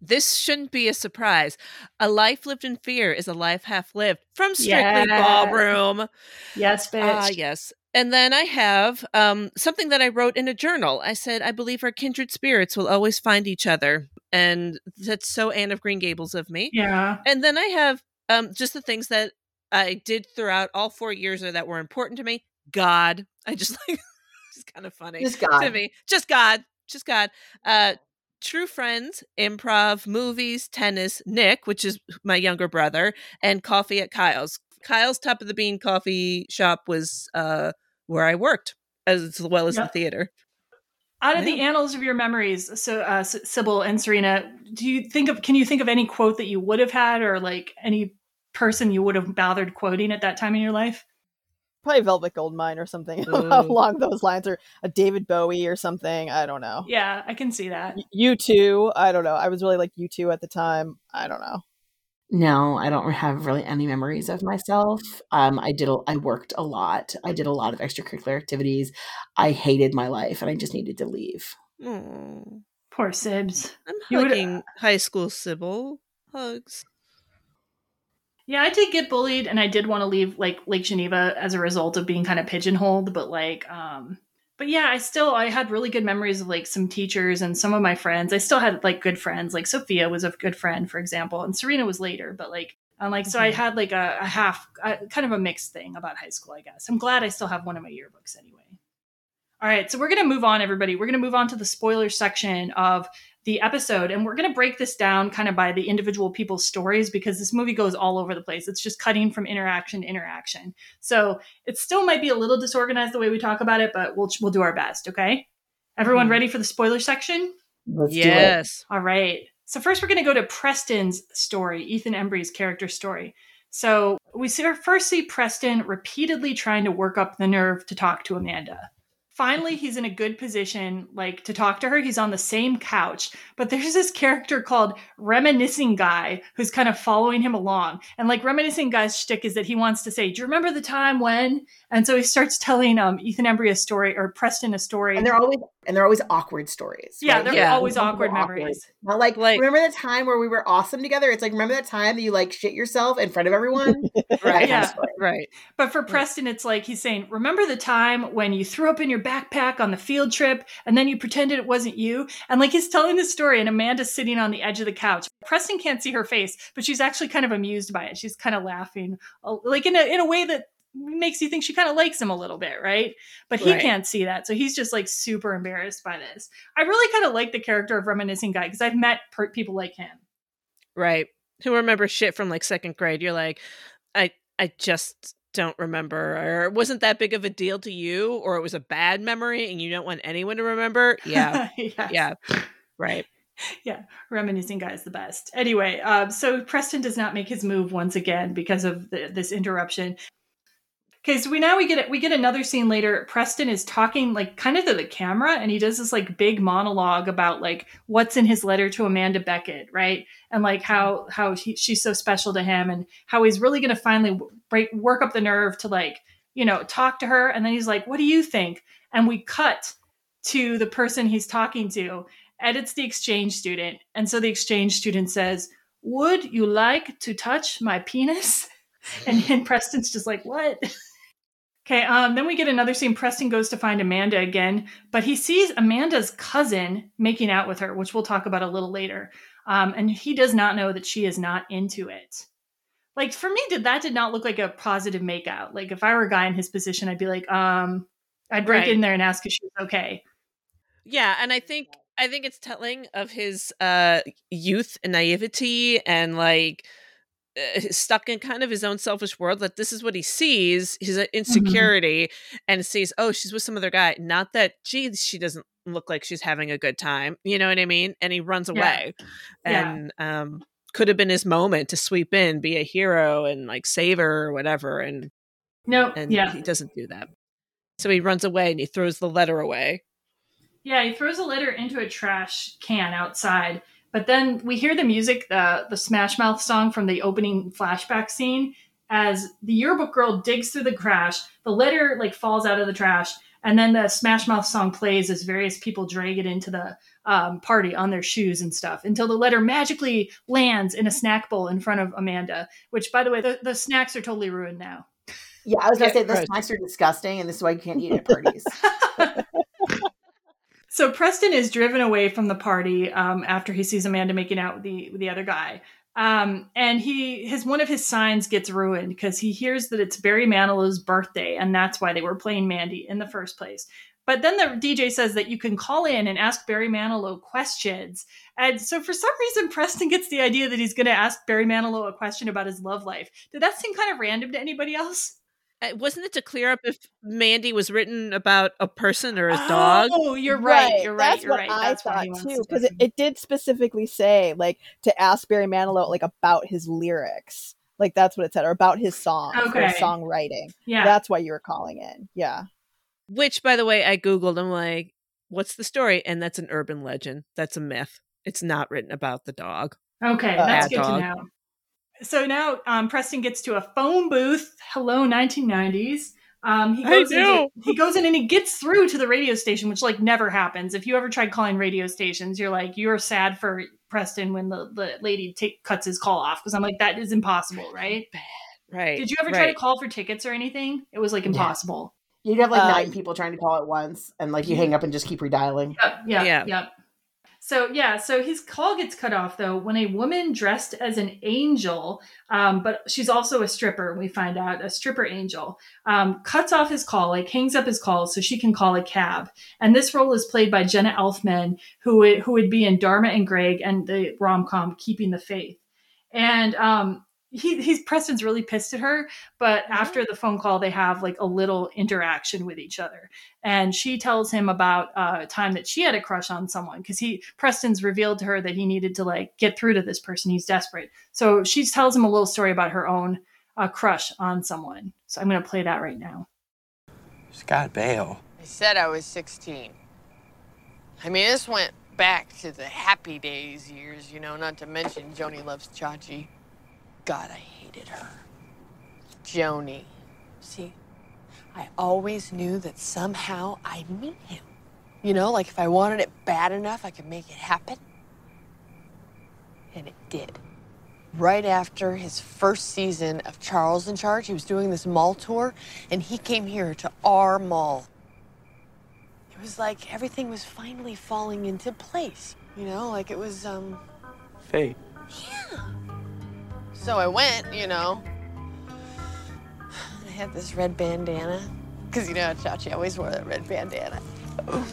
This shouldn't be a surprise. A life lived in fear is a life half lived from Strictly Yeah. Ballroom. Yes, bitch. Ah, yes. And then I have um, something that I wrote in a journal. I said, I believe our kindred spirits will always find each other. And that's so Anne of Green Gables of me. Yeah. And then I have um, just the things that I did throughout all four years that were important to me. God. I just like, it's kind of funny Just God. to me. Just God. Just God. Uh, True friends, improv, movies, tennis, Nick, which is my younger brother, and coffee at Kyle's. Kyle's Top of the Bean coffee shop was uh, where I worked, as well as Yeah. the theater. Out of the annals of your memories, so uh, Sybil and Serena, do you think of? Can you think of any quote that you would have had, or like any person you would have bothered quoting at that time in your life? probably velvet goldmine or something Ooh. along those lines or a david bowie or something i don't know Yeah, I can see that. you too i don't know i was really like you two at the time i don't know No, I don't have really any memories of myself. Um, I did. A, I worked a lot. I did a lot of extracurricular activities. I hated my life, and I just needed to leave. Aw. Poor Sibs. I'm You would- hugging high school Sybil. Hugs. Yeah, I did get bullied, and I did want to leave like Lake Geneva as a result of being kind of pigeonholed. But like, um, but yeah, I still I had really good memories of like some teachers and some of my friends. I still had like good friends. Like Sophia was a good friend, for example, and Serena was later. But like, I'm like, so I had like a, a half, a, kind of a mixed thing about high school. I guess I'm glad I still have one of my yearbooks anyway. All right, so we're going to move on, everybody. We're going to move on to the spoiler section of the episode, and we're going to break this down kind of by the individual people's stories because this movie goes all over the place. It's just cutting from interaction to interaction. So it still might be a little disorganized the way we talk about it, but we'll we'll do our best. Okay, everyone, Mhm. ready for the spoiler section? Let's yes. All right. So first, we're going to go to Preston's story, Ethan Embry's character story. So we see, first see Preston repeatedly trying to work up the nerve to talk to Amanda. Finally, he's in a good position, like to talk to her. He's on the same couch, but there's this character called Reminiscing Guy who's kind of following him along. And like Reminiscing Guy's shtick is that he wants to say, "Do you remember the time when?" And so he starts telling um, Ethan Embry a story or Preston a story. And they're always and they're always awkward stories. Yeah, they're Yeah. always Something awkward memories. Not like, Like- remember the time where we were awesome together? It's like remember that time that you like shit yourself in front of everyone? That kind of Yeah. Right. But for Preston, it's like he's saying, Remember the time when you threw up in your backpack on the field trip and then you pretended it wasn't you? And like he's telling the story, and Amanda's sitting on the edge of the couch. Preston can't see her face, but she's actually kind of amused by it. She's kind of laughing, like in a, in a way that makes you think she kind of likes him a little bit, right? But he Right. can't see that. So he's just like super embarrassed by this. I really kind of like the character of Reminiscing Guy because I've met per- people like him. Right. Who remember shit from like second grade? You're like, I I just don't remember, or it wasn't that big of a deal to you, or it was a bad memory and you don't want anyone to remember. Yeah. Yes. yeah. Right. yeah, reminiscing guy is the best. Anyway, um, so Preston does not make his move once again because of the, this interruption. So we now we get it we get another scene later. Preston is talking like kind of to the camera, and he does this like big monologue about like what's in his letter to Amanda Beckett, right? And like how how he, she's so special to him, and how he's really going to finally break work up the nerve to like you know talk to her. And then he's like, "What do you think?" And we cut to the person he's talking to, edits the exchange student. And so the exchange student says, Would you like to touch my penis? And, and Preston's just like, What? Okay, um, then we get another scene. Preston goes to find Amanda again, but he sees Amanda's cousin making out with her, which we'll talk about a little later. Um, and he does not know that she is not into it. Like for me, did that did not look like a positive makeout. Like if I were a guy in his position, I'd be like, um, I'd break Right. in there and ask if she's okay. Yeah, and I think I think it's telling of his uh youth and naivety and like stuck in kind of his own selfish world that this is what he sees his uh, insecurity and sees oh she's with some other guy. Not that gee she doesn't look like she's having a good time you know what i mean? And he runs away Yeah. and um could have been his moment to sweep in be a hero and like save her or whatever and No, and yeah. he doesn't do that. So he runs away and he throws the letter away. Yeah, he throws a letter into a trash can outside, but then we hear the music, the the Smash Mouth song from the opening flashback scene, as the yearbook girl digs through the trash. The letter like falls out of the trash, and then the Smash Mouth song plays as various people drag it into the um, party on their shoes and stuff until the letter magically lands in a snack bowl in front of Amanda. Which, by the way, the, the snacks are totally ruined now. Yeah, I was gonna Yeah, say the snacks are disgusting, and this is why you can't eat at parties. So Preston is driven away from the party um, after he sees Amanda making out with the with the other guy, um, and he his one of his signs gets ruined because he hears that it's Barry Manilow's birthday, and that's why they were playing Mandy in the first place. But then the DJ says that you can call in and ask Barry Manilow questions, and so for some reason Preston gets the idea that he's going to ask Barry Manilow a question about his love life. Did that seem kind of random to anybody else? Uh, wasn't it to clear up if Mandy was written about a person or a dog? Oh, you're right. You're right. That's you're what right. I That's thought he wants too, to because it, it did specifically say like to ask Barry Manilow like about his lyrics. Like that's what it said, or about his songs, or Okay. songwriting. Yeah. that's why you were calling in. Yeah, Which, by the way, I googled. I'm like, what's the story? And that's an urban legend. That's a myth. It's not written about the dog. Okay, Uh, that's good dog. to know. So now um, Preston gets to a phone booth. Hello, 1990s. Um, he I goes know. in, he goes in and he gets through to the radio station, which like never happens. If you ever tried calling radio stations, you're like you're sad for Preston when the, the lady take, cuts his call off because I'm like that is impossible, right? Right. Did you ever try to call for tickets or anything? It was like impossible. You'd have like Uh, nine people trying to call at once, and like you hang up and just keep redialing. Yep, yep, Yeah. yep. So yeah, so his call gets cut off though when a woman dressed as an angel, um, but she's also a stripper. We find out a stripper angel um, cuts off his call, like hangs up his call, so she can call a cab. And this role is played by Jenna Elfman, who would, who would be in Dharma and Greg and the rom com Keeping the Faith. And um, he, he's Preston's really pissed at her, but after the phone call, they have like a little interaction with each other and she tells him about uh, a time that she had a crush on someone because he Preston's revealed to her that he needed to like get through to this person. He's desperate, so she tells him a little story about her own uh, crush on someone. So I'm going to play that right now. Scott Baio. I said I was 16. I mean, this went back to the happy days years, you know, not to mention Joni loves Chachi. God, I hated her. Joni. See, I always knew that somehow I'd meet him. You know, like if I wanted it bad enough, I could make it happen. And it did. Right after his first season of Charles in Charge, he was doing this mall tour, and he came here to our mall. It was like everything was finally falling into place, you know, like it was, um, Fate. So I went, you know. I had this red bandana, because you know how Chachi always wore that red bandana. And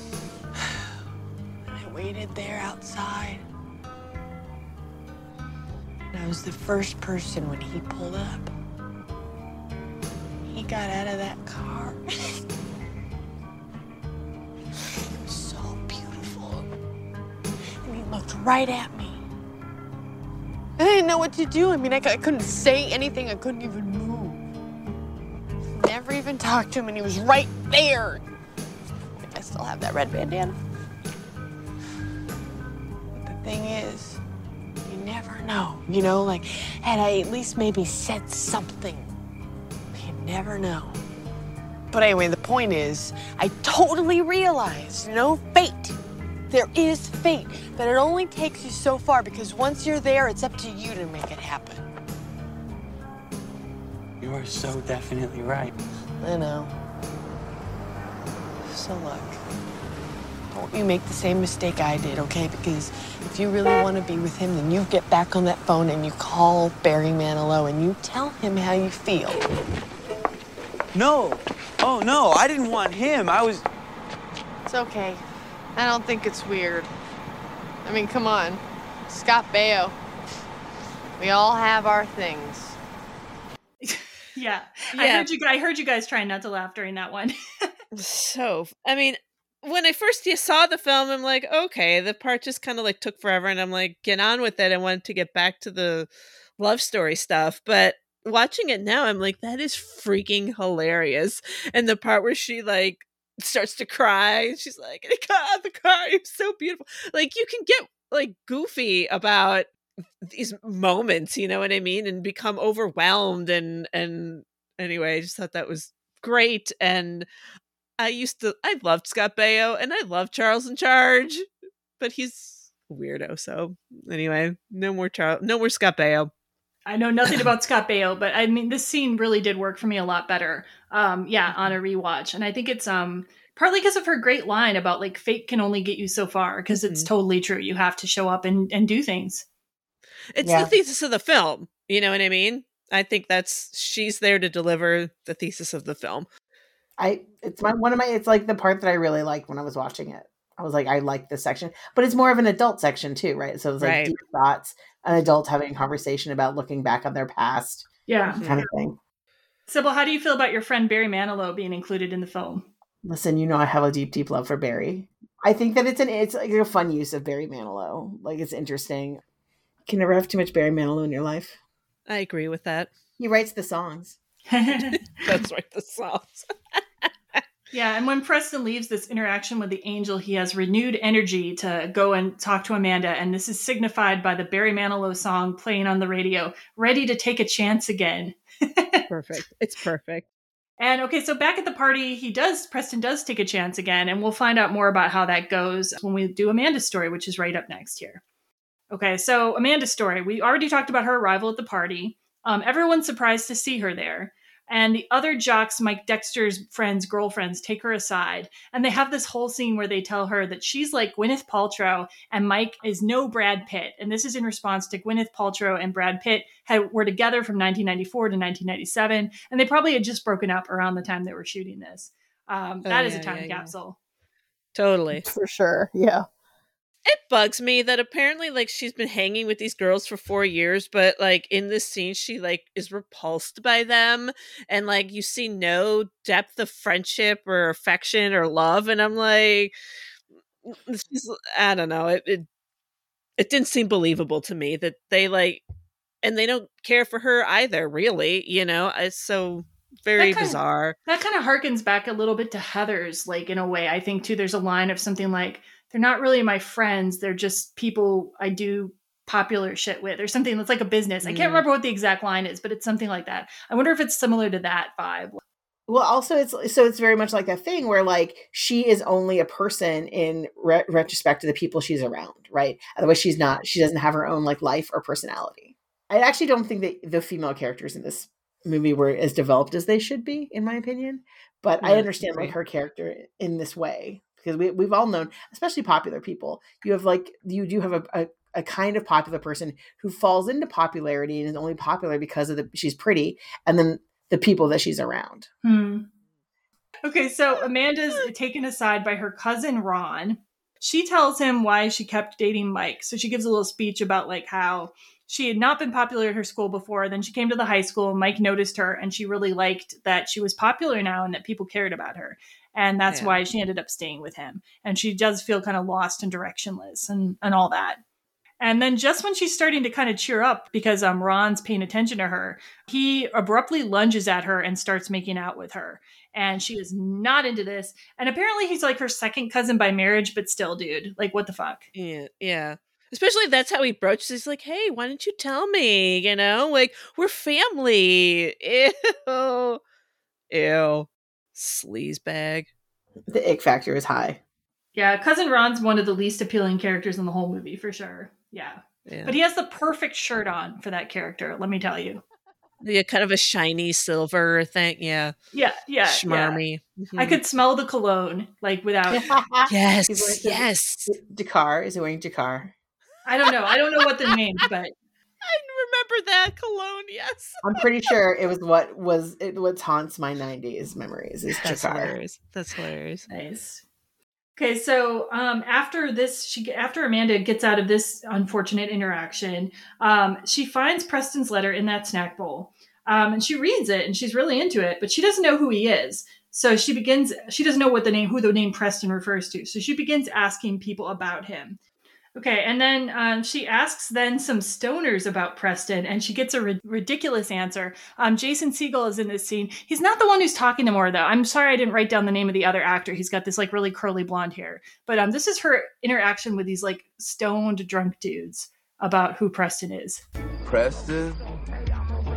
I waited there outside. And I was the first person when he pulled up. He got out of that car. so beautiful. And he looked right at me. I didn't know what to do. I mean, I couldn't say anything. I couldn't even move. Never even talked to him, and he was right there. I still have that red bandana. But the thing is, you never know. You know, like, had I at least maybe said something, you never know. But anyway, the point is, I totally realized, know, fate. There is fate, but it only takes you so far because once you're there, it's up to you to make it happen. You are so definitely right. I know. So look, don't you make the same mistake I did, okay? Because if you really want to be with him, then you get back on that phone and you call Barry Manilow and you tell him how you feel. No. Oh, no. I didn't want him. I was. It's okay. I don't think it's weird. I mean, come on. Scott Baio. We all have our things. Yeah. I heard you I heard you guys trying not to laugh during that one. so i mean when i first saw the film i'm like okay the part just kind of like took forever and i'm like get on with it i wanted to get back to the love story stuff but watching it now i'm like that is freaking hilarious and the part where she like starts to cry she's like god the car is so beautiful like you can get like goofy about these moments you know what i mean and become overwhelmed and and anyway i just thought that was great and I used to I loved Scott Baio and I love Charles in Charge, but he's weirdo. So anyway, no more Charles, no more Scott Baio. I know nothing about Scott Baio, but I mean this scene really did work for me a lot better. Um, yeah, on a rewatch, and I think it's um partly because of her great line about like fate can only get you so far because it's totally true. You have to show up and and do things. It's Yeah. the thesis of the film. You know what I mean? I think that's she's there to deliver the thesis of the film. I it's my one of my it's like the part that I really liked when I was watching it. I was like, I like this section, but it's more of an adult section too, right? So it's like Right. deep thoughts, an adult having a conversation about looking back on their past, Yeah. kind of thing. Sybil, how do you feel about your friend Barry Manilow being included in the film? Listen, you know I have a deep, deep love for Barry. I think that it's an it's like a fun use of Barry Manilow. Like it's interesting. You can never have too much Barry Manilow in your life. I agree with that. He writes the songs. That's right, the songs. Yeah, and when Preston leaves this interaction with the angel, he has renewed energy to go and talk to Amanda, and this is signified by the Barry Manilow song playing on the radio, ready to take a chance again. perfect. It's perfect. And okay, so back at the party, he does Preston does take a chance again, and we'll find out more about how that goes when we do Amanda's story, which is right up next here. Okay, so Amanda's story. We already talked about her arrival at the party. Um, everyone's surprised to see her there. And the other jocks, Mike Dexter's friends, girlfriends, take her aside. And they have this whole scene where they tell her that she's like Gwyneth Paltrow and Mike is no Brad Pitt. And this is in response to Gwyneth Paltrow and Brad Pitt had, were together from 1994 to 1997. And they probably had just broken up around the time they were shooting this. Um, Oh, that is yeah, a time yeah, yeah. capsule. Totally. For sure. Yeah. It bugs me that apparently like she's been hanging with these girls for 4 years but like in this scene she like is repulsed by them and like you see no depth of friendship or affection or love and I'm like mm, mm, this is I don't know it it, it didn't seem believable to me that they like and they don't care for her either really you know it's so very That bizarre That kind of harkens back a little bit to Heather's, like in a way. I think too. There's a line of something like, "They're not really my friends. They're just people I do popular shit with," or something that's like a business. I can't Mm. remember what the exact line is, but it's something like that. I wonder if it's similar to that vibe. Well, also it's so it's very much like that thing where like she is only a person in re- retrospect to the people she's around, right? Otherwise, she's not. She doesn't have her own like life or personality. I actually don't think that the female characters in this movie were as developed as they should be, in my opinion. But I Yeah, understand like her character in this way because we we've all known, especially popular people. You have like you do have a, a a kind of popular person who falls into popularity and is only popular because of the she's pretty, and then the people that she's around. Hmm. Okay, so Amanda's taken aside by her cousin Ron. She tells him why she kept dating Mike. So she gives a little speech about like how she had not been popular at her school before. Then she came to the high school. Mike noticed her, and she really liked that she was popular now and that people cared about her. And that's Yeah. why she ended up staying with him. And she does feel kind of lost and directionless and, and all that. And then just when she's starting to kind of cheer up because um, Ron's paying attention to her, he abruptly lunges at her and starts making out with her. And she is not into this. And apparently he's like her second cousin by marriage, but still, dude, like what the fuck? Yeah, yeah. Especially if that's how he broaches. He's like, "Hey, why didn't you tell me? You know, like we're family." Ew, ew, sleaze bag. The ick factor is high. Yeah, cousin Ron's one of the least appealing characters in the whole movie for sure. Yeah. Yeah. But he has the perfect shirt on for that character, let me tell you. Yeah, kind of a shiny silver thing. Yeah, Yeah, yeah. yeah. schmarmy. I mm-hmm. could smell the cologne like without Yes, He's wearing some- yes. Drakkar is he wearing Drakkar? I don't know. I don't know what the name, but I remember that cologne. Yes, I'm pretty sure it was what was it what haunts my '90s memories is that's Drakkar. hilarious. That's hilarious. Nice. Okay, so um, after this, she after Amanda gets out of this unfortunate interaction, um, she finds Preston's letter in that snack bowl, um, and she reads it, and she's really into it, but she doesn't know who he is. So she begins. She doesn't know what the name, who the name Preston refers to. So she begins asking people about him. Okay, and then um, she asks then some stoners about Preston, and she gets a ri- ridiculous answer. Um, Jason Segel is in this scene. He's not the one who's talking to more, though. I'm sorry I didn't write down the name of the other actor. He's got this like really curly blonde hair. But um, this is her interaction with these like stoned drunk dudes about who Preston is. Preston?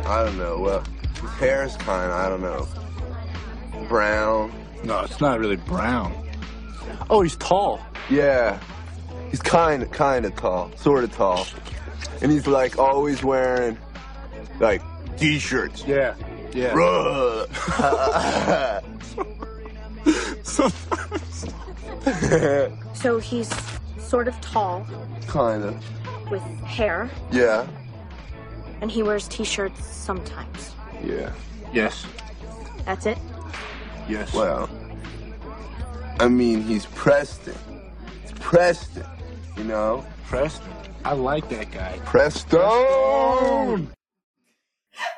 I don't know. Well, his hair is kind I don't know, brown. No, it's not really brown. Oh, he's tall. Yeah. He's kind of, kind of tall. Sort of tall. And he's like always wearing, like, t-shirts. Yeah, yeah. Bruh. So he's sort of tall kind of. with hair, Yeah. and he wears t-shirts sometimes. Yeah. Yes. That's it. Yes. Well, I mean, he's Preston. It's Preston, you know? Preston. I like that guy. Preston!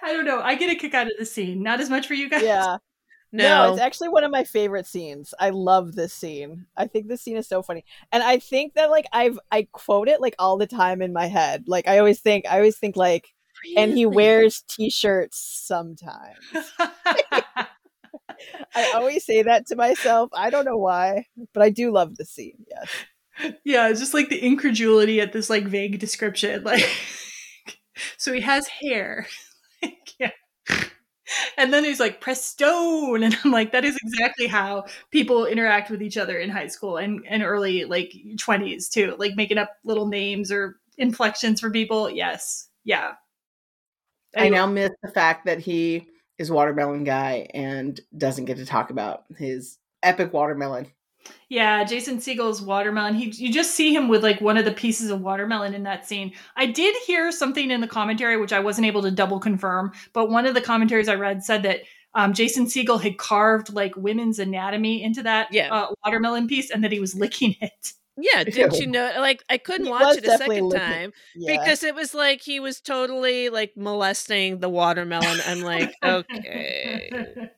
I don't know. I get a kick out of the scene. Not as much for you guys. Yeah. No. it's actually one of my favorite scenes. I love this scene. I think this scene is so funny. And I think that like I've I quote it like all the time in my head. Like I always think I always think like and he wears t-shirts sometimes. I always say that to myself. I don't know why, but I do love the scene. Yes. Yeah, it's just like the incredulity at this like vague description. Like, so he has hair. like, yeah. And then he's like, press stone. And I'm like, that is exactly how people interact with each other in high school and, and early like 20s too. Like making up little names or inflections for people. Yes. Yeah. I now miss the fact that he is watermelon guy and doesn't get to talk about his epic watermelon. Yeah, Jason Segel's watermelon. He you just see him with like one of the pieces of watermelon in that scene. I did hear something in the commentary which I wasn't able to double confirm, but one of the commentaries I read said that um, Jason Segel had carved like women's anatomy into that Yeah. uh, watermelon piece, and that he was licking it. Yeah, didn't you know? Like, I couldn't He watch it a second licking- time yeah. because it was like he was totally like molesting the watermelon. I'm like, okay.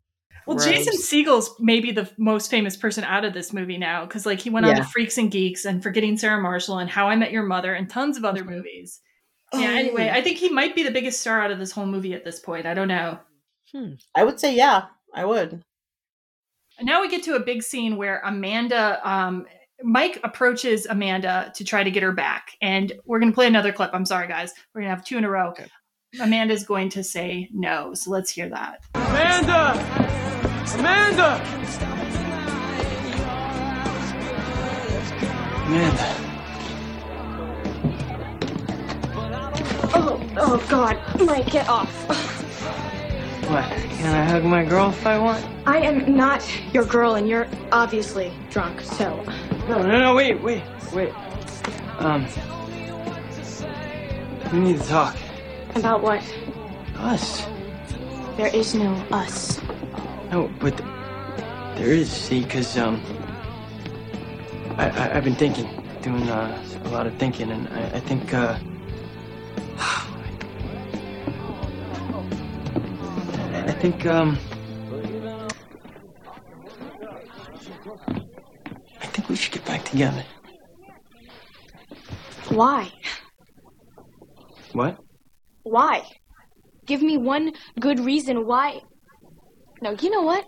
Well, Gross. Jason Segel's maybe the most famous person out of this movie now because like he went on to Freaks and Geeks and Forgetting Sarah Marshall and How I Met Your Mother and tons of other movies. Yeah. Oh. Anyway, I think he might be the biggest star out of this whole movie at this point. I don't know. Hmm. I would say yeah, I would. And now we get to a big scene where Amanda, um, Mike approaches Amanda to try to get her back, and we're going to play another clip. I'm sorry, guys. We're going to have two in a row. Amanda's going to say no, so let's hear that. Amanda! Amanda! Amanda. Oh, oh God. Mike, get off. What? Can I hug my girl if I want? I am not your girl, and you're obviously drunk, so. No, no, no, wait, wait, wait. Um. We need to talk. About what? Us. There is no us. No, but there is, see, because, um. I, I, I've been thinking, doing uh, a lot of thinking, and I, I think, uh. I think, um. I think we should get back together. Why? What? Why? Give me one good reason why. No, you know what?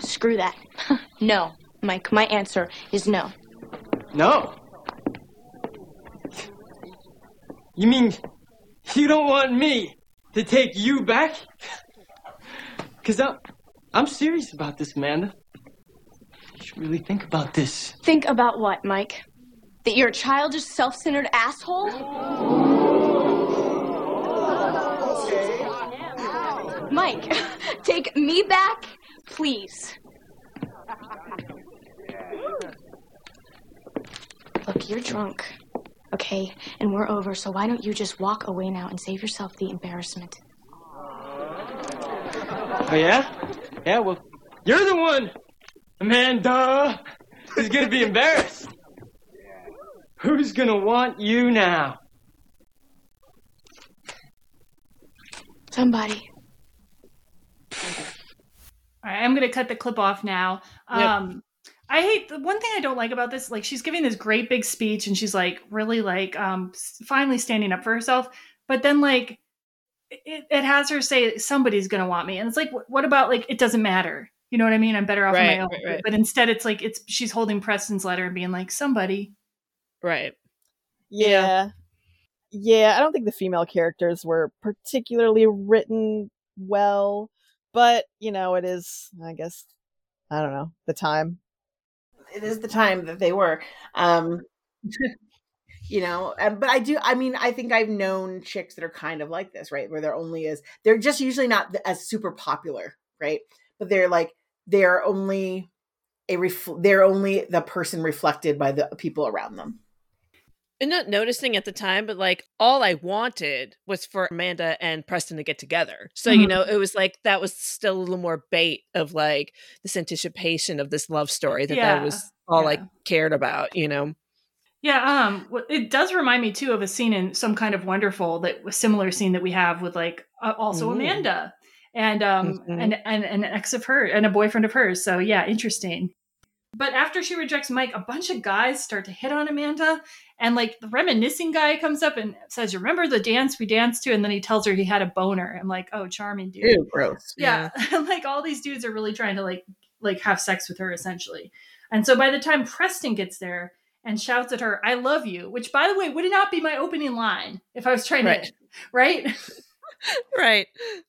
Screw that. no, Mike, my answer is no. No. You mean you don't want me to take you back? Because I'm, I'm serious about this, Amanda. You should really think about this. Think about what, Mike? That you're a childish, self centered asshole? Mike, take me back, please. Look, you're drunk, okay? And we're over, so why don't you just walk away now and save yourself the embarrassment? Oh, yeah? Yeah, well, you're the one, Amanda, who's gonna be embarrassed. Who's gonna want you now? Somebody. All right, I'm going to cut the clip off now. Yep. Um, I hate the one thing I don't like about this. Like, she's giving this great big speech, and she's like really like um finally standing up for herself. But then like it, it has her say somebody's going to want me, and it's like, wh- what about like it doesn't matter? You know what I mean? I'm better off on my own. right, right. But instead, it's like it's she's holding Preston's letter and being like somebody. Right. Yeah. Yeah, I don't think the female characters were particularly written well, but you know, it is I guess I don't know, the time. it is the time that they were um you know but i do i mean i think i've known chicks that are kind of like this right where they're only as they're just usually not as super popular right but they're like they're only a ref- they're only the person reflected by the people around them And not noticing at the time, but like all I wanted was for Amanda and Preston to get together. So, you Mhm. know, it was like that was still a little more bait of like this anticipation of this love story that that was all I cared about, you know? Yeah, um, it does remind me too of a scene in Some Kind of Wonderful that similar scene that we have with like uh, also Ooh. Amanda and um Mhm. and, and and an ex of her and a boyfriend of hers. So yeah, interesting. But after she rejects Mike, a bunch of guys start to hit on Amanda, and like the reminiscing guy comes up and says, "You "Remember the dance we danced to?" And then he tells her he had a boner. I'm like, "Oh, charming dude." Ew, gross yeah, like all these dudes are really trying to like like have sex with her essentially and so by the time preston gets there and shouts at her i love you which by the way would not be my opening line if i was trying Right. to right Right.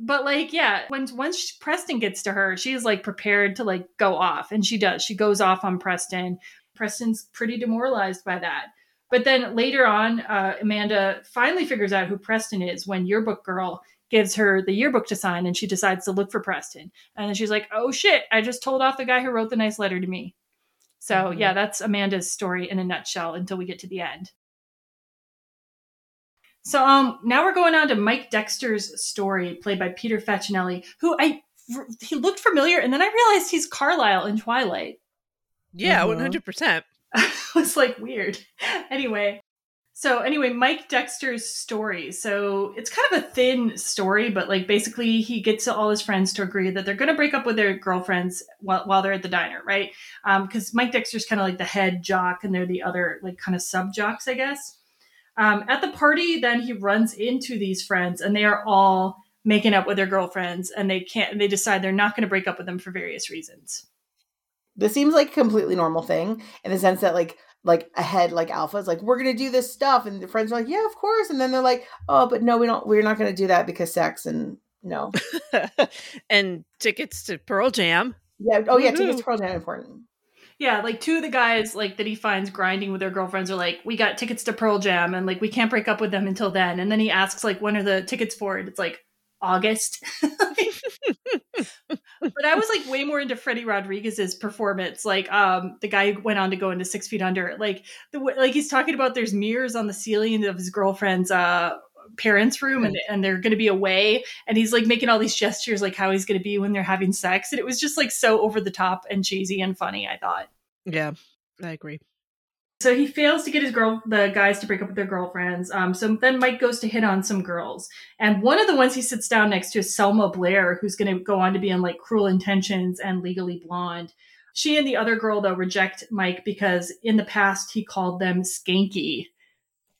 but like yeah when once preston gets to her she's like prepared to like go off and she does. She goes off on preston. Preston's pretty demoralized by that. But then later on uh, amanda finally figures out who preston is when yearbook girl gives her the yearbook to sign and she decides to look for preston. And then she's like oh shit i just told off the guy who wrote the nice letter to me. So Mhm. yeah that's amanda's story in a nutshell until we get to the end so um now we're going on to Mike Dexter's story, played by Peter Facinelli, who I he looked familiar, and then I realized he's Carlisle in Twilight. Yeah, Mhm. one hundred percent. it was like weird. anyway, so anyway, Mike Dexter's story. So it's kind of a thin story, but like basically he gets all his friends to agree that they're going to break up with their girlfriends while, while they're at the diner, right? Because Mike Dexter's kind of like the head jock, and they're the other like kind of sub jocks, I guess. Um, at the party, then he runs into these friends, and they are all making up with their girlfriends, and they can't. They decide they're not going to break up with them for various reasons. this seems like a completely normal thing in the sense that like like a head like alpha is like we're gonna do this stuff and the friends are like yeah of course and then they're like oh but no we don't we're not gonna do that because sex and No. and tickets to Pearl Jam. Yeah. Oh yeah, Woohoo. tickets to Pearl Jam important. Yeah, like two of the guys like that he finds grinding with their girlfriends are like, we got tickets to Pearl Jam and like we can't break up with them until then. And then he asks like, when are the tickets for it? It's like August. but I was like way more into Freddy Rodriguez's performance. Like, um, the guy who went on to go into Six Feet Under. Like the like he's talking about there's mirrors on the ceiling of his girlfriend's uh parents' room and, and they're going to be away and he's like making all these gestures like how he's going to be when they're having sex and it was just like so over the top and cheesy and funny i thought Yeah, I agree. so he fails to get his girl, the guys to break up with their girlfriends. Um, so then Mike goes to hit on some girls, and one of the ones he sits down next to is Selma Blair, who's going to go on to be in like Cruel Intentions and Legally Blonde. She and the other girl though reject Mike because in the past he called them skanky.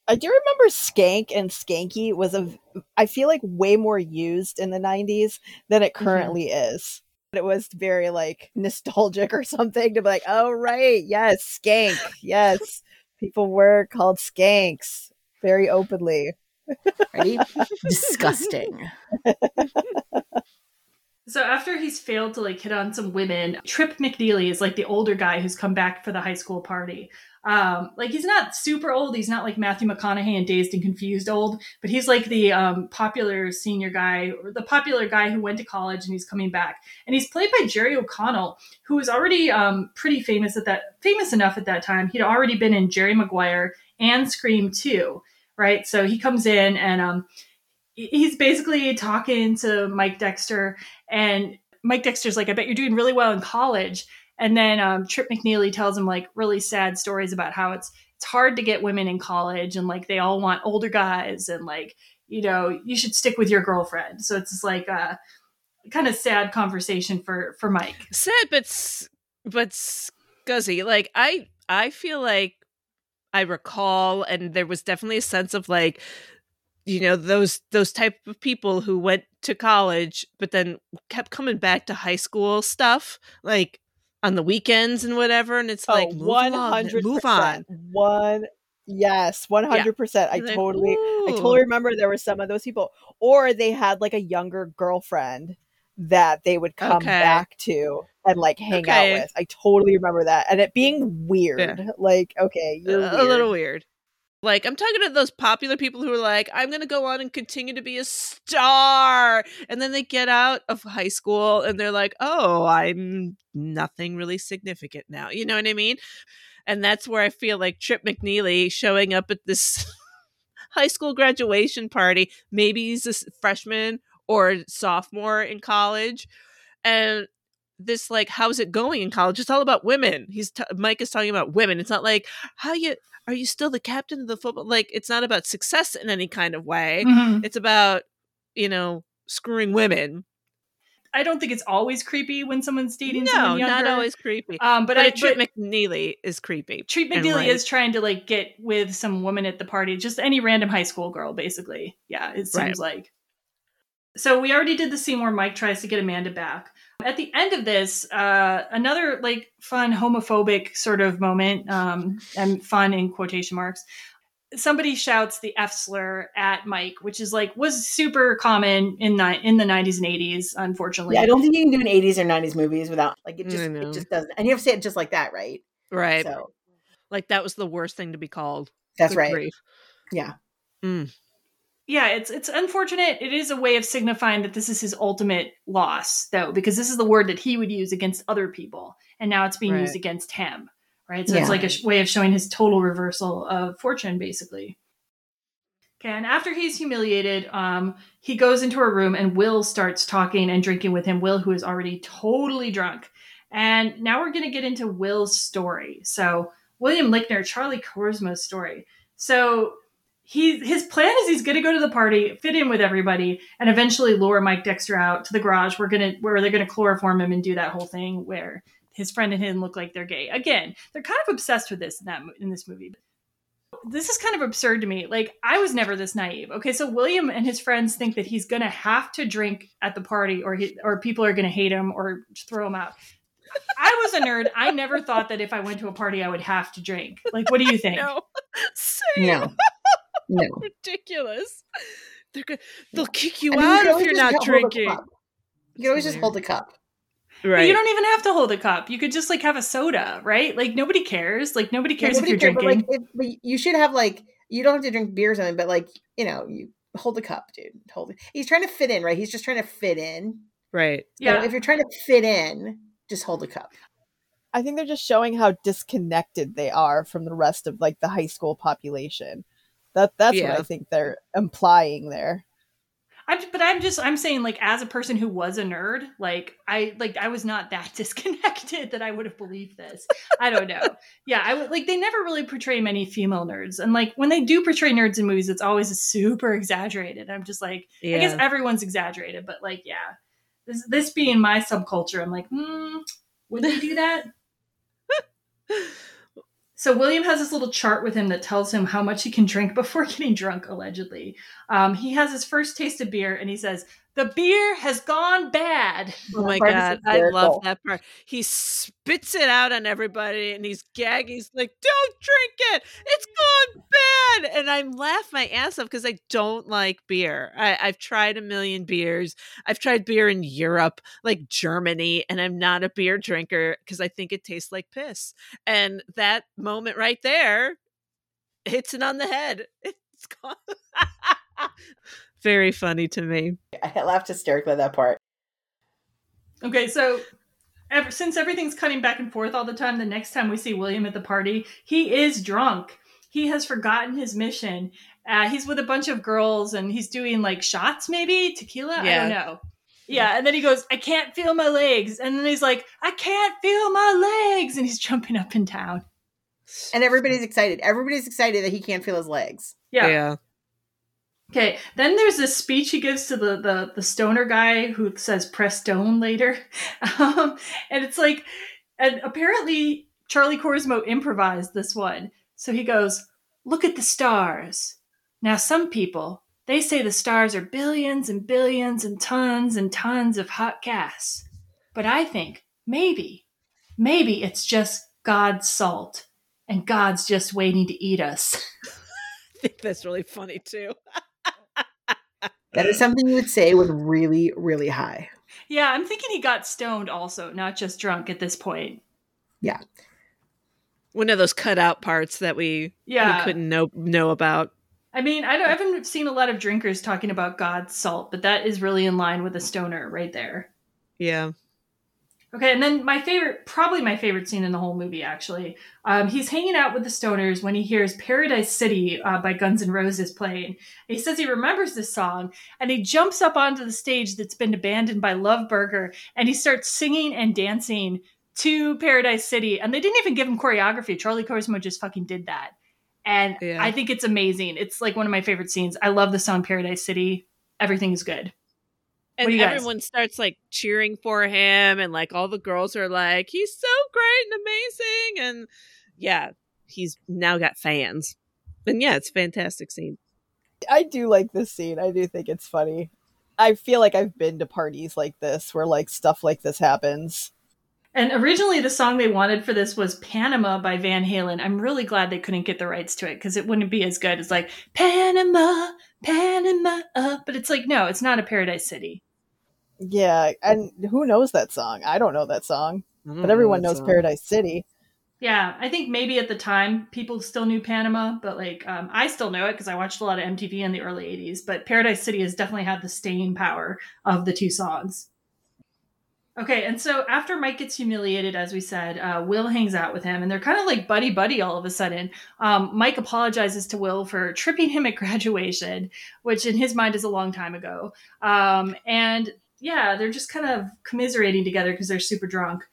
I do remember skank and skanky was a I feel like way more used in the 90s than it mm-hmm. currently is. It was very like nostalgic or something to be like, oh right, yes, skank. Yes. People were called skanks very openly. Ready? Disgusting. So after he's failed to like hit on some women, Trip McNeely is like the older guy who's come back for the high school party. Um, like he's not super old. He's not like Matthew McConaughey and Dazed and Confused old, but he's like the um, popular senior guy or the popular guy who went to college and he's coming back. And he's played by Jerry O'Connell, who was already um, pretty famous at that famous enough at that time. He'd already been in Jerry Maguire and Scream 2, right? So he comes in and um, he's basically talking to Mike Dexter, and Mike Dexter's like, "I bet you're doing really well in college." And then um, Trip McNeely tells him like really sad stories about how it's it's hard to get women in college, and like they all want older guys, and like you know you should stick with your girlfriend. So it's just like a kind of sad conversation for for Mike. Sad, but but scuzzy. Like I I feel like I recall, and there was definitely a sense of like you know those those type of people who went to college but then kept coming back to high school stuff like on the weekends and whatever and it's Oh, like move on, move on One yes, one hundred percent. I Like, totally I totally remember there were some of those people. Or they had like a younger girlfriend that they would come Okay. back to and like hang Okay. out with. I totally remember that. And it being weird. Yeah. Like, okay, you're a, a little weird. Like I'm talking to those popular people who are like, I'm gonna go on and continue to be a star, and then they get out of high school and they're like, oh, I'm nothing really significant now. You know what I mean? And that's where I feel like Trip McNeely showing up at this high school graduation party. Maybe he's a freshman or sophomore in college, and this like how's it going in college it's all about women he's t- mike is talking about women it's not like how you are you still the captain of the football like it's not about success in any kind of way Mhm. it's about you know screwing women I don't think it's always creepy when someone's dating no someone not always creepy Um, but but, I- but- mcneely is creepy Treat McNeely right. is trying to like get with some woman at the party, just any random high school girl, basically. Yeah, it seems Right. like. So we already did the scene where Mike tries to get Amanda back. At the end of this, uh, another like fun homophobic sort of moment, um, and fun in quotation marks. Somebody shouts the F slur at Mike, which is like was super common in ni- in the nineties and eighties. Unfortunately, Yeah, I don't think you can do an 80s or 90s movies without like it just it just doesn't. And you have to say it just like that, right? right So like that was the worst thing to be called That's Good right. grief. yeah. Mm. Yeah it's it's unfortunate. It is a way of signifying that this is his ultimate loss though because this is the word that he would use against other people and now it's being Right. used against him right? So Yeah. it's like a sh- way of showing his total reversal of fortune basically. Okay and after he's humiliated um he goes into a room and will starts talking and drinking with him will who is already totally drunk. And now we're going to get into will's story. So william Lichter charlie Korsmo's story. So he his plan is he's going to go to the party, fit in with everybody, and eventually lure Mike Dexter out to the garage. We're gonna where they're gonna chloroform him and do that whole thing where his friend and him look like they're gay. Again, they're kind of obsessed with this in that in this movie. This is kind of absurd to me. Like I was never this naive. Okay, so William and his friends think that he's gonna have to drink at the party, or he, or people are gonna hate him or throw him out. I was a nerd. I never thought that if I went to a party, I would have to drink. Like, what do you think? no same No. No. ridiculous They're good. They'll kick you I mean, out can if you're not drinking. You can always just hold a cup. But Right. you don't even have to hold a cup. You could just like have a soda, right? Like nobody cares. Like nobody Yeah, cares nobody if you're cares, but, like, if, but you should have like you don't have to drink beer or something, but like you know, you hold a cup, dude. Hold it. He's trying to fit in, right? He's just trying to fit in. Right. So Yeah. if you're trying to fit in, just hold a cup. I think they're just showing how disconnected they are from the rest of like the high school population. That that's what I think they're implying there. I'm, but I'm just I'm saying like as a person who was a nerd, like I like I was not that disconnected that I would have believed this. I don't know. Yeah, I would like they never really portray many female nerds, and like when they do portray nerds in movies, it's always super exaggerated. I'm just like I guess everyone's exaggerated, but like yeah, this this being my subculture, I'm like, hmm, would they do that? So William has this little chart with him that tells him how much he can drink before getting drunk. Allegedly, um, he has his first taste of beer, and he says, "The beer has gone bad." Oh my god, I love that part. He spits it out on everybody and he's gagging. He's like, Don't drink it. It's gone bad. And I'm laugh my ass off because I don't like beer. I, I've tried a million beers. I've tried beer in Europe, like Germany, and I'm not a beer drinker because I think it tastes like piss. And that moment right there hits it on the head. It's gone. Very funny to me. I laughed hysterically at that part. Okay, so ever since everything's cutting back and forth all the time, the next time we see William at the party, he is drunk. He has forgotten his mission. Uh, he's with a bunch of girls and he's doing like shots, maybe tequila. I don't know. Yeah, and then he goes, "I can't feel my legs," and then he's like, "I can't feel my legs," and he's jumping up and down. And everybody's excited. Everybody's excited that he can't feel his legs. Yeah. Yeah. Okay, then there's this speech he gives to the the, the stoner guy who says "press stone" later, um, and it's like, and apparently Charlie Korsmo improvised this one. So he goes, "Look at the stars. Now, some people they say the stars are billions and billions and tons and tons of hot gas, but I think maybe, maybe it's just God's salt, and God's just waiting to eat us." I think that's really funny too. That is something you would say when really, really high. Yeah, I'm thinking he got stoned also, not just drunk at this point. Yeah. One of those cutout parts that we, Yeah. we couldn't know know about. I mean, I, don't, I haven't seen a lot of drinkers talking about God's salt, but that is really in line with a stoner right there. Yeah. Okay, and then my favorite, probably my favorite scene in the whole movie, actually. Um, he's hanging out with the stoners when he hears Paradise City uh, by Guns N' Roses playing. He says he remembers this song, and he jumps up onto the stage that's been abandoned by Love Burger, and he starts singing and dancing to Paradise City. And they didn't even give him choreography. Charlie Korsmo just fucking did that. And Yeah. I think it's amazing. It's like one of my favorite scenes. I love the song Paradise City. Everything is good. What And do you guys- everyone starts like cheering for him, and like all the girls are like, he's so great and amazing. And yeah, he's now got fans. And yeah, it's a fantastic scene. I do like this scene. I do think it's funny. I feel like I've been to parties like this where like stuff like this happens. And originally, the song they wanted for this was Panama by Van Halen. I'm really glad they couldn't get the rights to it because it wouldn't be as good as like Panama, Panama. uh," But it's like, no, it's not a Paradise City. Yeah, and who knows that song? I don't know that song, I don't but everyone knows song. Paradise City. Yeah, I think maybe at the time people still knew Panama, but like um, I still know it because I watched a lot of MTV in the early 80s. But Paradise City has definitely had the staying power of the two songs. Okay, and so after Mike gets humiliated, as we said, uh, Will hangs out with him, and they're kind of like buddy buddy all of a sudden. Um, Mike apologizes to Will for tripping him at graduation, which in his mind is a long time ago. Um, and yeah, they're just kind of commiserating together because they're super drunk.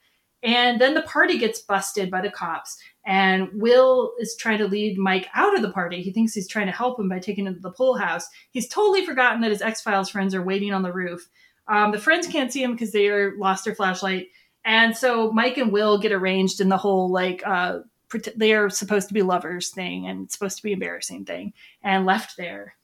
And then the party gets busted by the cops, and Will is trying to lead Mike out of the party. He thinks he's trying to help him by taking him to the pool house. He's totally forgotten that his X Files friends are waiting on the roof. Um, the friends can't see him because they are lost their flashlight, and so Mike and Will get arranged in the whole like uh, they are supposed to be lovers thing and it's supposed to be embarrassing thing, and left there.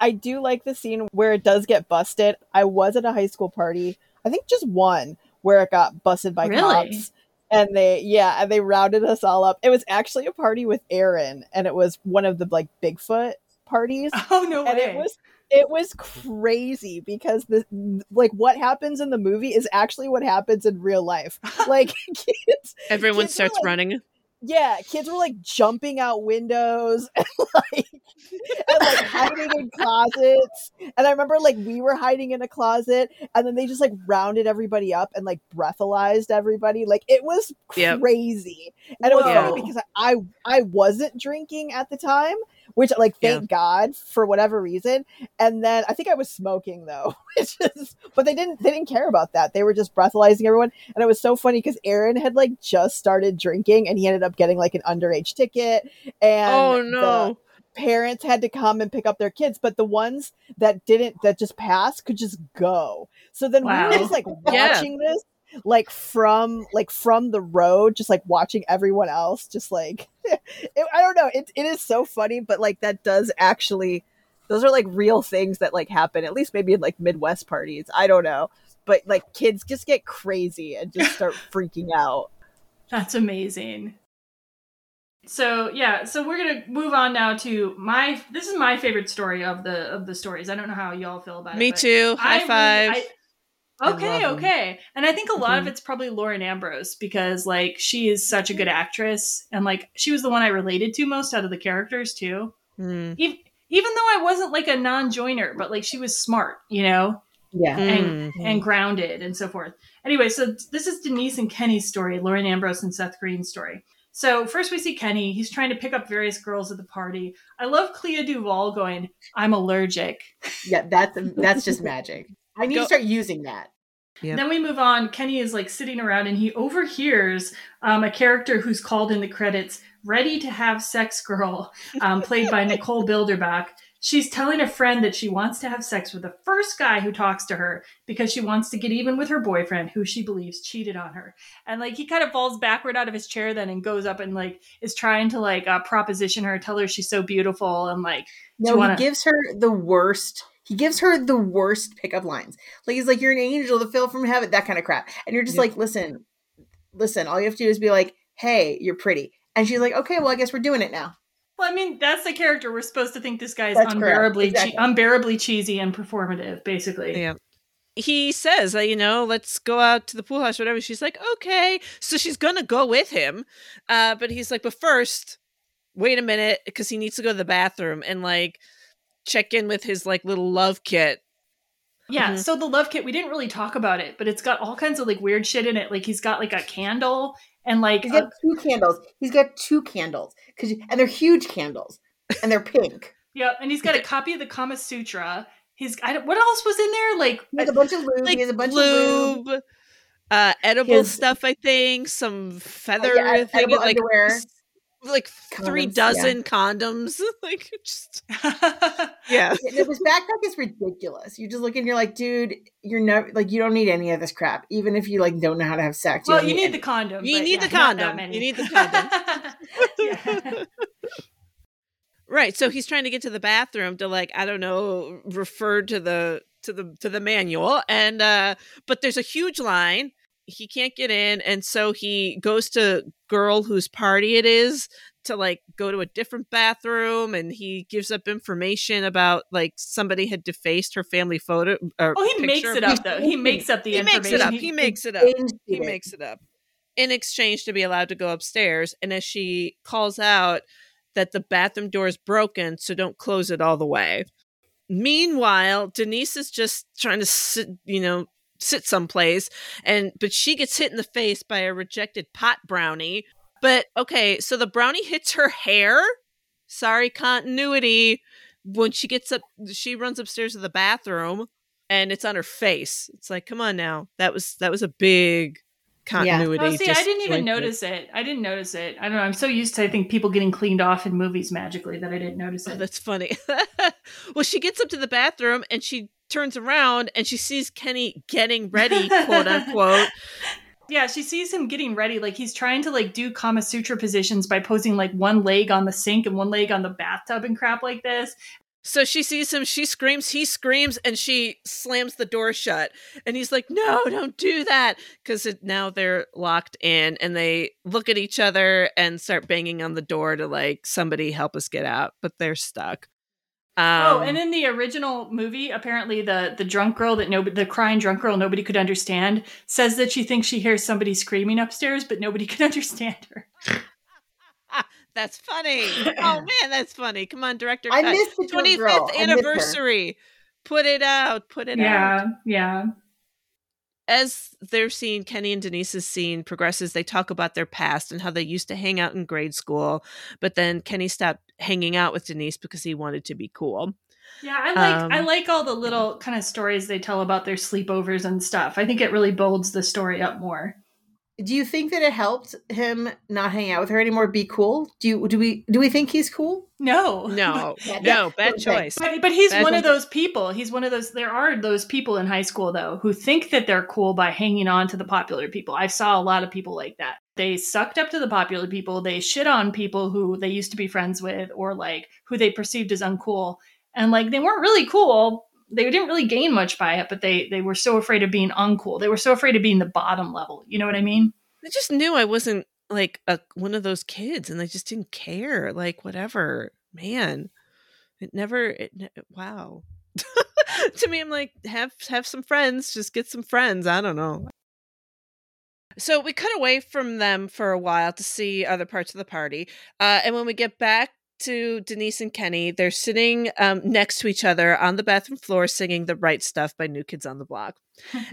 I do like the scene where it does get busted. I was at a high school party, I think just one, where it got busted by Really? cops. And they, yeah, and they rounded us all up. It was actually a party with Aaron, and it was one of the like Bigfoot parties. Oh no and way! it was it was crazy because the like what happens in the movie is actually what happens in real life. Like kids, Everyone kids starts like- running. Yeah, kids were like jumping out windows and like and like hiding in closets. And I remember like we were hiding in a closet and then they just like rounded everybody up and like breathalyzed everybody. Like it was Yep. crazy. And it was funny because I I wasn't drinking at the time, which like thank God for whatever reason. And then I think I was smoking though, which is but they didn't they didn't care about that. They were just breathalyzing everyone. And it was so funny because Aaron had like just started drinking and he ended up getting like an underage ticket. And Oh, no. parents had to come and pick up their kids, but the ones that didn't that just passed could just go. So then we were just like Yeah. watching this like from like from the road just like watching everyone else just like it, i don't know it, it is so funny but like that does actually those are like real things that like happen at least maybe in like midwest parties i don't know but like kids just get crazy and just start freaking out That's amazing. So yeah, so we're gonna move on now to my. This is my favorite story of the of the stories. I don't know how y'all feel about it. Me too. High really- five. I- I okay, okay, and I think a lot of Mhm. it's probably Lauren Ambrose because like she is such a good actress, and like she was the one I related to most out of the characters too. Mm. Even even though I wasn't like a non-joiner, but like she was smart, you know Yeah. and Mm. and grounded and so forth. Anyway, so this is Denise and Kenny's story, Lauren Ambrose and Seth Green's story. So first we see Kenny. He's trying to pick up various girls at the party. I love Clea Duvall going, "I'm allergic." Yeah, that's that's just magic. I need Go- to start using that. Then we move on. Kenny is like sitting around and he overhears um, a character who's called in the credits, "Ready to Have Sex Girl," um, played by Nicole Bilderback. She's telling a friend that she wants to have sex with the first guy who talks to her because she wants to get even with her boyfriend, who she believes cheated on her. And like he kind of falls backward out of his chair then and goes up and like is trying to like uh, proposition her, tell her she's so beautiful and like No, wanna- he gives her the worst. He gives her the worst pickup lines. Like he's like, "You're an angel that fell from heaven," that kind of crap. And you're just Yeah. like, "Listen, listen. All you have to do is be like, hey, you're pretty." And she's like, "Okay, well, I guess we're doing it now." Well, I mean, that's the character we're supposed to think this guy is That's unbearably, Exactly. che- unbearably cheesy and performative, basically. Yeah. He says, you know, let's go out to the pool house, whatever. She's like, okay. So she's gonna go with him, uh, but he's like, but first, wait a minute, because he needs to go to the bathroom and like check in with his like little love kit. Yeah. Mhm. So the love kit, we didn't really talk about it, but it's got all kinds of like weird shit in it. Like he's got like a candle and like He's a- got two candles. He's got two candles because, and they're huge candles, and they're pink. yeah, and he's got a copy of the Kama Sutra. He's I don't, what else was in there? Like He has a bunch of lube. Like he has a bunch of lube. lube, uh, edible His- stuff, I think, some feather yeah, thing, like underwear. S- like three Condoms, yeah. dozen condoms, like just yeah. Yeah, This backpack is ridiculous. You just look and you're like, dude, you're never like you don't need any of this crap. Even if you like don't know how to have sex. well, don't you need any- the condom. You need yeah, the not that condom. many. You need the condom. Right. So he's trying to get to the bathroom to like, I don't know, refer to the to the to the manual and uh but there's a huge line. He can't get in and so he goes to girl whose party it is to like go to a different bathroom and he gives up information about like somebody had defaced her family photo or Oh, he makes it up though. He makes up the he information. makes it up. He, makes it up. He makes it up in exchange to be allowed to go upstairs. And as she calls out that the bathroom door is broken, so don't close it all the way. Meanwhile, Denise is just trying to sit, you know, sit someplace, and but she gets hit in the face by a rejected pot brownie. But okay, so the brownie hits her hair. Sorry, continuity. When she gets up, she runs upstairs to the bathroom, and it's on her face. It's like, come on now, that was that was a big continuity. Oh, see, I didn't even notice it. I didn't notice it. I don't know. I'm so used to, I think, people getting cleaned off in movies magically that I didn't notice Oh, it. that's funny. well, she gets up to the bathroom and she turns around and she sees Kenny getting ready, quote unquote. Yeah, she sees him getting ready. Like he's trying to like do Kama Sutra positions by posing like one leg on the sink and one leg on the bathtub and crap like this. So she sees him, she screams, he screams, and she slams the door shut. And he's like, No, don't do that. Because now they're locked in and they look at each other and start banging on the door to like, somebody help us get out. But they're stuck. Oh, Um, and in the original movie, apparently the the drunk girl that nobody, the crying drunk girl nobody could understand, says that she thinks she hears somebody screaming upstairs, but nobody could understand her. That's funny. Oh man, that's funny. Come on, director. I cut. miss the 25th girl. I miss her. anniversary. Put it out. Put it out. Yeah, yeah. As their scene, Kenny and Denise's scene progresses, they talk about their past and how they used to hang out in grade school, but then Kenny stopped hanging out with Denise because he wanted to be cool. Yeah, I like I Um, like all the little kind of stories they tell about their sleepovers and stuff. I think it really builds the story up more. Do you think that it helped him not hang out with her anymore? Be cool? Do you do we do we think he's cool? No, No, Yeah, no, bad okay. choice. But, but he's Bad one of those people. He's one of those. There are those people in high school though who think that they're cool by hanging on to the popular people. I saw a lot of people like that. They sucked up to the popular people. They shit on people who they used to be friends with or like who they perceived as uncool. And like they weren't really cool. They didn't really gain much by it, but they they were so afraid of being uncool. They were so afraid of being the bottom level. You know what I mean? They just knew I wasn't like a, one of those kids, and they just didn't care. Like whatever, man. It never. It ne- wow. to me, I'm like have have some friends. Just get some friends. I don't know. So we cut away from them for a while to see other parts of the party, uh, and when we get back to Denise and Kenny, they're sitting um, next to each other on the bathroom floor, singing "The Right Stuff" by New Kids on the Block,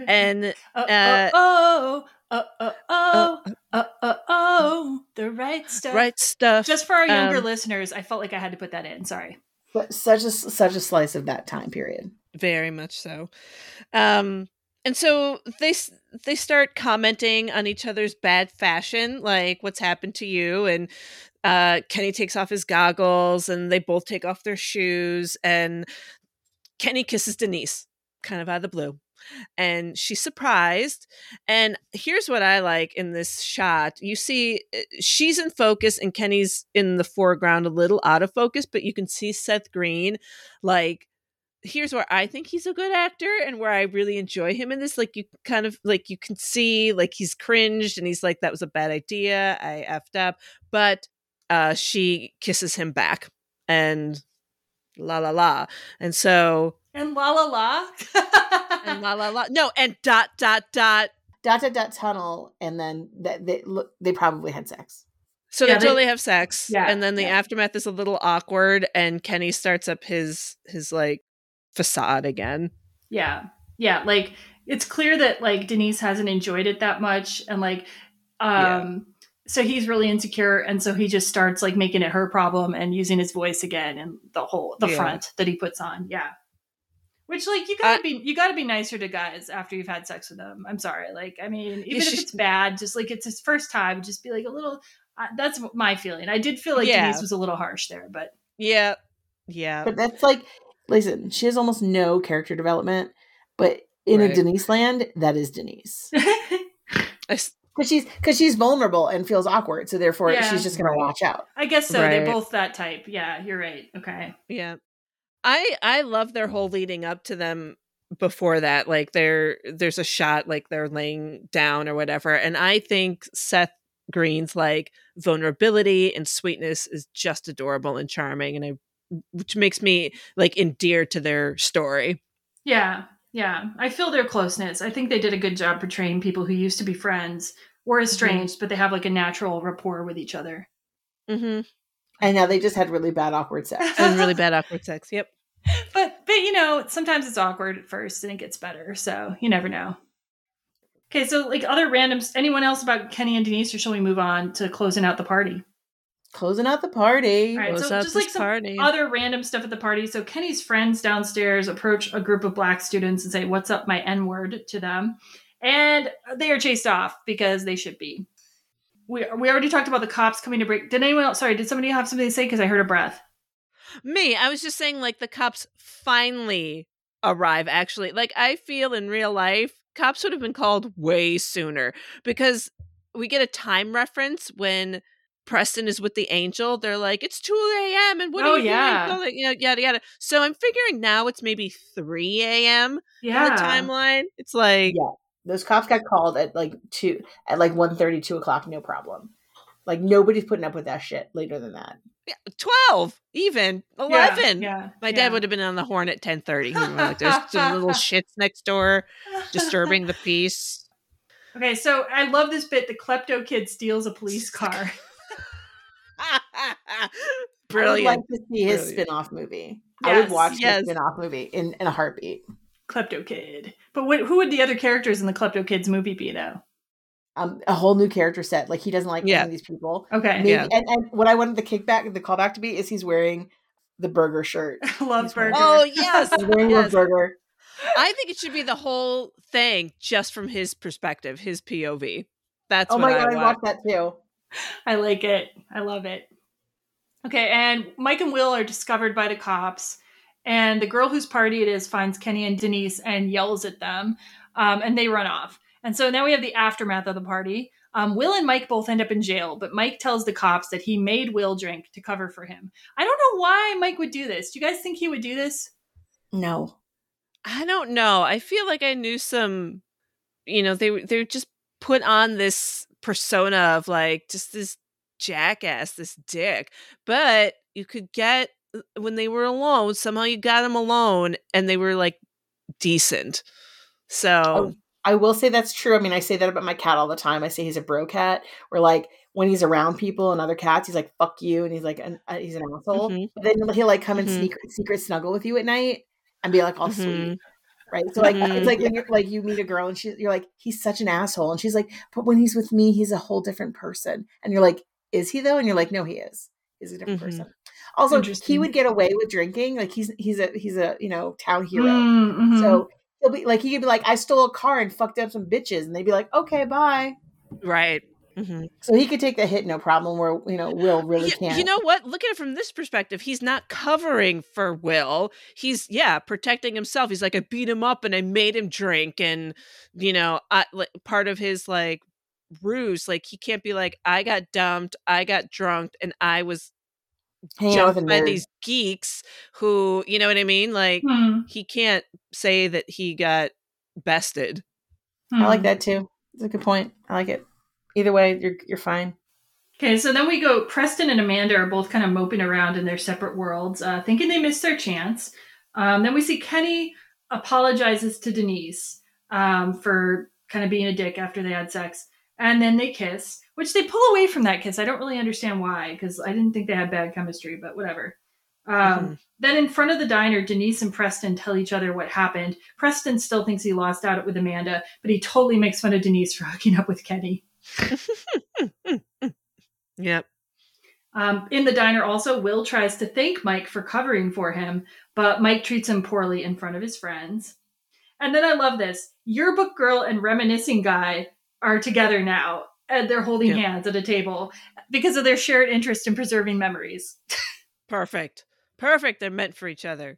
and Uh, uh, oh, oh, oh, oh, oh, oh, oh, the right stuff. right stuff. Just for our younger Um, listeners, I felt like I had to put that in. Sorry. But such a such a slice of that time period. very much so um and so they they start commenting on each other's bad fashion like what's happened to you? And uh kenny takes off his goggles and they both take off their shoes and kenny kisses denise kind of out of the blue. And she's surprised. And here's what i like in this shot. You see uh, she's in focus and kenny's in the foreground a little out of focus but you can see seth green like here's where I think he's a good actor and where I really enjoy him in this. Like you kind of like you can see like he's cringed and he's like, that was a bad idea. I effed up. But uh she kisses him back and la la la. And so And la la la. and la la la. No, and dot dot dot. Dot dot dot tunnel, and then that they look they probably had sex. So Yeah, they they- totally have sex. Yeah, And then the yeah. aftermath is a little awkward and Kenny starts up his his like facade again. yeah. Yeah. Like it's clear that like Denise hasn't enjoyed it that much. And like, um, so he's really insecure. And so he just starts like making it her problem and using his voice again and the whole, the Yeah. front that he puts on. Yeah. Which like you gotta be you gotta be nicer to guys after you've had sex with them. I'm sorry, like I mean, even if should- it's bad, just like it's his first time, just be like a little. Uh, that's my feeling. I did feel like Yeah. Denise was a little harsh there, but Yeah. Yeah. But that's like, listen, she has almost no character development. But in a Denise land, that is Denise. Because she's because she's vulnerable and feels awkward, so therefore Yeah. she's just gonna watch out. I guess so. Right. They're both that type. Yeah, you're right. Okay. Yeah. I I love their whole leading up to them before that. Like there there's a shot like they're laying down or whatever. And I think Seth Green's like vulnerability and sweetness is just adorable and charming and I which makes me like endeared to their story. Yeah, yeah. I feel their closeness. I think they did a good job portraying people who used to be friends or estranged, but they have like a natural rapport with each other. Mm-hmm. And now they just had really bad awkward sex. And really bad awkward sex. Yep. But but you know, sometimes it's awkward at first and it gets better. So you never know. Okay, so like other randoms, anyone else about Kenny and Denise, or shall we move on to closing out the party? Closing out the party. All right, Close so out just like some party. other random stuff at the party. So Kenny's friends downstairs approach a group of black students and say, "What's up, my N word?" to them, and they are chased off because they should be. We we already talked about the cops coming to break. Did anyone else? Sorry, did somebody have something to say? Because I heard a breath. Me, I was just saying, like, the cops finally arrive, actually. Like, I feel in real life, cops would have been called way sooner because we get a time reference when Preston is with the angel. They're like, it's 2 a.m. and what Oh, are you yeah. doing? Like, you know, yada, yada. So I'm figuring now it's maybe 3 a.m. Yeah. the timeline. It's like, Yeah. Those cops got called at like two at like 1 2 o'clock, no problem. Like nobody's putting up with that shit later than that. Yeah, 12, even 11. yeah, My yeah. dad would have been on the horn at 1030. He would have been like, there's some little shits next door disturbing the peace. Okay, so I love this bit. The klepto kid steals a police car. I would like to see his Brilliant. spin-off movie. I would Yes, watch yes. the spin-off movie in, in a heartbeat. klepto kid. But what, who would the other characters in the klepto kids movie be though? Um, a whole new character set. Like he doesn't like Yeah. any of these people. Okay, Maybe, Yeah. and, and what I wanted the kickback, the callback to be is he's wearing the burger shirt. Love burger. Oh, yes. He's wearing yes. a burger. I think it should be the whole thing just from his perspective, his POV. That's oh what my god, I want. watched that too. I like it. I love it. Okay, and Mike and Will are discovered by the cops, and the girl whose party it is finds Kenny and Denise and yells at them, um, and they run off. And so now we have the aftermath of the party. Um, Will and Mike both end up in jail, but Mike tells the cops that he made Will drink to cover for him. I don't know why Mike would do this. Do you guys think he would do this? No. I don't know. I feel like I knew some, you know, they they just put on this persona of like just this jackass, this dick. But you could get uh, when they were alone, somehow you got them alone and they were like decent. So Oh, I will say that's true. I mean, I say that about my cat all the time. I say he's a bro cat. Where like when he's around people and other cats, he's like "fuck you," and he's like an, uh, he's an asshole. Mhm. But then he'll like come and Mhm. secret secret snuggle with you at night and be like all Mhm. sweet. Right. So like Mhm. it's like when you're like you meet a girl and she you're like, he's such an asshole. And she's like, but when he's with me, he's a whole different person. And you're like, is he though? And you're like, no, he is. He's a different Mhm. person. Also, he would get away with drinking. Like he's he's a he's a you know town hero. Mm, mhm. So he'll be like he could be like, I stole a car and fucked up some bitches, and they'd be like, okay, bye. right. Hmm So he could take the hit no problem. Where you know Will really you, can't. you know what? Look at it from this perspective. He's not covering for Will. He's yeah, protecting himself. He's like I beat him up and I made him drink and you know, I like part of his like ruse like he can't be like I got dumped, I got drunk and I was Hanging out with jumped by nerd. these geeks who, you know what I mean? Like Hmm. he can't say that he got bested. I like Hmm. that too. It's a good point. I like it. Either way, you're you're fine. Okay, so then we go. Preston and Amanda are both kind of moping around in their separate worlds, uh, thinking they missed their chance. Um, then we see Kenny apologizes to Denise um, for kind of being a dick after they had sex, and then they kiss, which they pull away from that kiss. I don't really understand why, because I didn't think they had bad chemistry, but whatever. Um, Mhm. Then in front of the diner, Denise and Preston tell each other what happened. Preston still thinks he lost out with Amanda, but he totally makes fun of Denise for hooking up with Kenny. Yep. Um, in the diner, also, Will tries to thank Mike for covering for him, but Mike treats him poorly in front of his friends. And then I love this yearbook girl and reminiscing guy are together now, and they're holding Yeah. hands at a table because of their shared interest in preserving memories. Perfect. Perfect. They're meant for each other.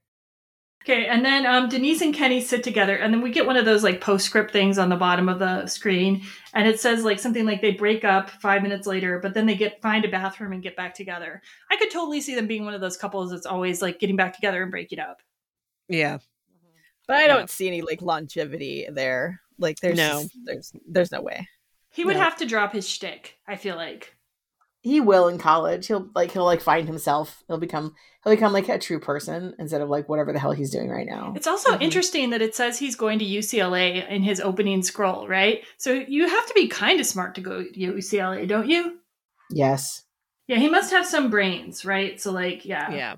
Okay, and then um, Denise and Kenny sit together, and then we get one of those like postscript things on the bottom of the screen, and it says like something like they break up five minutes later, but then they get find a bathroom and get back together. I could totally see them being one of those couples that's always like getting back together and breaking up. Yeah. But I don't see any like longevity there. Like there's No. just- there's there's no way. He would No. have to drop his shtick. I feel like. He will in college. He'll like he'll like find himself. He'll become he'll become like a true person instead of like whatever the hell he's doing right now. It's also interesting that it says he's going to UCLA in his opening scroll, right? So you have to be kind of smart to go to UCLA, don't you? Yes. Yeah, he must have some brains, right? So like, yeah. Yeah.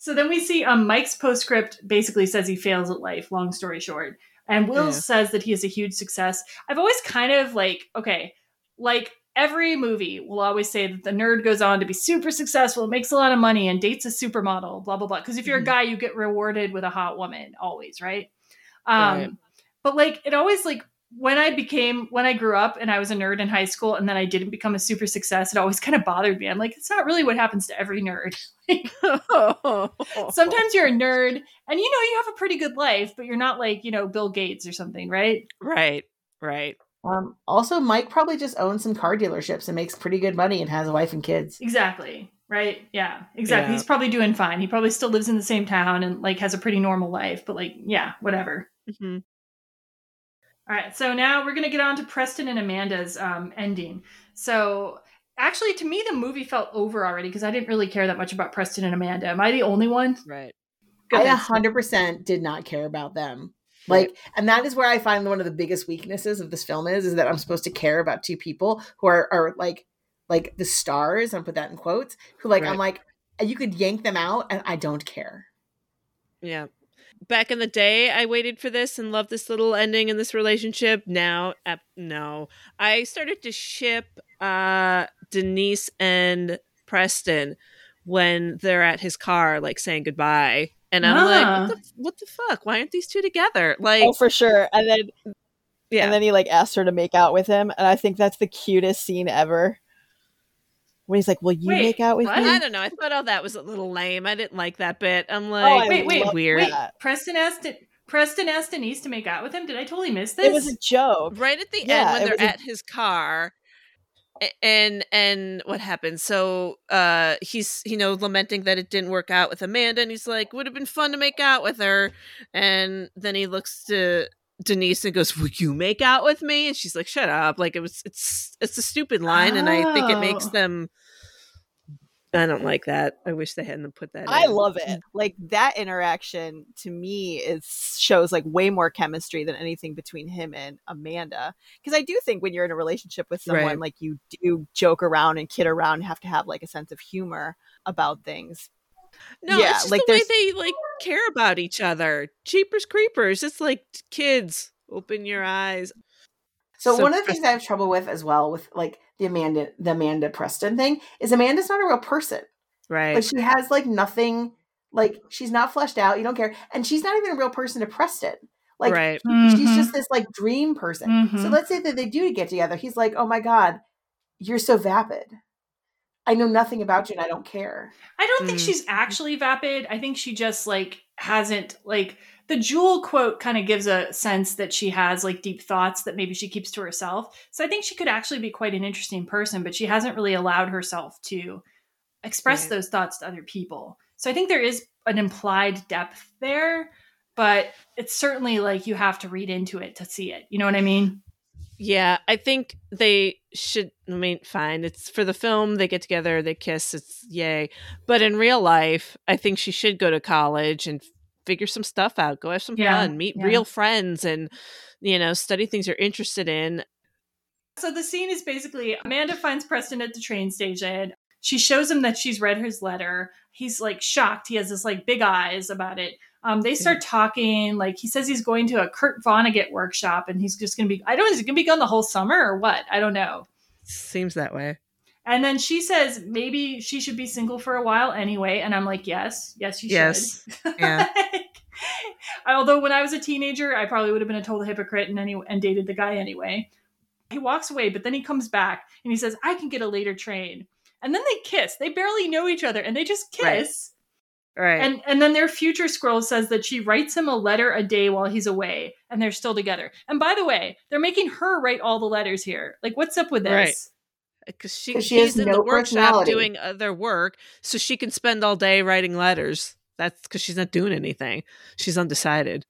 So then we see um, Mike's postscript basically says he fails at life, long story short. And Will Yeah. says that he is a huge success. I've always kind of like, okay, like every movie will always say that the nerd goes on to be super successful, makes a lot of money, and dates a supermodel, blah, blah, blah. Because if you're a guy, you get rewarded with a hot woman, always, right? Um, Right. But like, it always like, when I became, when I grew up and I was a nerd in high school and then I didn't become a super success, it always kind of bothered me. I'm like, it's not really what happens to every nerd. Sometimes you're a nerd and you know you have a pretty good life, but you're not like, you know, Bill Gates or something, right? Right. Right. Um, also, Mike probably just owns some car dealerships and makes pretty good money and has a wife and kids. Exactly. Right? Yeah, exactly. Yeah. He's probably doing fine. He probably still lives in the same town and like has a pretty normal life, but like, yeah, whatever. hmm All right, so now we're going to get on to Preston and Amanda's um, ending. So actually, to me, the movie felt over already because I didn't really care that much about Preston and Amanda. Am I the only one? Right. I 100% did not care about them. Like, and that is where I find one of the biggest weaknesses of this film is, is that I'm supposed to care about two people who are, are like, like the stars, and put that in quotes, who like, I'm like, you could yank them out and I don't care. Yeah. Back in the day, I waited for this and loved this little ending in this relationship. Now, uh, no. I started to ship uh, Denise and Preston when they're at his car, like saying goodbye. And I'm like, Ah. what the, what the fuck? Why aren't these two together? Like, oh, for sure. And then, Yeah. and then he like asked her to make out with him, and I think that's the cutest scene ever. When he's like, "Will you make out with me?" I don't know. I thought all that was a little lame. I didn't like that bit. I'm Oh, like, I wait, wait, weird. wait. Preston asked Preston asked Denise to make out with him. Did I totally miss this? It was a joke. right at the Yeah, end when they're was a- at his car a- and and what happens so uh he's you know lamenting that it didn't work out with amanda and he's like would have been fun to make out with her. And then he looks to denise and goes will you make out with me? And she's like shut up. Like it was it's it's a stupid line and i think it makes Oh. them i don't like that i wish they hadn't put that I in. love it. Mm. Like that interaction to me is shows like way more chemistry than anything between him and Amanda. Because I do think when you're in a relationship with someone, Right. like you do joke around and kid around, and have to have like a sense of humor about things. No, Yeah, it's just like the way they like care about each other. Cheapers creepers. It's like kids. Open your eyes. So, So one of the things I have trouble with as well with like the Amanda the Amanda Preston thing is Amanda's not a real person. Right. Like she has like nothing like she's not fleshed out, you don't care. And she's not even a real person to Preston. Like Right. he- she's Mhm. just this like dream person. So Mhm. let's say that they do get together. He's like, "Oh my god, you're so vapid. I know nothing about you and I don't care." I don't think Mm. she's actually vapid. I think she just like hasn't like the Jewel quote kind of gives a sense that she has like deep thoughts that maybe she keeps to herself. So I think she could actually be quite an interesting person, but she hasn't really allowed herself to express Right. those thoughts to other people. So I think there is an implied depth there, but it's certainly like you have to read into it to see it. You know what I mean? Yeah, I think they should. I mean, fine. It's for the film. They get together, they kiss. It's yay. But in real life, I think she should go to college and figure some stuff out. Go have some Yeah, fun, meet yeah. real friends, and you know, study things you're interested in. So the scene is basically Amanda finds Preston at the train station. She shows him that she's read his letter. He's like shocked. He has this like big eyes about it. Um, they start talking. Like he says he's going to a Kurt Vonnegut workshop, and he's just going to be. I don't. know, Is he going to be gone the whole summer or what? I don't know. Seems that way. And then she says maybe she should be single for a while anyway. And I'm like, yes, yes, you Yes. should. Yeah. Although when I was a teenager, I probably would have been a total hypocrite and any and dated the guy anyway. He walks away, but then he comes back and he says, "I can get a later train." And then they kiss. They barely know each other, and they just kiss. Right. And and then their future scroll says that she writes him a letter a day while he's away, and they're still together. And by the way, they're making her write all the letters here. Like, what's up with this? Right. Uh, because she, 'Cause she she's in no the workshop doing other work, so she can spend all day writing letters. That's because she's not doing anything. She's undecided.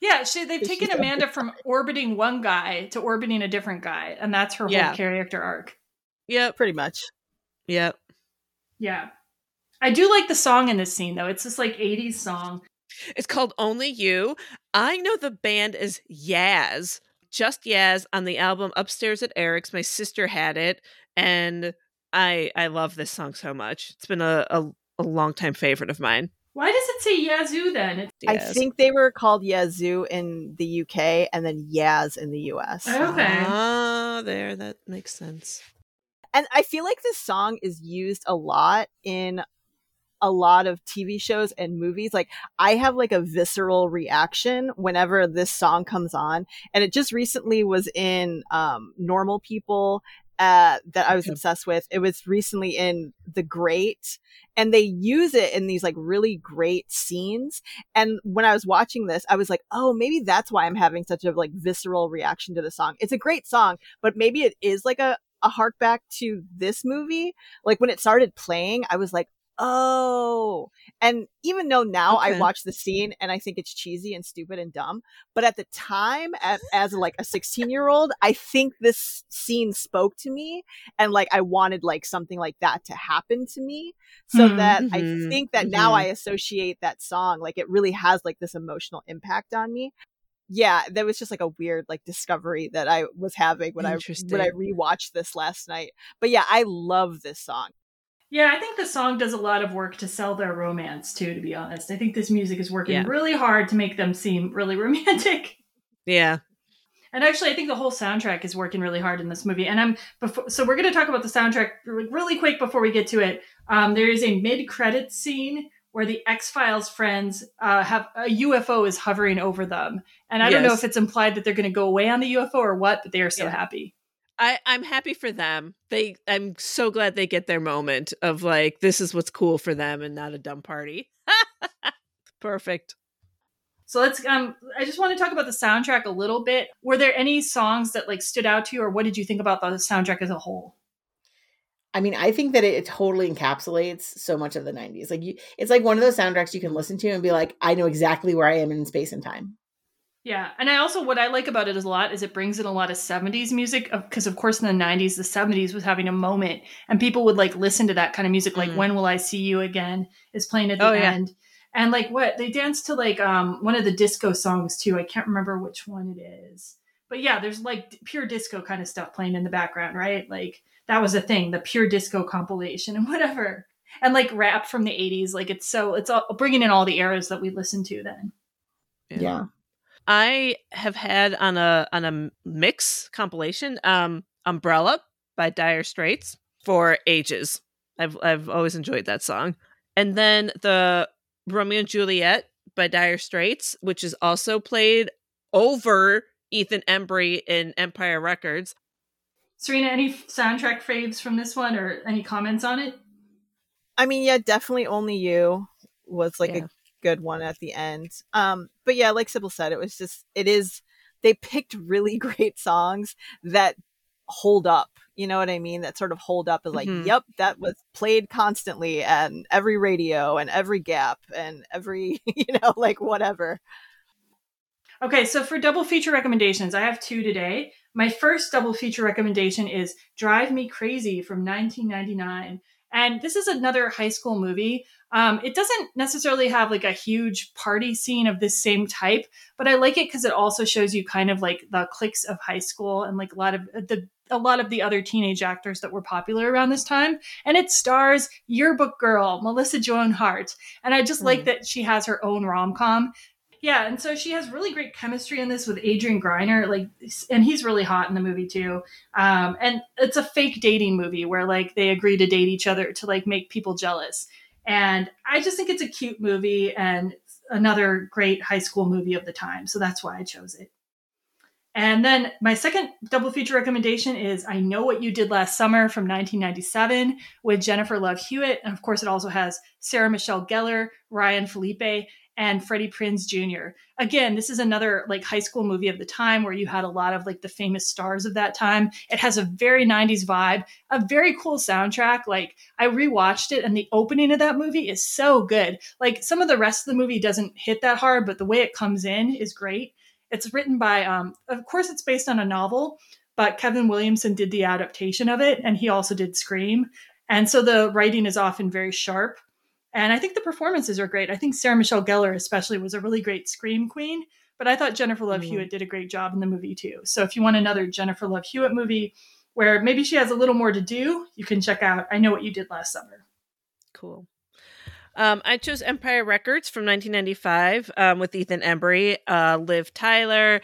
Yeah, she, they've taken Amanda from orbiting one guy to orbiting a different guy, and that's her Yeah. whole character arc. Yeah, Pretty much. Yep. Yeah. I do like the song in this scene, though. It's this like 80s song. It's called Only You. I know the band is Yaz, just Yaz on the album Upstairs at Eric's. My sister had it, and I I love this song so much. It's been a a, a long time favorite of mine. Why does it say Yazoo then? It- I Yaz. think they were called Yazoo in the UK and then Yaz in the US. okay. Ah, there. That makes sense. And I feel like this song is used a lot in a lot of TV shows and movies. Like I have like a visceral reaction whenever this song comes on. And it just recently was in um Normal People uh that I was obsessed with. It was recently in The Great and they use it in these like really great scenes. And when I was watching this, I was like, "Oh, maybe that's why I'm having such a like visceral reaction to the song." It's a great song, but maybe it is like a a hark back to this movie. Like when it started playing, I was like, oh. And even though now I watch the scene and I think it's cheesy and stupid and dumb, but at the time, as, as like a 16 year old, I think this scene spoke to me and like I wanted like something like that to happen to me. So Hmm. that I Mhm. think that now Mhm. I associate that song, like it really has like this emotional impact on me. Yeah, that was just like a weird like discovery that I was having when I when I rewatched this last night. But yeah, I love this song. Yeah, I think the song does a lot of work to sell their romance too, to be honest. I think this music is working Yeah. really hard to make them seem really romantic. Yeah. And actually, I think the whole soundtrack is working really hard in this movie. And I'm before, so we're going to talk about the soundtrack really really quick before we get to it. Um, there is a mid-credit scene where the X Files friends uh, have a UFO is hovering over them, and I don't know if it's implied that they're going to go away on the UFO or what, but they are so Yeah. happy. I, I'm happy for them. They I'm so glad they get their moment of like this is what's cool for them and not a dumb party. Perfect. So let's um I just want to talk about the soundtrack a little bit. Were there any songs that like stood out to you or what did you think about the soundtrack as a whole? I mean, I think that it totally encapsulates so much of the 90s. Like you it's like one of those soundtracks you can listen to and be like, I know exactly where I am in space and time. Yeah, and I also what I like about it is a lot is it brings in a lot of 70s music because of course in the 90s the 70s was having a moment and people would like listen to that kind of music like Mhm. When Will I See You Again is playing at the Oh, yeah. end. And like what they danced to like um one of the disco songs too. I can't remember which one it is. But yeah, there's like pure disco kind of stuff playing in the background, right? Like that was a thing, the pure disco compilation and whatever. And like rap from the 80s, like it's so it's all bringing in all the eras that we listened to then. Yeah. I have had on a on a mix compilation um Umbrella by Dire Straits for ages. I've I've always enjoyed that song. And then the Romeo and Juliet by Dire Straits, which is also played over Ethan Embry in Empire Records. Serena, any soundtrack faves from this one or any comments on it? I mean, yeah, definitely only you was like Yeah. a good one at the end. Um, but yeah, like Sybil said, it was just it is they picked really great songs that hold up. You know what I mean? That sort of hold up as like, Mhm. yep, that was played constantly and every radio and every gap and every you know, like whatever. Okay, so for double feature recommendations, I have two today. My first double feature recommendation is Drive Me Crazy from 1999. And this is another high school movie. Um, it doesn't necessarily have like a huge party scene of this same type, but I like it because it also shows you kind of like the cliques of high school and like a lot of the a lot of the other teenage actors that were popular around this time. And it stars yearbook girl Melissa Joan Hart, and I just like that she has her own rom com. Yeah, and so she has really great chemistry in this with Adrian Grenier, like, and he's really hot in the movie too. Um, and it's a fake dating movie where like they agree to date each other to like make people jealous. And I just think it's a cute movie and another great high school movie of the time. So that's why I chose it. And then my second double feature recommendation is I Know What You Did Last Summer from 1997 with Jennifer Love Hewitt. And of course, it also has Sarah Michelle Gellar, Ryan Phillippe, and Freddie Prinze Jr. Again, this is another like high school movie of the time where you had a lot of like the famous stars of that time. It has a very 90s vibe, a very cool soundtrack. Like I rewatched it and the opening of that movie is so good. Like some of the rest of the movie doesn't hit that hard, but the way it comes in is great. It's written by um of course it's based on a novel, but Kevin Williamson did the adaptation of it and he also did Scream. And so the writing is often very sharp. And I think the performances are great. I think Sarah Michelle Gellar, especially, was a really great scream queen. But I thought Jennifer Love Mhm. Hewitt did a great job in the movie too. So if you want another Jennifer Love Hewitt movie where maybe she has a little more to do, you can check out I Know What You Did Last Summer. Cool. Um, I chose Empire Records from 1995 um, with Ethan Embry, uh, Liv Tyler,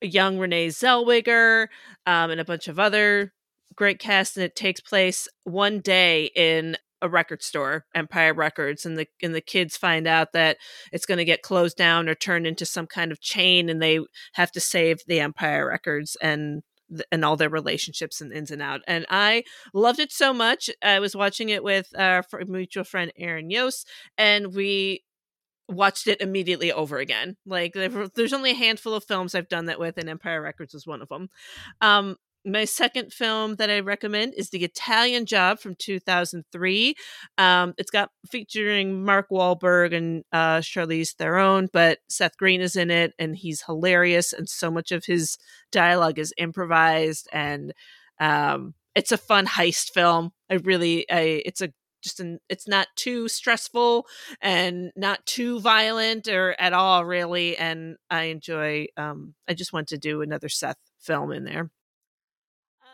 young Renee Zellweger, um, and a bunch of other great cast. And it takes place one day in a record store, Empire Records, and the and the kids find out that it's going to get closed down or turned into some kind of chain, and they have to save the Empire Records and and all their relationships and ins and out. And I loved it so much. I was watching it with our mutual friend Aaron Yost, and we watched it immediately over again. Like there's only a handful of films I've done that with, and Empire Records was one of them. Um, My second film that I recommend is The Italian Job from 2003. Um, it's got featuring Mark Wahlberg and uh, Charlize Theron, but Seth Green is in it, and he's hilarious, and so much of his dialogue is improvised, and um, it's a fun heist film. I really, I, it's a just an, it's not too stressful and not too violent or at all really and i enjoy um i just want to do another seth film in there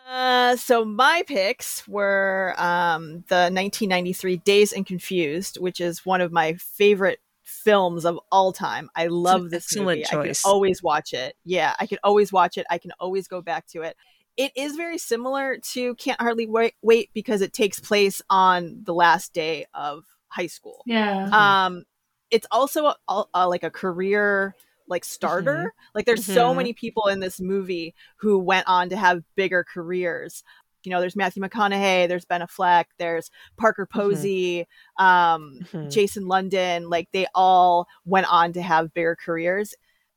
Uh, so my picks were um, the 1993 Dazed and Confused, which is one of my favorite films of all time. I love this excellent movie. I choice. can always watch it. Yeah, I can always watch it. I can always go back to it. It is very similar to Can't Hardly Wait, wait because it takes place on the last day of high school. Yeah. Um, it's also a, a, a- like a career like starter. Like there's so Mhm. many people in this movie who went on to have bigger careers. You know, there's Matthew McConaughey, there's Ben Affleck, there's Parker Posey, um, Mhm. Jason London. Like they all went on to have bigger careers.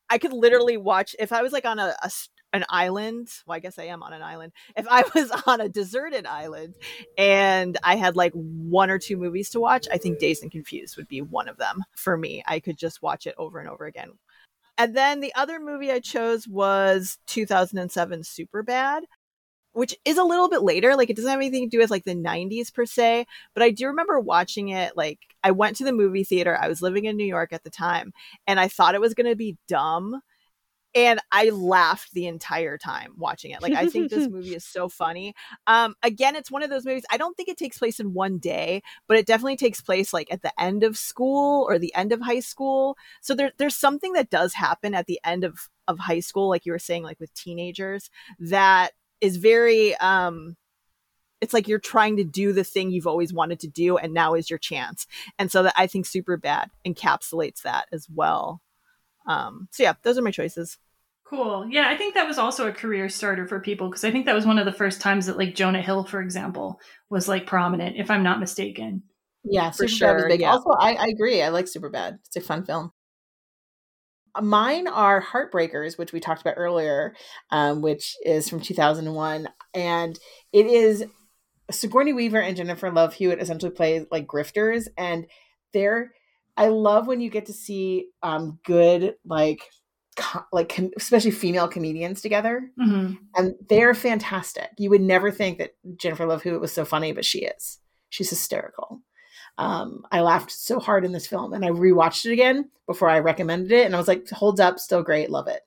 I could literally watch if I was like on a, a an island. Well, I guess I am on an island. If I was on a deserted island and I had like one or two movies to watch, I think Dazed and Confused would be one of them for me. I could just watch it over and over again. And then the other movie I chose was 2007 Superbad, which is a little bit later. Like it doesn't have anything to do with like the 90s per se, but I do remember watching it. Like I went to the movie theater. I was living in New York at the time, and I thought it was going to be dumb. And I laughed the entire time watching it. Like I think this movie is so funny. Um, again, it's one of those movies. I don't think it takes place in one day, but it definitely takes place like at the end of school or the end of high school. So there, there's something that does happen at the end of of high school, like you were saying, like with teenagers, that is very um it's like you're trying to do the thing you've always wanted to do and now is your chance and so that i think Superbad encapsulates that as well um so yeah those are my choices Cool. Yeah, I think that was also a career starter for people because I think that was one of the first times that like Jonah Hill, for example, was like prominent, if I'm not mistaken. Yeah, For Superbad was sure, big. yeah. Also, I, I agree. I like Superbad. It's a fun film. Mine are Heartbreakers, which we talked about earlier, um, which is from 2001. And it is Sigourney Weaver and Jennifer Love Hewitt essentially play like grifters. And they're, I love when you get to see um, good, like, co- like com- especially female comedians together hmm and they're fantastic. You would never think that Jennifer Love Hewitt was so funny, but she is. She's hysterical. Um, I laughed so hard in this film, and I rewatched it again before I recommended it, and I was like, "Holds up, still great, love it."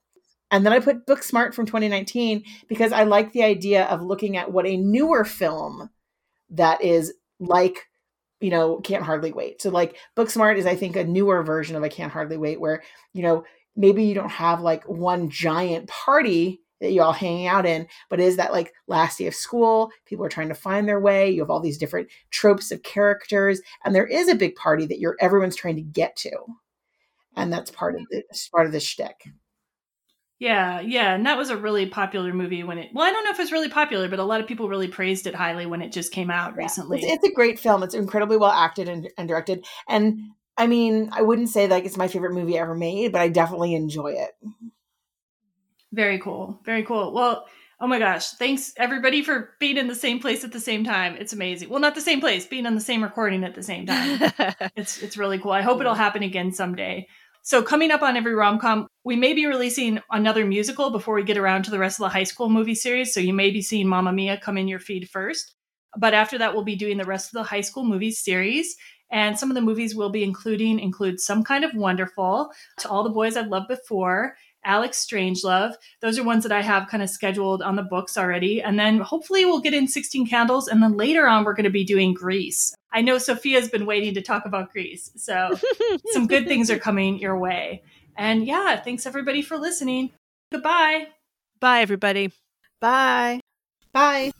And then I put Booksmart from 2019 because I like the idea of looking at what a newer film that is like you know can't hardly wait so like booksmart is i think a newer version of i can't hardly wait where you know maybe you don't have like one giant party that you all hanging out in but is that like last day of school people are trying to find their way you have all these different tropes of characters and there is a big party that you're everyone's trying to get to and that's part of the part of the shtick. Yeah, yeah, and that was a really popular movie when it. Well, I don't know if it's really popular, but a lot of people really praised it highly when it just came out recently. It's, it's a great film. It's incredibly well acted and, and directed. And I mean, I wouldn't say like it's my favorite movie ever made, but I definitely enjoy it. Very cool. Very cool. Well, oh my gosh, thanks everybody for being in the same place at the same time. It's amazing. Well, not the same place, being on the same recording at the same time. it's it's really cool. I hope it'll happen again someday. So coming up on every rom com, we may be releasing another musical before we get around to the rest of the high school movie series. So you may be seeing Mamma Mia come in your feed first. But after that, we'll be doing the rest of the high school movies series. And some of the movies we'll be including include Some Kind of Wonderful, To All the Boys I've Loved Before, Alex Strangelove. Those are ones that I have kind of scheduled on the books already. And then hopefully we'll get in 16 Candles. And then later on, we're going to be doing Grease. I know Sophia's been waiting to talk about Grease. So some good things are coming your way. And yeah, thanks everybody for listening. Goodbye. Bye, everybody. Bye. Bye.